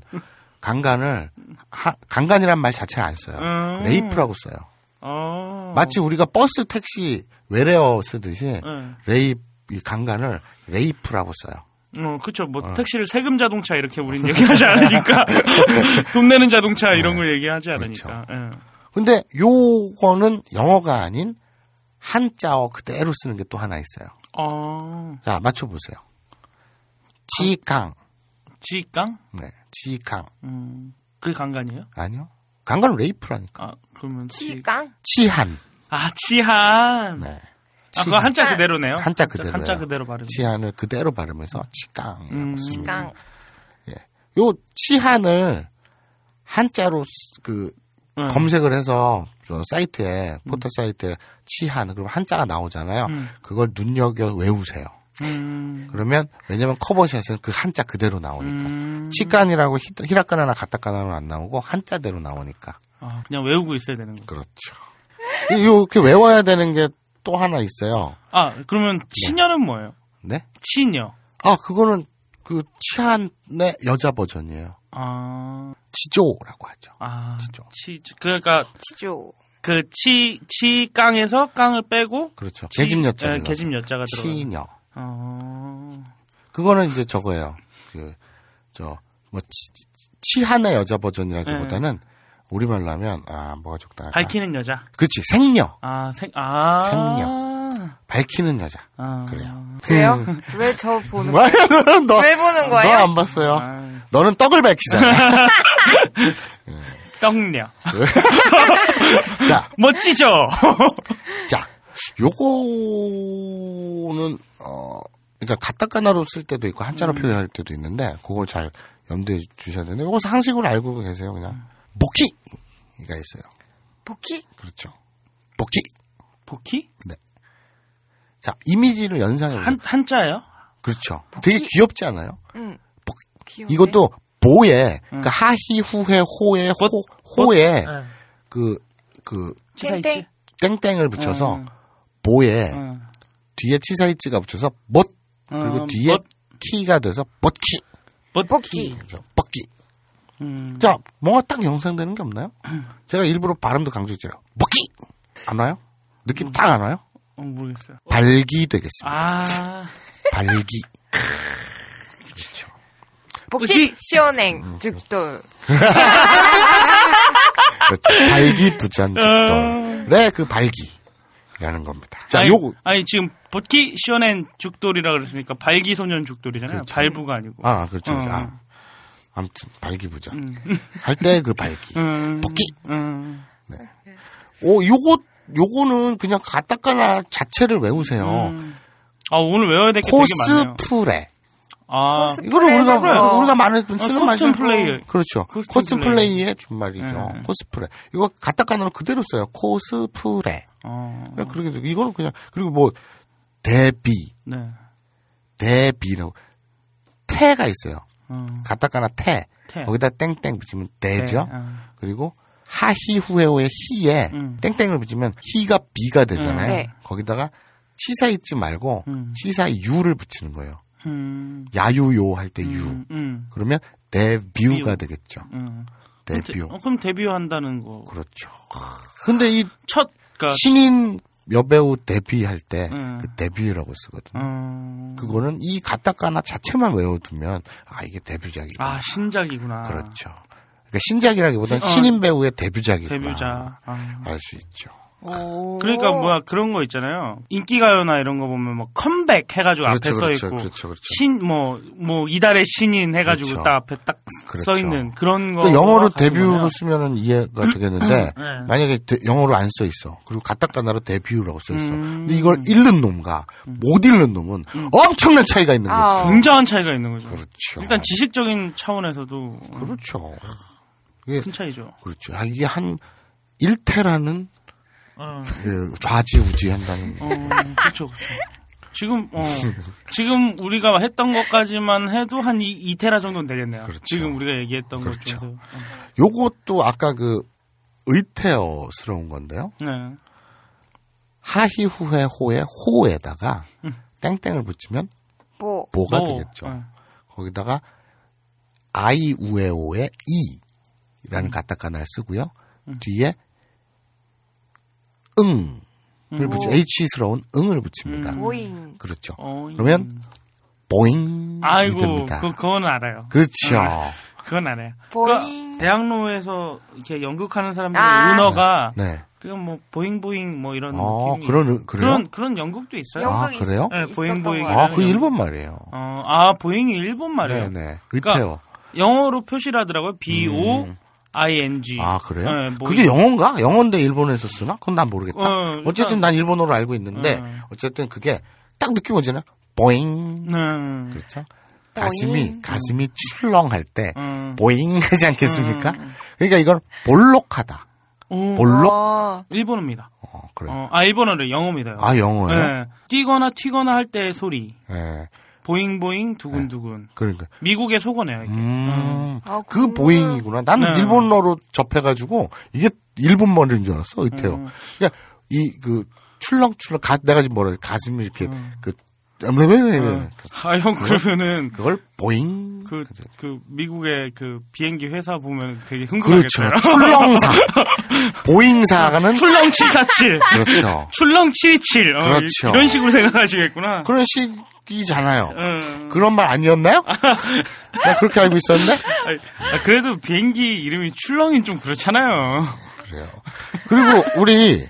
강간을, 하- 강간이란 말 자체를 안 써요. 음. レイプ라고 써요. 어. 마치 우리가 버스, 택시, 외래어 쓰듯이 응. レイ, 이 강간을 レイプ라고 써요. 어, 그쵸. 뭐, 택시를 세금 자동차 이렇게 우린 얘기하지 않으니까. 돈 내는 자동차 이런 거 얘기하지 않으니까. 예. 근데 요거는 영어가 아닌 한자어 그대로 쓰는 게 또 하나 있어요. 어, 자, 맞춰보세요. 痴漢. 痴漢? 네, 痴漢. 음, 그게 강간이에요? 아니요. 강간은 レイプ라니까. 아, 그러면 지, 치깡. 치한. 아, 치한. 네. 아, 그거 한자 그대로네요. 한자 그대로. 한자 그대로 발음. 치한을 그대로 발음해서 치강. 음. 치깡. 요 치한을 한자로 쓰- 그 응. 검색을 해서 저 사이트에 포털 사이트에 치한 그럼 한자가 나오잖아요. 음. 그걸 눈여겨 외우세요. 음. 그러면 왜냐면 커버샷은 그 한자 그대로 나오니까. 음. 치간이라고 히- 히라카나나 가타카나는 안 나오고 한자대로 나오니까. 아, 그냥 외우고 있어야 되는 거. 그렇죠. 이렇게 외워야 되는 게 또 하나 있어요. 아, 그러면 치녀는 뭐예요? 네? 치녀. 아, 그거는 그 치한의 여자 버전이에요. 아, 치조라고 하죠. 아, 치조. 치, 그러니까 치조. 그 치, 치깡에서 깡을 빼고 그렇죠. 치- 계집 여자. 예, 계집 여자가 들어가. 치녀. 어. 그거는 이제 저거예요. 그, 저, 뭐, 치, 치한의 여자 버전이라기보다는 우리말로 하면 아 뭐가 적당할까? 밝히는 여자. 그렇지 생녀. 아, 생, 아. 생녀. 밝히는 여자. 아. 그래요. 왜요? 왜 저 보는 거예요? 왜 보는 거예요? 너 안 봤어요. 아. 너는 떡을 밝히잖아. 떡녀. 자, 멋지죠? 자, 요거는 어 그러니까 가타카나로 쓸 때도 있고 한자로 표현할 때도 있는데 그걸 잘 염두에 주셔야 되는데 요거 상식으로 알고 계세요, 그냥. 복희 가 있어요. 복희? 그렇죠. 복희. 복희? 네. 자, 이미지를 연상해 보세요. 한, 한자예요? 그렇죠. 되게 귀엽지 않아요? 응. 귀여운데? 이것도 보에 그러니까 하히 후회 호에 호 호에 네. 그그 치사 땡땡. 있지? 땡땡을 붙여서 응. 보에 응. 뒤에 치사이치가 붙여서 멋 그리고 어, 뒤에 멋. 키가 돼서. 그래서 뻗기 음. 자 뭔가 딱 영상되는 게 없나요? 제가 일부러 발음도 강조했잖아요 뻗기 안 와요? 느낌 딱 안 와요? 어, 모르겠어요. 발기 되겠습니다 아. 발기 복희 시원행 죽돌. 그렇죠. 발기 부전 죽돌의 그 발기라는 겁니다. 자, 아니, 요거 아니, 지금 벚기 시원한 죽돌이라 그랬으니까 발기 소년 죽돌이잖아요. 그렇죠. 발부가 아니고. 아 그렇죠. 어. 아, 아무튼 발기 부전 음. 할때 그 발기 음. 복기. 음. 오 요거 요거는 그냥 가타카나 자체를 외우세요. 음. 아, 오늘 외워야 될 게 되게 많네요. 코스프레. 아, 이거를 우리가 그래요. 우리가 많이 어, 쓰는 말이죠. 코스튬 플레이. 그렇죠. 코스튬 코스플레이의 준말이죠. 네. 코스프레. 이거 가타카나로 그대로 써요. 코스프레. 어. 그냥 그렇게 이거는 그냥 그리고 뭐 데비, 네. 데비라고 태가 있어요. 어. 가타카나 태. 태. 거기다 땡땡 붙이면 대죠. 네, 어. 그리고 하히후에오의 히에 음. 땡땡을 붙이면 히가 비가 되잖아요. 네. 거기다가 치사 있지 말고 음. 치사 유를 붙이는 거예요. 음. 야유요 할 때 유. 음. 음. 그러면 데뷔가 ビュー. 되겠죠. 음. 데뷔. 어, 그럼 데뷔한다는 거. 그렇죠. 근데 이 첫, 그니까. 신인 여배우 데뷔할 때 음. 그 데뷔라고 쓰거든요. 음. 그거는 이 가타카나 자체만 외워두면 아 이게 데뷔작이구나. 아, 신작이구나. 그렇죠. 그러니까 신작이라기보다는 어. 신인 배우의 데뷔작이구나. 데뷔작. 아. 알수 있죠. 오. 그러니까 뭐야 그런 거 있잖아요. 인기가요나 이런 거 보면 뭐 컴백 해가지고 그렇죠, 앞에 써 그렇죠, 있고 그렇죠, 그렇죠. 신뭐뭐 이달의 신인 해가지고 그렇죠. 딱 앞에 딱써 그렇죠. 있는 그런 거. 그 영어로 데뷔로 쓰면은 이해가 되겠는데 네. 만약에 데- 영어로 안 써 있어. 그리고 가타카나로 데뷔라고 써 있어. 음. 근데 이걸 읽는 놈과 못 읽는 놈은 엄청난 차이가 있는 거지. 아. 굉장한 차이가 있는 거죠. 그렇죠. 일단 지식적인 차원에서도 그렇죠. 큰 차이죠. 그렇죠. 아, 이게 한 1테라는 어, 그 좌지우지 한다는 어, 그렇죠, 그렇죠. 지금 어 지금 우리가 했던 것까지만 해도 한 이, 2테라 정도는 되겠네요. 그렇죠. 지금 우리가 얘기했던 것 그렇죠. 중에서. 요것도 아까 그 의태어스러운 건데요. 네. 하히후회 호의 호에다가 땡땡을 붙이면 뭐. 보가 뭐, 되겠죠. 네. 거기다가 아이 우에오의 이라는 가타카나를 쓰고요. 뒤에 응을 붙이 H스러운 응을 붙입니다. 보잉. 그렇죠. 어, 그러면 ボイン 아이고, 됩니다. 그, 그건 알아요. 그렇죠. 어, 그건 알아요. ボイン. 그 대학로에서 이렇게 연극하는 사람들의 아. 은어가 네. 그냥 뭐 ボイン ボイン 뭐 이런 어, 느낌이 그런 그래요? 그런 그런 연극도 있어요. 아, 그래요? 네, 보잉 보잉. 거예요. 아, 그 일본 말이에요. 어, 아 ボイン이 일본 말이에요. 네, 네. 그러니까. 영어로 표시를 하더라고요. B O I N G. 아, 그래요? 네, 뭐 그게 영어인가? 영어인데 일본에서 쓰나? 그건 난 모르겠다. 어, 일단- 어쨌든 난 일본어로 알고 있는데, 어. 어쨌든 그게 딱 느낌 오잖아요. ボイン. 네. 그렇죠? 가슴이, ボイン. 가슴이 출렁할 때, 음. ボイン 하지 않겠습니까? 그러니까 이건 볼록하다. 오, 볼록? 어. 일본어입니다. 어, 그래. 어, 아 일본어를 영어입니다. 아, 영어예요? 네. 뛰거나 튀거나 할 때의 소리. 예. boing boing 두근두근. 그러니까. 미국의 속어네요. 이게. 음, 아, 그 boing이구나. 나는 네. 일본어로 접해가지고, 이게 일본 말인 줄 알았어, 의태어. 음. 그러니까, 이, 그, 출렁출렁, 가, 내가 지금 뭐라, 해, 가슴이 이렇게, 음. 그, 네, 아, 형, 그러면은. 그걸 ボイン. 그, 그, 미국의 그 비행기 회사 보면 되게 그렇죠. 흥분하겠어요. 출렁사. 보잉사가는 출렁 747. 그렇죠. 출렁 727. 어, 그렇죠. 이- 이런 식으로 생각하시겠구나. 그런 식이잖아요. 음. 그런 말 아니었나요? 나 그렇게 알고 있었는데? 아, 그래도 비행기 이름이 출렁이 좀 그렇잖아요. 그래요. 그리고 우리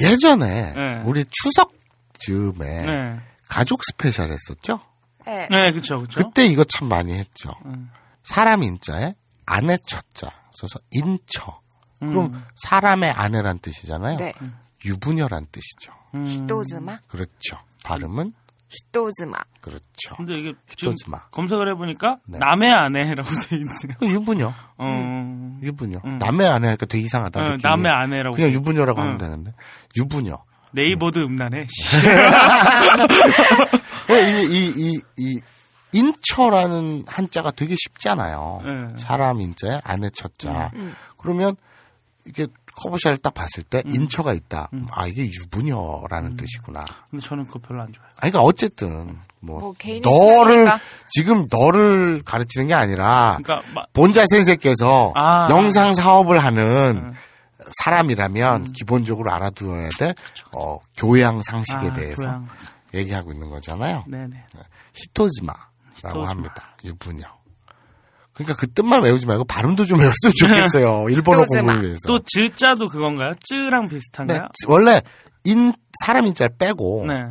예전에 네. 우리 추석 즈음에 네. 가족 스페셜 했었죠? 네. 네, 그쵸, 그쵸. 그때 이거 참 많이 했죠. 음. 사람 인자에 아내 첫자 써서 인처. 그럼 음. 사람의 아내란 뜻이잖아요. 네. 유부녀란 뜻이죠. 음. 히토즈마? 그렇죠. 발음은 히토즈마. 그렇죠. 근데 이게 히토즈마. 검색을 해보니까 네. 남의 아내라고 돼 있네요. 그 유부녀. 어, 유부녀. 음. 남의 아내 하니까 되게 이상하다. 어. 남의 아내라고. 그냥 유부녀라고 어. 하면 되는데. 유부녀. 네이버도 음란해. 이, 이, 이, 이, 인처라는 한자가 되게 쉽잖아요. 네. 사람 인자에 아내 첫자. 그러면 이게 커브샷을 딱 봤을 때 인처가 있다. 아 이게 유부녀라는 뜻이구나. 근데 저는 그거 별로 안 좋아해요. 아니, 그러니까 어쨌든 뭐, 뭐 너를 취향이니까. 지금 너를 가르치는 게 아니라 그러니까 마- 본자先生께서 아. 영상 사업을 하는 사람이라면 기본적으로 알아두어야 될 어, 교양 상식에 아, 대해서 교양. 얘기하고 있는 거잖아요. 네네. 히토즈마라고 히토즈마. 합니다. 유부녀. 그러니까 그 뜻만 외우지 말고 발음도 좀 외웠으면 좋겠어요. 일본어. 공부를 위해서. 또 즈자도 그건가요? 쯔랑 네, 비슷한가요? 원래 인 사람 인자 빼고 네.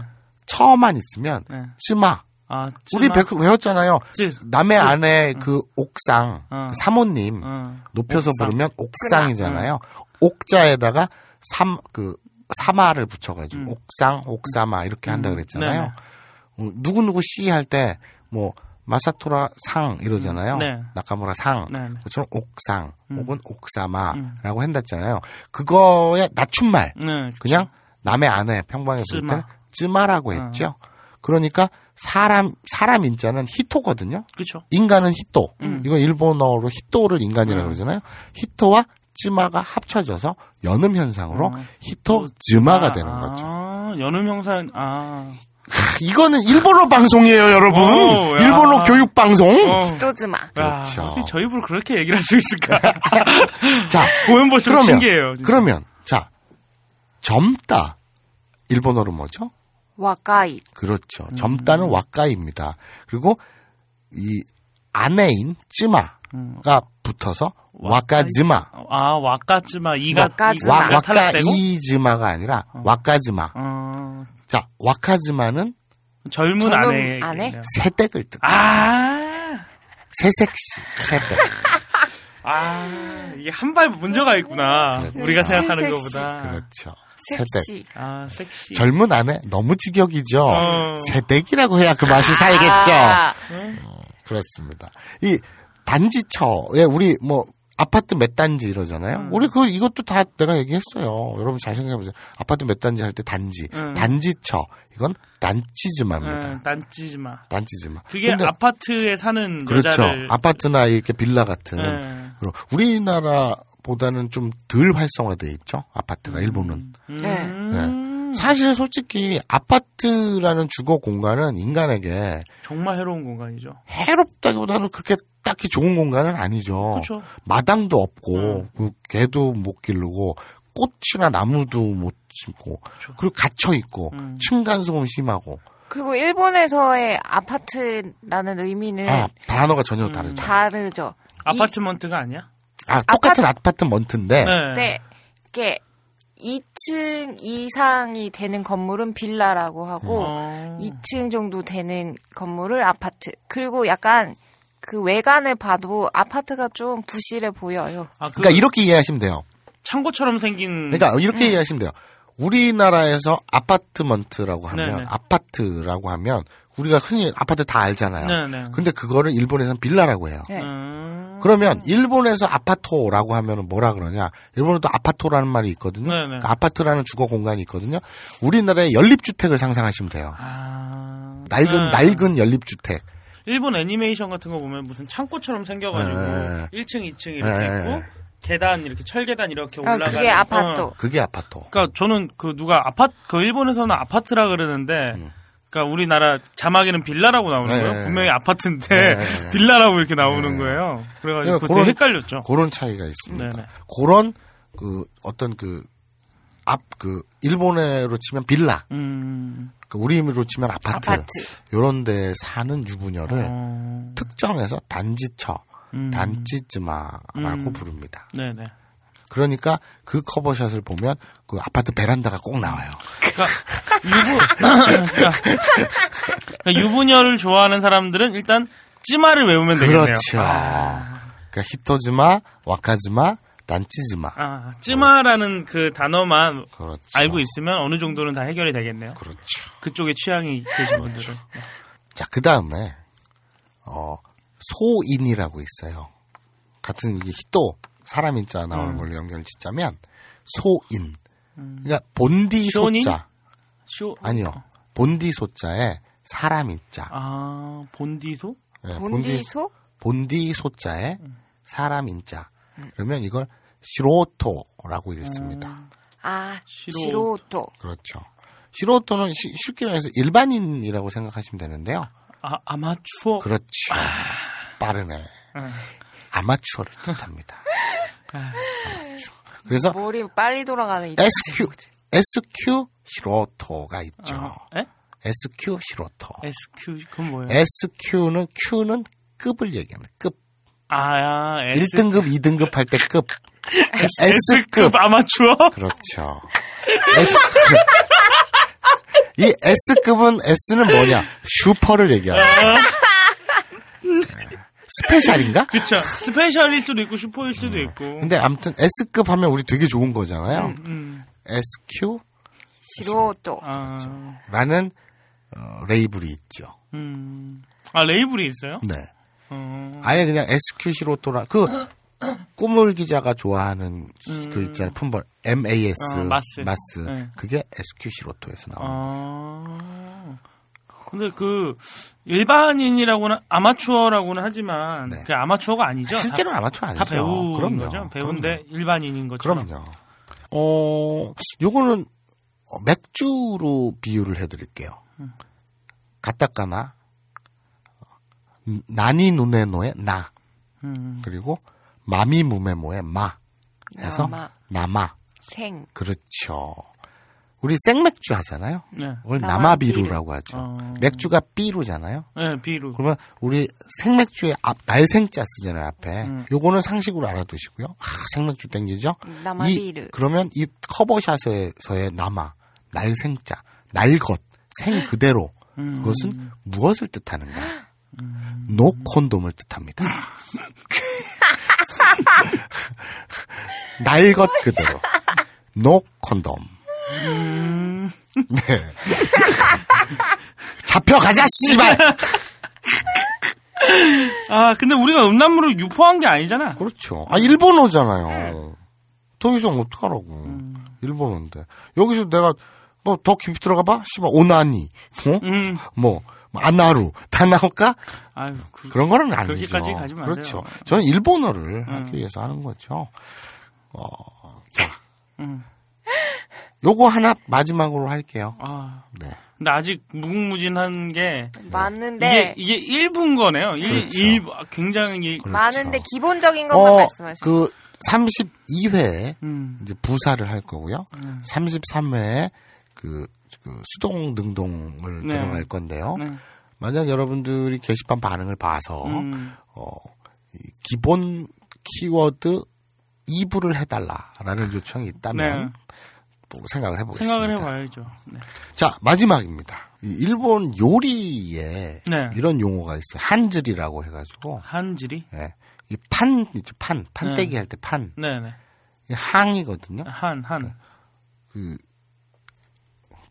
처만 있으면 네. 즈마. 아, 우리 쯔마? 배- 외웠잖아요. 쯔. 남의 쯔. 아내 그 옥상 어. 그 사모님 어. 높여서 옥상. 부르면 옥상이잖아요. 옥자에다가 삼 그 사마를 붙여가지고 음. 옥상 옥사마 이렇게 한다 음. 그랬잖아요. 네네. 어, 누구 누구 씨 할 때 뭐 마사토라 상 이러잖아요. 네. 나카무라 상 네네. 그처럼 옥상 음. 혹은 옥사마라고 한다잖아요. 그거의 낮춤말 네. 그냥 남의 아내 평방에 볼. 때는 쯔마라고 했죠. 그러니까 사람 사람 인자는 히토거든요. 그쵸. 인간은 히토. 음. 이건 일본어로 히토를 인간이라고 음. 그러잖아요. 히토와 쯔마가 합쳐져서 연음 현상으로 음. 히토 즈마가 아, 되는 거죠. 아, 연음 형상, 아. 크, 이거는 일본어 방송이에요, 여러분. 오, 야. 일본어 교육 방송. 어. 히토즈마. 그렇죠. 야, 어떻게 저희 입으로 그렇게 얘기를 할 수 있을까? 자, 보면 볼수록 그러면 신기해요. 진짜. 그러면 자 젊다 일본어로 뭐죠? 와카이. 그렇죠. 음. 젊다는 와까이입니다. 그리고 이 아내인 쯔마가 붙어서 와까즈마. 아, 와까즈마, 이가, 와까즈마. 와? 와까이즈마가 아니라 와까즈마. 어, 자, 와카즈마는 젊은 젊은 아내. 아내? 새댁을 뜻. 아, 새색시, 새댁. 아, 이게 한 발 문제가 있구나. 그렇죠. 우리가 생각하는. 것보다. 그렇죠. 새댁. 섹시. 아, 섹시. 젊은 아내 너무 직역이죠. 어. 새댁이라고 해야 그 맛이 살겠죠. 아, 어, 그렇습니다. 이 단지처에 우리 뭐 아파트 몇 단지 이러잖아요. 음. 우리 그 이것도 다 내가 얘기했어요. 여러분 잘 생각해 보세요. 아파트 몇 단지 할 때 단지, 음. 단지처 이건 단치즈마입니다. 응, 단지지마. 단치즈마. 그게 근데 아파트에 사는 그렇죠. 여자를. 아파트나 이렇게 빌라 같은. 네. 그리고 우리나라보다는 좀 덜 활성화돼 있죠. 아파트가 일본은. 음, 사실 솔직히 아파트라는 주거 공간은 인간에게 정말 해로운 공간이죠. 해롭다기보다는 그렇게 딱히 좋은 공간은 아니죠. 그렇죠. 마당도 없고 음. 그 개도 못 기르고 꽃이나 나무도 못 심고 그리고 갇혀 있고 음. 층간 소음 심하고 그리고 일본에서의 아파트라는 의미는 아 단어가 전혀 음. 다르죠. 다르죠. 아파트먼트가 아니야? 아 똑같은 아파트먼트인데 네. 네. 이게 2층 이상이 되는 건물은 빌라라고 하고 어. 2층 정도 되는 건물을 아파트. 그리고 약간 그 외관을 봐도 아파트가 좀 부실해 보여요. 아, 그 그러니까 이렇게 이해하시면 돼요. 창고처럼 생긴. 그러니까 이렇게 음. 이해하시면 돼요. 우리나라에서 아파트먼트라고 하면 네네. 아파트라고 하면 우리가 흔히 아파트 다 알잖아요. 네네. 근데 그거를 일본에서는 빌라라고 해요. 네. 음. 그러면 일본에서 아파토라고 하면은 뭐라 그러냐? 일본에도 아파토라는 말이 있거든요. 네네. 그 아파트라는 주거 공간이 있거든요. 우리나라의 연립주택을 상상하시면 돼요. 아. 낡은 네. 낡은 연립주택. 일본 애니메이션 같은 거 보면 무슨 창고처럼 생겨가지고 네. 1층, 2층 이렇게 네. 있고 계단 이렇게 철계단 이렇게 아, 올라가는. 그게 아파트. 어. 그게 아파토. 그러니까 저는 그 누가 아파트 그 일본에서는 아파트라 그러는데 음. 그러니까 우리나라 자막에는 빌라라고 나오는 네. 거예요. 분명히 아파트인데 네. 빌라라고 이렇게 나오는 거예요. 그래가지고 그거 되게 헷갈렸죠. 그런 차이가 있습니다. 네네. 그런 그 어떤 그앞그 일본어로 치면 빌라, 음, 그 우리로 치면 아파트, 아파트. 이런 데 사는 유부녀를 어, 특정해서 단지처, 음. 단지즈마라고 음. 부릅니다. 네네. 그러니까 그 커버샷을 보면 그 아파트 베란다가 꼭 나와요. 유부, 그러니까 유부녀를 좋아하는 사람들은 일단 찌마를 외우면 되겠네요. 그렇죠. 그러니까 히토즈마, 와카즈마, 단지즈마. 아, 찌마라는 그 단어만 그렇죠. 알고 있으면 어느 정도는 다 해결이 되겠네요. 그렇죠. 그쪽에 취향이 계신 분들은. 자, 그 다음에, 어, 소인이라고 있어요. 같은 이게 히토, 사람 인자 나오는 음. 걸로 연결 짓자면, 소인. 그러니까 본디 쇼니? 소자. 쇼 아니요. 본디 소자에 사람 인자. 아, 본디소? 네, 본디소? 본디 소자에 사람 인자. 그러면 이걸 시로토라고 읽습니다. 아, 시로- 시로토. 그렇죠. 시로토는 시- 쉽게 말해서 일반인이라고 생각하시면 되는데요. 아, 아마추어. 그렇죠. 빠르네. 아. 아마추어를 뜻합니다. 아. 그래서 머리 빨리 돌아가는 이 SQ, SQ 시로토가 있죠. 아, 에? SQ 시로토. SQ, 그건 뭐예요? SQ는 Q는 급을 얘기합니다. 급. 아, 야, S, 1등급, 2등급 할 때 급. S급 아마추어? 그렇죠. S, 이 S급은 S는 뭐냐? 슈퍼를 얘기합니다. special인가? 그쵸. special일 수도 있고, 슈퍼일 수도 있고. 근데 아무튼 S급 하면 우리 되게 좋은 거잖아요. 음. S級 素人. 아, 라는 어, 레이블이 있죠. 음. 아, 레이블이 있어요? 네. 어, 아예 그냥 SQ 시로토라 그 꾸물 기자가 좋아하는 그 있잖아요 품벌 MAS 음. 아, 마스. 네. 그게 SQ 시로토에서 나와요. 아. 근데 그, 일반인이라고는, 아마추어라고는 하지만, 네. 그 아마추어가 아니죠? 실제로 다, 아마추어 다 아니죠. 배우인 그럼요. 거죠? 배우인데 일반인인 것처럼. 그럼요. 어 요거는 어, 맥주로 비유를 해드릴게요. 음. 가타카나 나니 누네노의 나 음. 그리고 마미 무메모의 마 해서 나마. 나마 생. 그렇죠. 우리 생맥주 하잖아요. 네. 그걸 나마 나마비루라고 하죠. 어. 맥주가 삐루잖아요. 네, 비루. 그러면 우리 생맥주에 앞 날생자 쓰잖아요 앞에. 음. 요거는 상식으로 알아두시고요. 아, 생맥주 땡기죠. 나마비루. 이, 그러면 이 커버샷에서의 남아 날생자 날것 생 그대로 음. 그것은 무엇을 뜻하는가? no 콘돔을 뜻합니다. 날것 그대로 no 콘돔. 음. 네. 잡혀가자 씨발. 아, 근데 우리가 음란물을 유포한 게 아니잖아. 그렇죠. 아 일본어잖아요. 더 이상 어떡하라고. 음. 일본어인데 여기서 내가 뭐 더 깊이 들어가 봐. 씨발 오나니, 어? 음. 뭐 아나루 다 나올까? 아유, 그, 그런 거는 아니죠. 그렇게까지 가지 마세요. 그렇죠. 저는 일본어를 음. 하기 위해서 하는 거죠. 어, 자, 음. 요거 하나 마지막으로 할게요. 아. 네. 근데 아직 무궁무진한 게 맞는데 이게 이게 1부인 거네요. 일 그렇죠. 일 굉장히 그렇죠. 많은데 기본적인 것만 어, 말씀하시면 그 32회 음. 이제 부사를 할 거고요. 음. 33회에 그, 그 수동 능동을 네. 들어갈 건데요. 네. 만약 여러분들이 게시판 반응을 봐서 음. 어, 이 기본 키워드 2부를 해달라라는 요청이 있다면 네. 뭐 생각을 해보겠습니다. 생각을 해봐야죠. 네. 자 마지막입니다. 이 일본 요리에 네. 이런 용어가 있어요. 한즐이라고 해가지고 한질이? 예. 이판 있죠 판 판때기 네. 할때 판. 네네. 이 항이거든요. 한 한. 그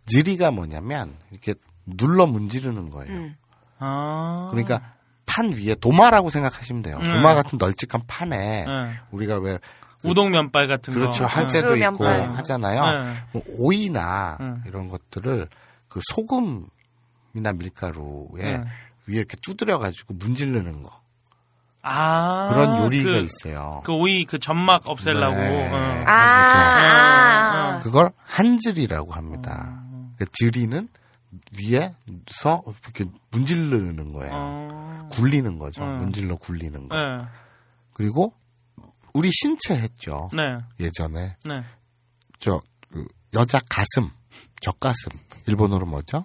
지리가 뭐냐면 이렇게 눌러 문지르는 거예요. 음. 아. 그러니까 판 위에 도마라고 생각하시면 돼요. 네. 도마 같은 널찍한 판에 네. 우리가 왜 우동 면발 같은 그렇죠 거. 할 네. 때도 있고 면발. 하잖아요. 네. 뭐 오이나 네. 이런 것들을 그 소금이나 밀가루에 네. 위에 이렇게 두드려 가지고 문지르는 거 아. 그런 요리가 그, 있어요. 그 오이 그 점막 없애려고. 네. 어. 아, 그렇죠. 아, 아. 그걸 한즐이라고 합니다. 음. 그 즐이는 위에서 이렇게 문지르는 거예요. 어. 굴리는 거죠. 음. 문질러 굴리는 거. 네. 그리고 우리 신체 했죠. 네. 예전에 네. 저 그, 여자 가슴, 젖가슴 일본어로 뭐죠?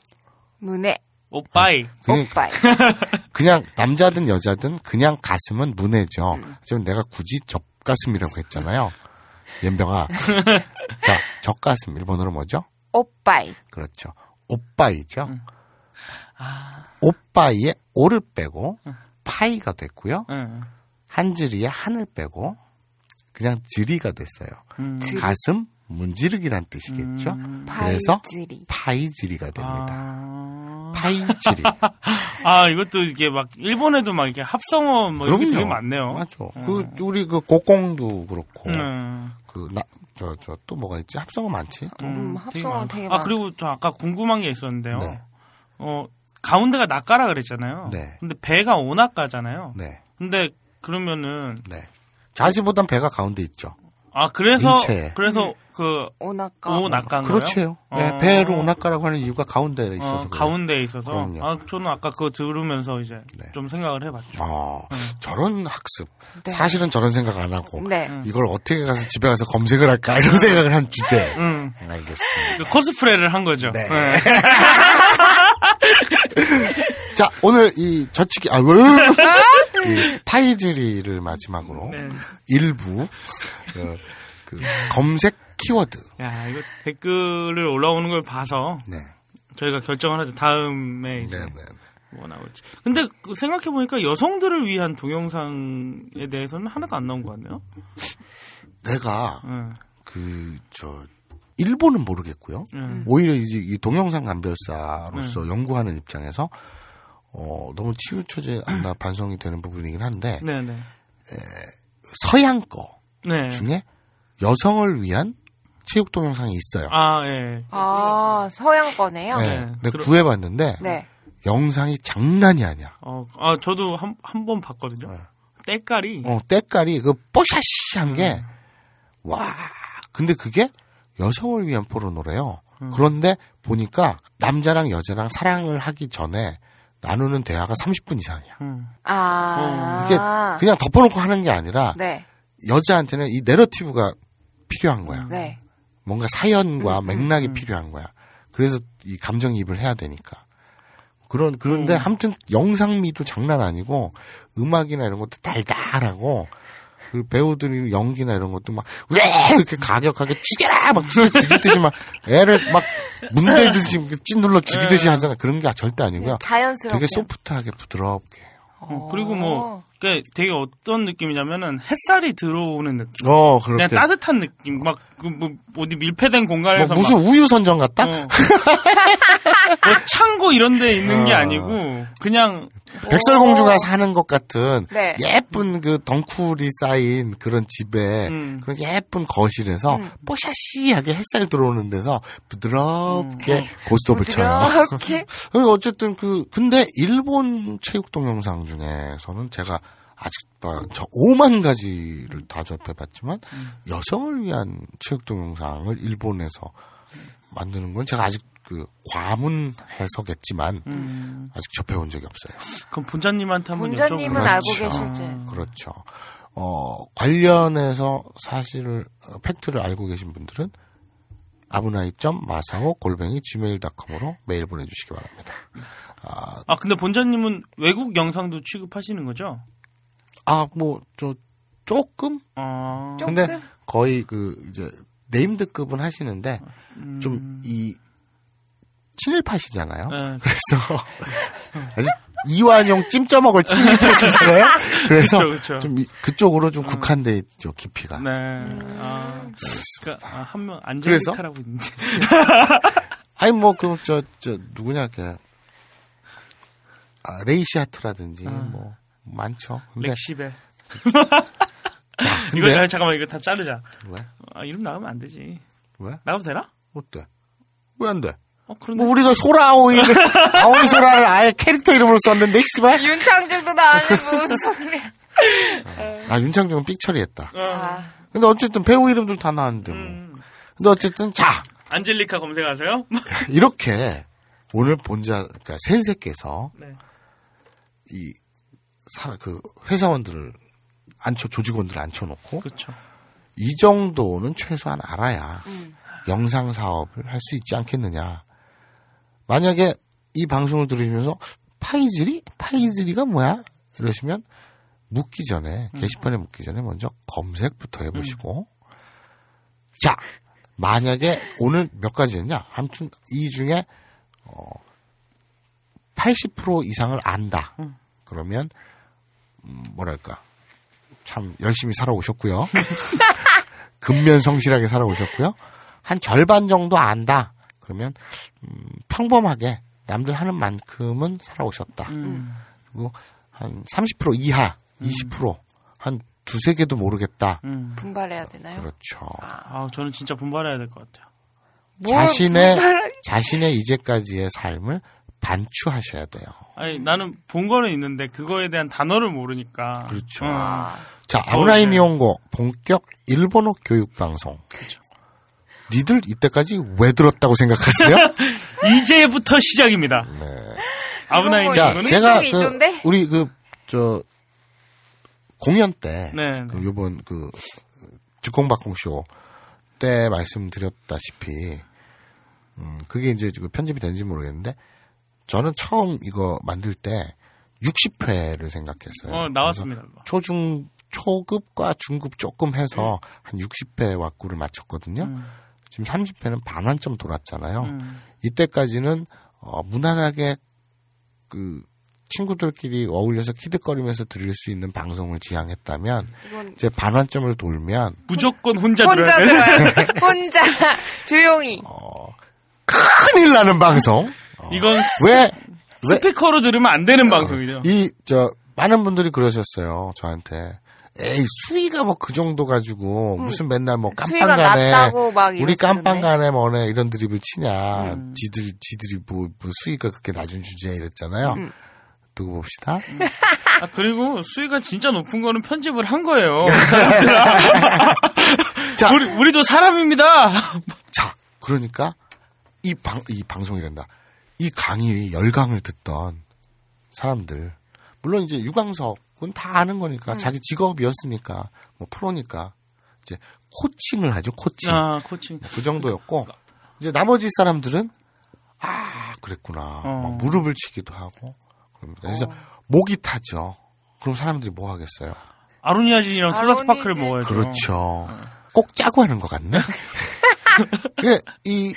문에 오빠이. 그냥, 오빠이. 그냥 남자든 여자든 그냥 가슴은 문해죠. 지금 내가 굳이 젖가슴이라고 했잖아요. 연병아. 자, 젖가슴 일본어로 뭐죠? 오빠이. 그렇죠. 오빠이죠. 음. 오빠이에 오를 빼고 파이가 됐고요. 네. 한지리에 한을 빼고 그냥 ズリ가 됐어요. 음. 가슴 문지르기란 뜻이겠죠. 그래서 パイズリ. 파이지리가 됩니다. 아. パイズリ. 아, 이것도 이게 막 일본에도 막 이렇게 합성어 뭐 이런 게 되게 그럼요. 많네요. 맞아. 그 우리 그 곡공도 그렇고 음. 그나 저 저 또 뭐가 있지? 합성어 많지? 음, 합성어 많아. 되게 아, 많아. 그리고 저 아까 궁금한 게 있었는데요. 네. 어, 가운데가 なか라 그랬잖아요. 네. 근데 배가 おなか잖아요. 네. 근데 그러면은 네. 자시보단 배가 가운데 있죠. 아, 그래서 인체에. 그래서 그 오나까. 오낙가인 거예요? 그렇죠. 네, 어. 배로 오낙가라고 하는 이유가 가운데에 어, 있어서. 그래요. 가운데에 있어서. 그럼요. 아, 저는 아까 그거 들으면서 이제 네. 좀 생각을 해봤죠. 아, 저런 학습. 네. 사실은 저런 생각 안 하고 네. 이걸 어떻게 가서 집에 가서 검색을 할까 이런 생각을 한 주제. 음. 알겠습니다. 그 코스프레를 한 거죠. 네. 네. 자, 오늘 이 저치기, 아, 왜? 이 파이즈리를 마지막으로 네. 일부 그, 그 검색 키워드. 야, 이거 댓글을 올라오는 걸 봐서 네. 저희가 결정을 하죠. 다음에 이제 네, 네. 뭐 나올지. 근데 생각해 보니까 여성들을 위한 동영상에 대해서는 하나도 안 나온 것 같네요. 내가 네. 그, 저, 일본은 모르겠고요. 음. 오히려 이제 이 동영상 감별사로서 연구하는 입장에서 어, 너무 치우쳐지 않나 반성이 되는 부분이긴 한데 네, 네. 서양 거 네. 중에 여성을 위한 체육 동영상이 있어요. 아, 예. 아, 서양 거네요. 네. 네. 내가 들어- 구해봤는데 네. 영상이 장난이 아니야. 어, 아, 저도 한, 한 번 봤거든요. 네. 때깔이. 어, 때깔이 그 뽀샤시한 게, 와. 근데 그게 여성을 위한 포르노래요. 그런데 보니까 남자랑 여자랑 사랑을 하기 전에 나누는 대화가 30분 이상이야. 음. 아. 이게 그냥 덮어놓고 하는 게 아니라 네. 여자한테는 이 내러티브가 필요한 거야. 네. 뭔가 사연과 음, 맥락이 음, 음. 필요한 거야. 그래서 이 감정이입을 해야 되니까. 그런 그런데 음. 아무튼 영상미도 장난 아니고 음악이나 이런 것도 달달하고 그 배우들이 연기나 이런 것도 막 왜 이렇게 가격하게 죽여라 막 죽이듯이 막 애를 막 문대듯이 찐눌러 죽이듯이 네. 하잖아. 그런 게 절대 아니고요. 자연스럽게. 되게 소프트하게 부드럽게. 어, 그리고 뭐, 그게 되게 어떤 느낌이냐면은 햇살이 들어오는 느낌. 어 그렇게. 그냥 따뜻한 느낌. 막, 그 뭐, 어디 밀폐된 뭐 공간에서. 무슨 막, 우유 선전 같다? 어. 뭐 창고 이런 데 있는 게 어. 아니고, 그냥, 백설공주가 사는 것 같은 네. 예쁜 그 덩쿨이 쌓인 그런 집에 음. 그런 예쁜 거실에서 음. 뽀샤시하게 햇살 들어오는 데서 부드럽게 음. 고스톱을 쳐요. 그리고 어쨌든 그 근데 일본 체육 동영상 중에서는 제가 아직 봐- 저 5만 가지를 다 접해봤지만 음. 여성을 위한 체육 동영상을 일본에서 만드는 건 제가 아직 그 과문해서겠지만 음, 아직 접해온 적이 없어요. 그럼 본자님한테 한번 본자님은 여쭤보면. 알고 그렇죠. 계실지. 그렇죠. 어, 관련해서 사실을, 어, 팩트를 알고 계신 분들은 아브나이.마사오 골뱅이 gmail.com으로 메일 보내주시기 바랍니다. 아, 아, 근데 본자님은 외국 영상도 취급하시는 거죠? 아, 뭐, 저, 조금? 어, 조금? 근데 거의 그, 이제, 네임드급은 하시는데, 좀, 이, 친일파시잖아요. 네. 그래서, 아직 이완용 찜쪄먹을 친일파시잖아요. 그래서, 그쵸, 그쵸. 좀, 이- 그쪽으로 좀 국한돼 있죠, 깊이가. 네. 아, 그니까, 아, 한 명, 그래서? 안젤리카라고 있는데. 아니 뭐그저저 누구냐 그 아, 레이시아트라든지 뭐 많죠. 근데 렉시 벨. 자, 이거, 아, 잠깐만, 이거 다 자르자. 왜? 아, 이름 나가면 안 되지. 왜? 나가도 되나? 어때? 왜 안 돼? 어. 뭐 우리가 소라 오이를 아오이 소라를 아예 캐릭터 이름으로 썼는데 씨발. 윤창중도 나왔는데 무슨 소리야. 아 윤창중은 삑 처리했다. 아, 근데 어쨌든 배우 이름들 다 나왔는데 뭐. 음. 근데 어쨌든 자 안젤리카 검색하세요? 이렇게 오늘 본자 그러니까 센세께서 네. 이 사, 그 회사원들을 앉혀 조직원들을 앉혀놓고 그렇죠. 이 정도는 최소한 알아야 음. 영상 사업을 할 수 있지 않겠느냐. 만약에 이 방송을 들으시면서 파이즈리 파이즈리가 뭐야? 이러시면 묻기 전에 게시판에 묻기 전에 먼저 검색부터 해보시고 자 만약에 오늘 몇 가지였냐? 아무튼 이 중에 어, 80% 이상을 안다. 그러면 음, 뭐랄까 참 열심히 살아오셨고요. 근면 성실하게 살아오셨고요. 한 절반 정도 안다. 그러면 음, 평범하게 남들 하는 만큼은 살아오셨다. 음. 그리고 한 30% 이하, 20%한 두세 개도 모르겠다. 음. 분발해야 되나요? 그렇죠. 아, 저는 진짜 분발해야 될 것 같아요. 자신의 분발을- 자신의 이제까지의 삶을 반추하셔야 돼요. 아니, 나는 본 거는 있는데 그거에 대한 단어를 모르니까. 그렇죠. 어. 자, 어, 아브라이 네. 니온고 본격 일본어 교육 방송. 니들 이때까지 왜 들었다고 생각하세요? 이제부터 시작입니다. 아브나인 뭐 자, 제가 그? 우리 그 저 공연 때 네, 그 네. 요번 그 즉공박공 쇼때 말씀드렸다시피 음 그게 이제 그 편집이 되는지 모르겠는데 저는 처음 이거 만들 때 60회를 생각했어요. 어, 나왔습니다. 초중 초급과 중급 조금 해서 한 60회 왁구를 맞췄거든요. 음. 지금 30회는 반환점 돌았잖아요. 음. 이때까지는 어, 무난하게 그 친구들끼리 어울려서 키득거리면서 들을 수 있는 방송을 지향했다면 이건 이제 반환점을 돌면 무조건 혼자, 혼자 들어야 돼. 혼자 조용히. 큰일 나는 방송. 이건 왜? 왜? 스피커로 들으면 안 되는 방송이죠. 이 저 많은 분들이 그러셨어요. 저한테. 에이 수위가 뭐 그 정도 가지고 무슨 맨날 뭐막 우리. 깜빵가네 뭐네 이런 드립을 치냐 음. 지들이 지들이 뭐, 뭐 수위가 그렇게 낮은 주제에 이랬잖아요 음. 두고 봅시다 아, 그리고 수위가 진짜 높은 거는 편집을 한 거예요. 사람들아. 자. 우리, 우리도 사람입니다. 자 그러니까 이 방 이 방송이란다 이 강의 열강을 듣던 사람들 물론 이제 유광석 은다 아는 거니까 자기 직업이었으니까 뭐 프로니까 이제 코칭을 하죠 코칭 아, 코칭. 그 정도였고 이제 나머지 사람들은 아 그랬구나 어. 막 무릎을 치기도 하고 그럽니다. 그래서 목이 타죠. 그럼 사람들이 뭐 하겠어요? 아로니아진이랑 소다 스파크를 아로니아진. 먹어야죠. 그렇죠. 꼭 짜고 하는 것 같네. 그게 이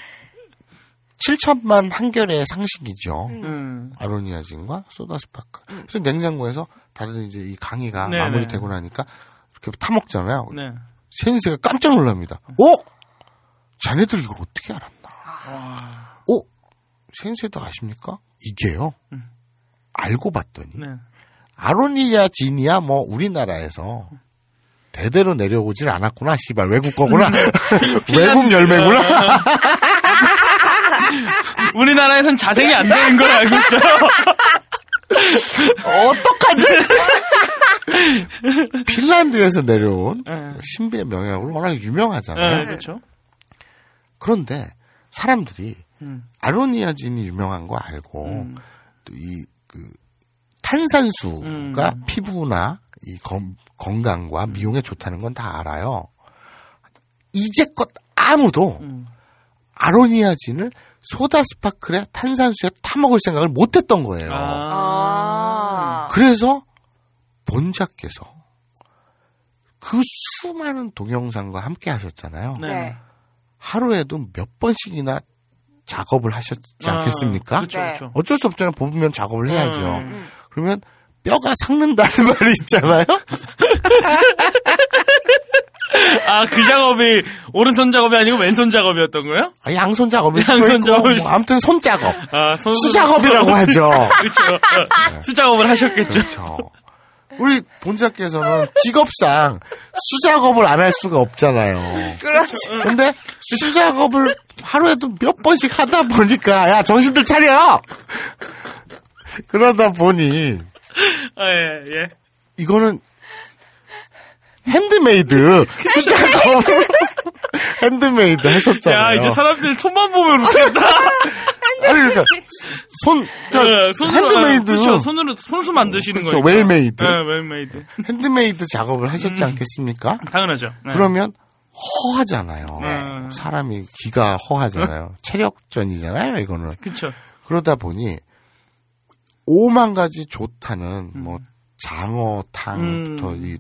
7천만 한결의 상식이죠. 음. 아로니아진과 소다 스파크. 그래서 냉장고에서 다들 이제 이 강의가 네, 마무리되고 나니까 이렇게 타먹잖아요. 네. 센세가 깜짝 놀랍니다. 어? 자네들 이걸 어떻게 알았나? 어? 센세도 아십니까? 이게요. 알고 봤더니 네. 아로니아 진이야 뭐 우리나라에서 대대로 내려오질 않았구나. 씨발 외국 거구나. 외국 열매구나. 우리나라에선 자생이 안 되는 걸 알고 있어요. 어떡하지? 핀란드에서 내려온 네. 신비의 명약으로 워낙 유명하잖아요. 네, 그렇죠. 그런데 사람들이 음. 아로니아진이 유명한 거 알고 음. 또이그 탄산수가 음. 피부나 이 건, 건강과 미용에 좋다는 건 다 알아요. 이제껏 아무도 음. 아로니아진을 소다 스파클에 탄산수에 타먹을 생각을 못했던 거예요. 아. 그래서 본자께서 그 수많은 동영상과 함께 하셨잖아요. 네. 네. 하루에도 몇 번씩이나 작업을 하셨지 않겠습니까? 그렇죠, 네. 그렇죠. 어쩔 수 없잖아요. 보면 작업을 해야죠. 음. 그러면 뼈가 삭는다는 말이 있잖아요. 아, 그 작업이 오른손 작업이 아니고 왼손 작업이었던 거예요? 아, 양손 수도 양손 작업일 뭐 아무튼 손 작업, 아, 손 수 작업이라고 하죠. 그렇죠. 어, 수작업을 하셨겠죠. 그렇죠. 우리 본자께서는 직업상 수작업을 안 할 수가 없잖아요. 그렇지. 근데 수작업을 하루에도 몇 번씩 하다 보니까 야 정신들 차려. 그러다 보니 아, 예, 예. 이거는 핸드메이드 수작업 핸드메이드 야, 하셨잖아요. 이제 사람들 손만 보면 웃겠다. 아니 그러니까 손 그러니까 네, 핸드메이드 아, 그렇죠. 손으로 손수 만드시는 그렇죠. 거니까. well-made. 네, well-made. handmade 작업을 하셨지 음. 않겠습니까? 당연하죠. 네. 그러면 허하잖아요. 네. 사람이 기가 허하잖아요. 체력전이잖아요, 이거는. 그렇죠. 그러다 보니 오만 가지 좋다는 뭐 장어탕부터 음. 이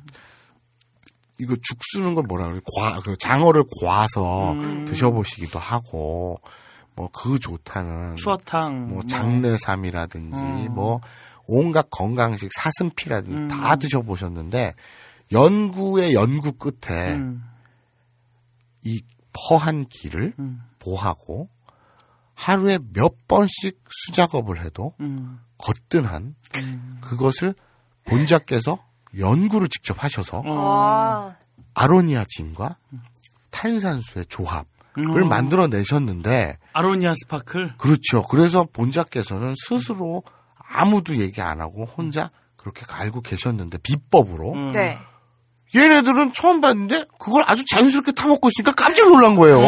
이거 죽 쓰는 걸 뭐라 그래? 과, 그 장어를 과서 음. 드셔보시기도 하고 뭐 그 좋다는 추어탕. 뭐 장례삼이라든지 뭐 온갖 건강식 사슴피라든지 음. 다 드셔보셨는데 연구의 연구 끝에 음. 이 퍼한 기를 음. 보하고 하루에 몇 번씩 수작업을 해도 음. 거뜬한 그것을 본자께서 연구를 직접 하셔서 아, 아로니아 진과 탄산수의 조합을 음. 만들어 내셨는데 아로니아 스파클. 그렇죠. 그래서 본자께서는 스스로 아무도 얘기 안 하고 혼자 그렇게 알고 계셨는데 비법으로 음. 네. 얘네들은 처음 봤는데 그걸 아주 자연스럽게 타먹고 있으니까 깜짝 놀란 거예요.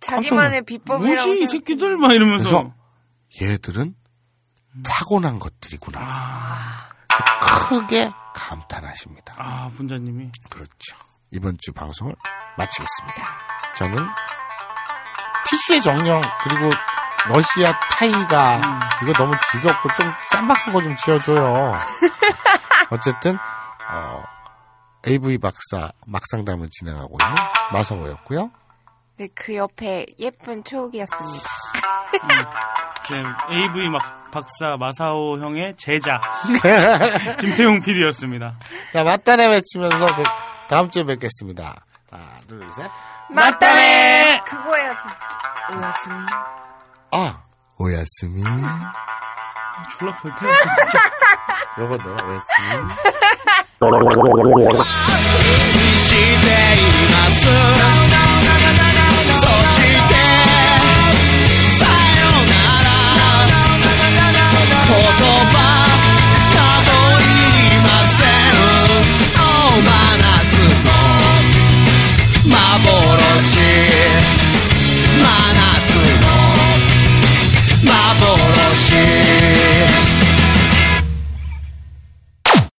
자기만의 비법이라고. 뭐지 이 새끼들 막 이러면서. 그래서 얘들은 타고난 것들이구나. 아, 크게 감탄하십니다. 아 분자님이. 그렇죠. 이번 주 방송을 마치겠습니다. 저는 티슈의 정령 그리고 러시아 타이가 이거 너무 지겹고 좀 쌈박한 거 좀 지어줘요. 어쨌든 어, AV 박사 막상담을 진행하고 있는 마성호였고요. 네, 그 옆에 예쁜 초옥이었습니다. 제 AV 막 박사 마사오 형의 제자 김태용 PD였습니다. 자 맞다네 외치면서 뵙- 다음 주에 뵙겠습니다. 하나 둘 셋. 맞다네! 그거 해야지. 오야스미. 아 오야스미. 졸라 변태였어 진짜. 요거 너 오야스미. 시대에 일어났어 こと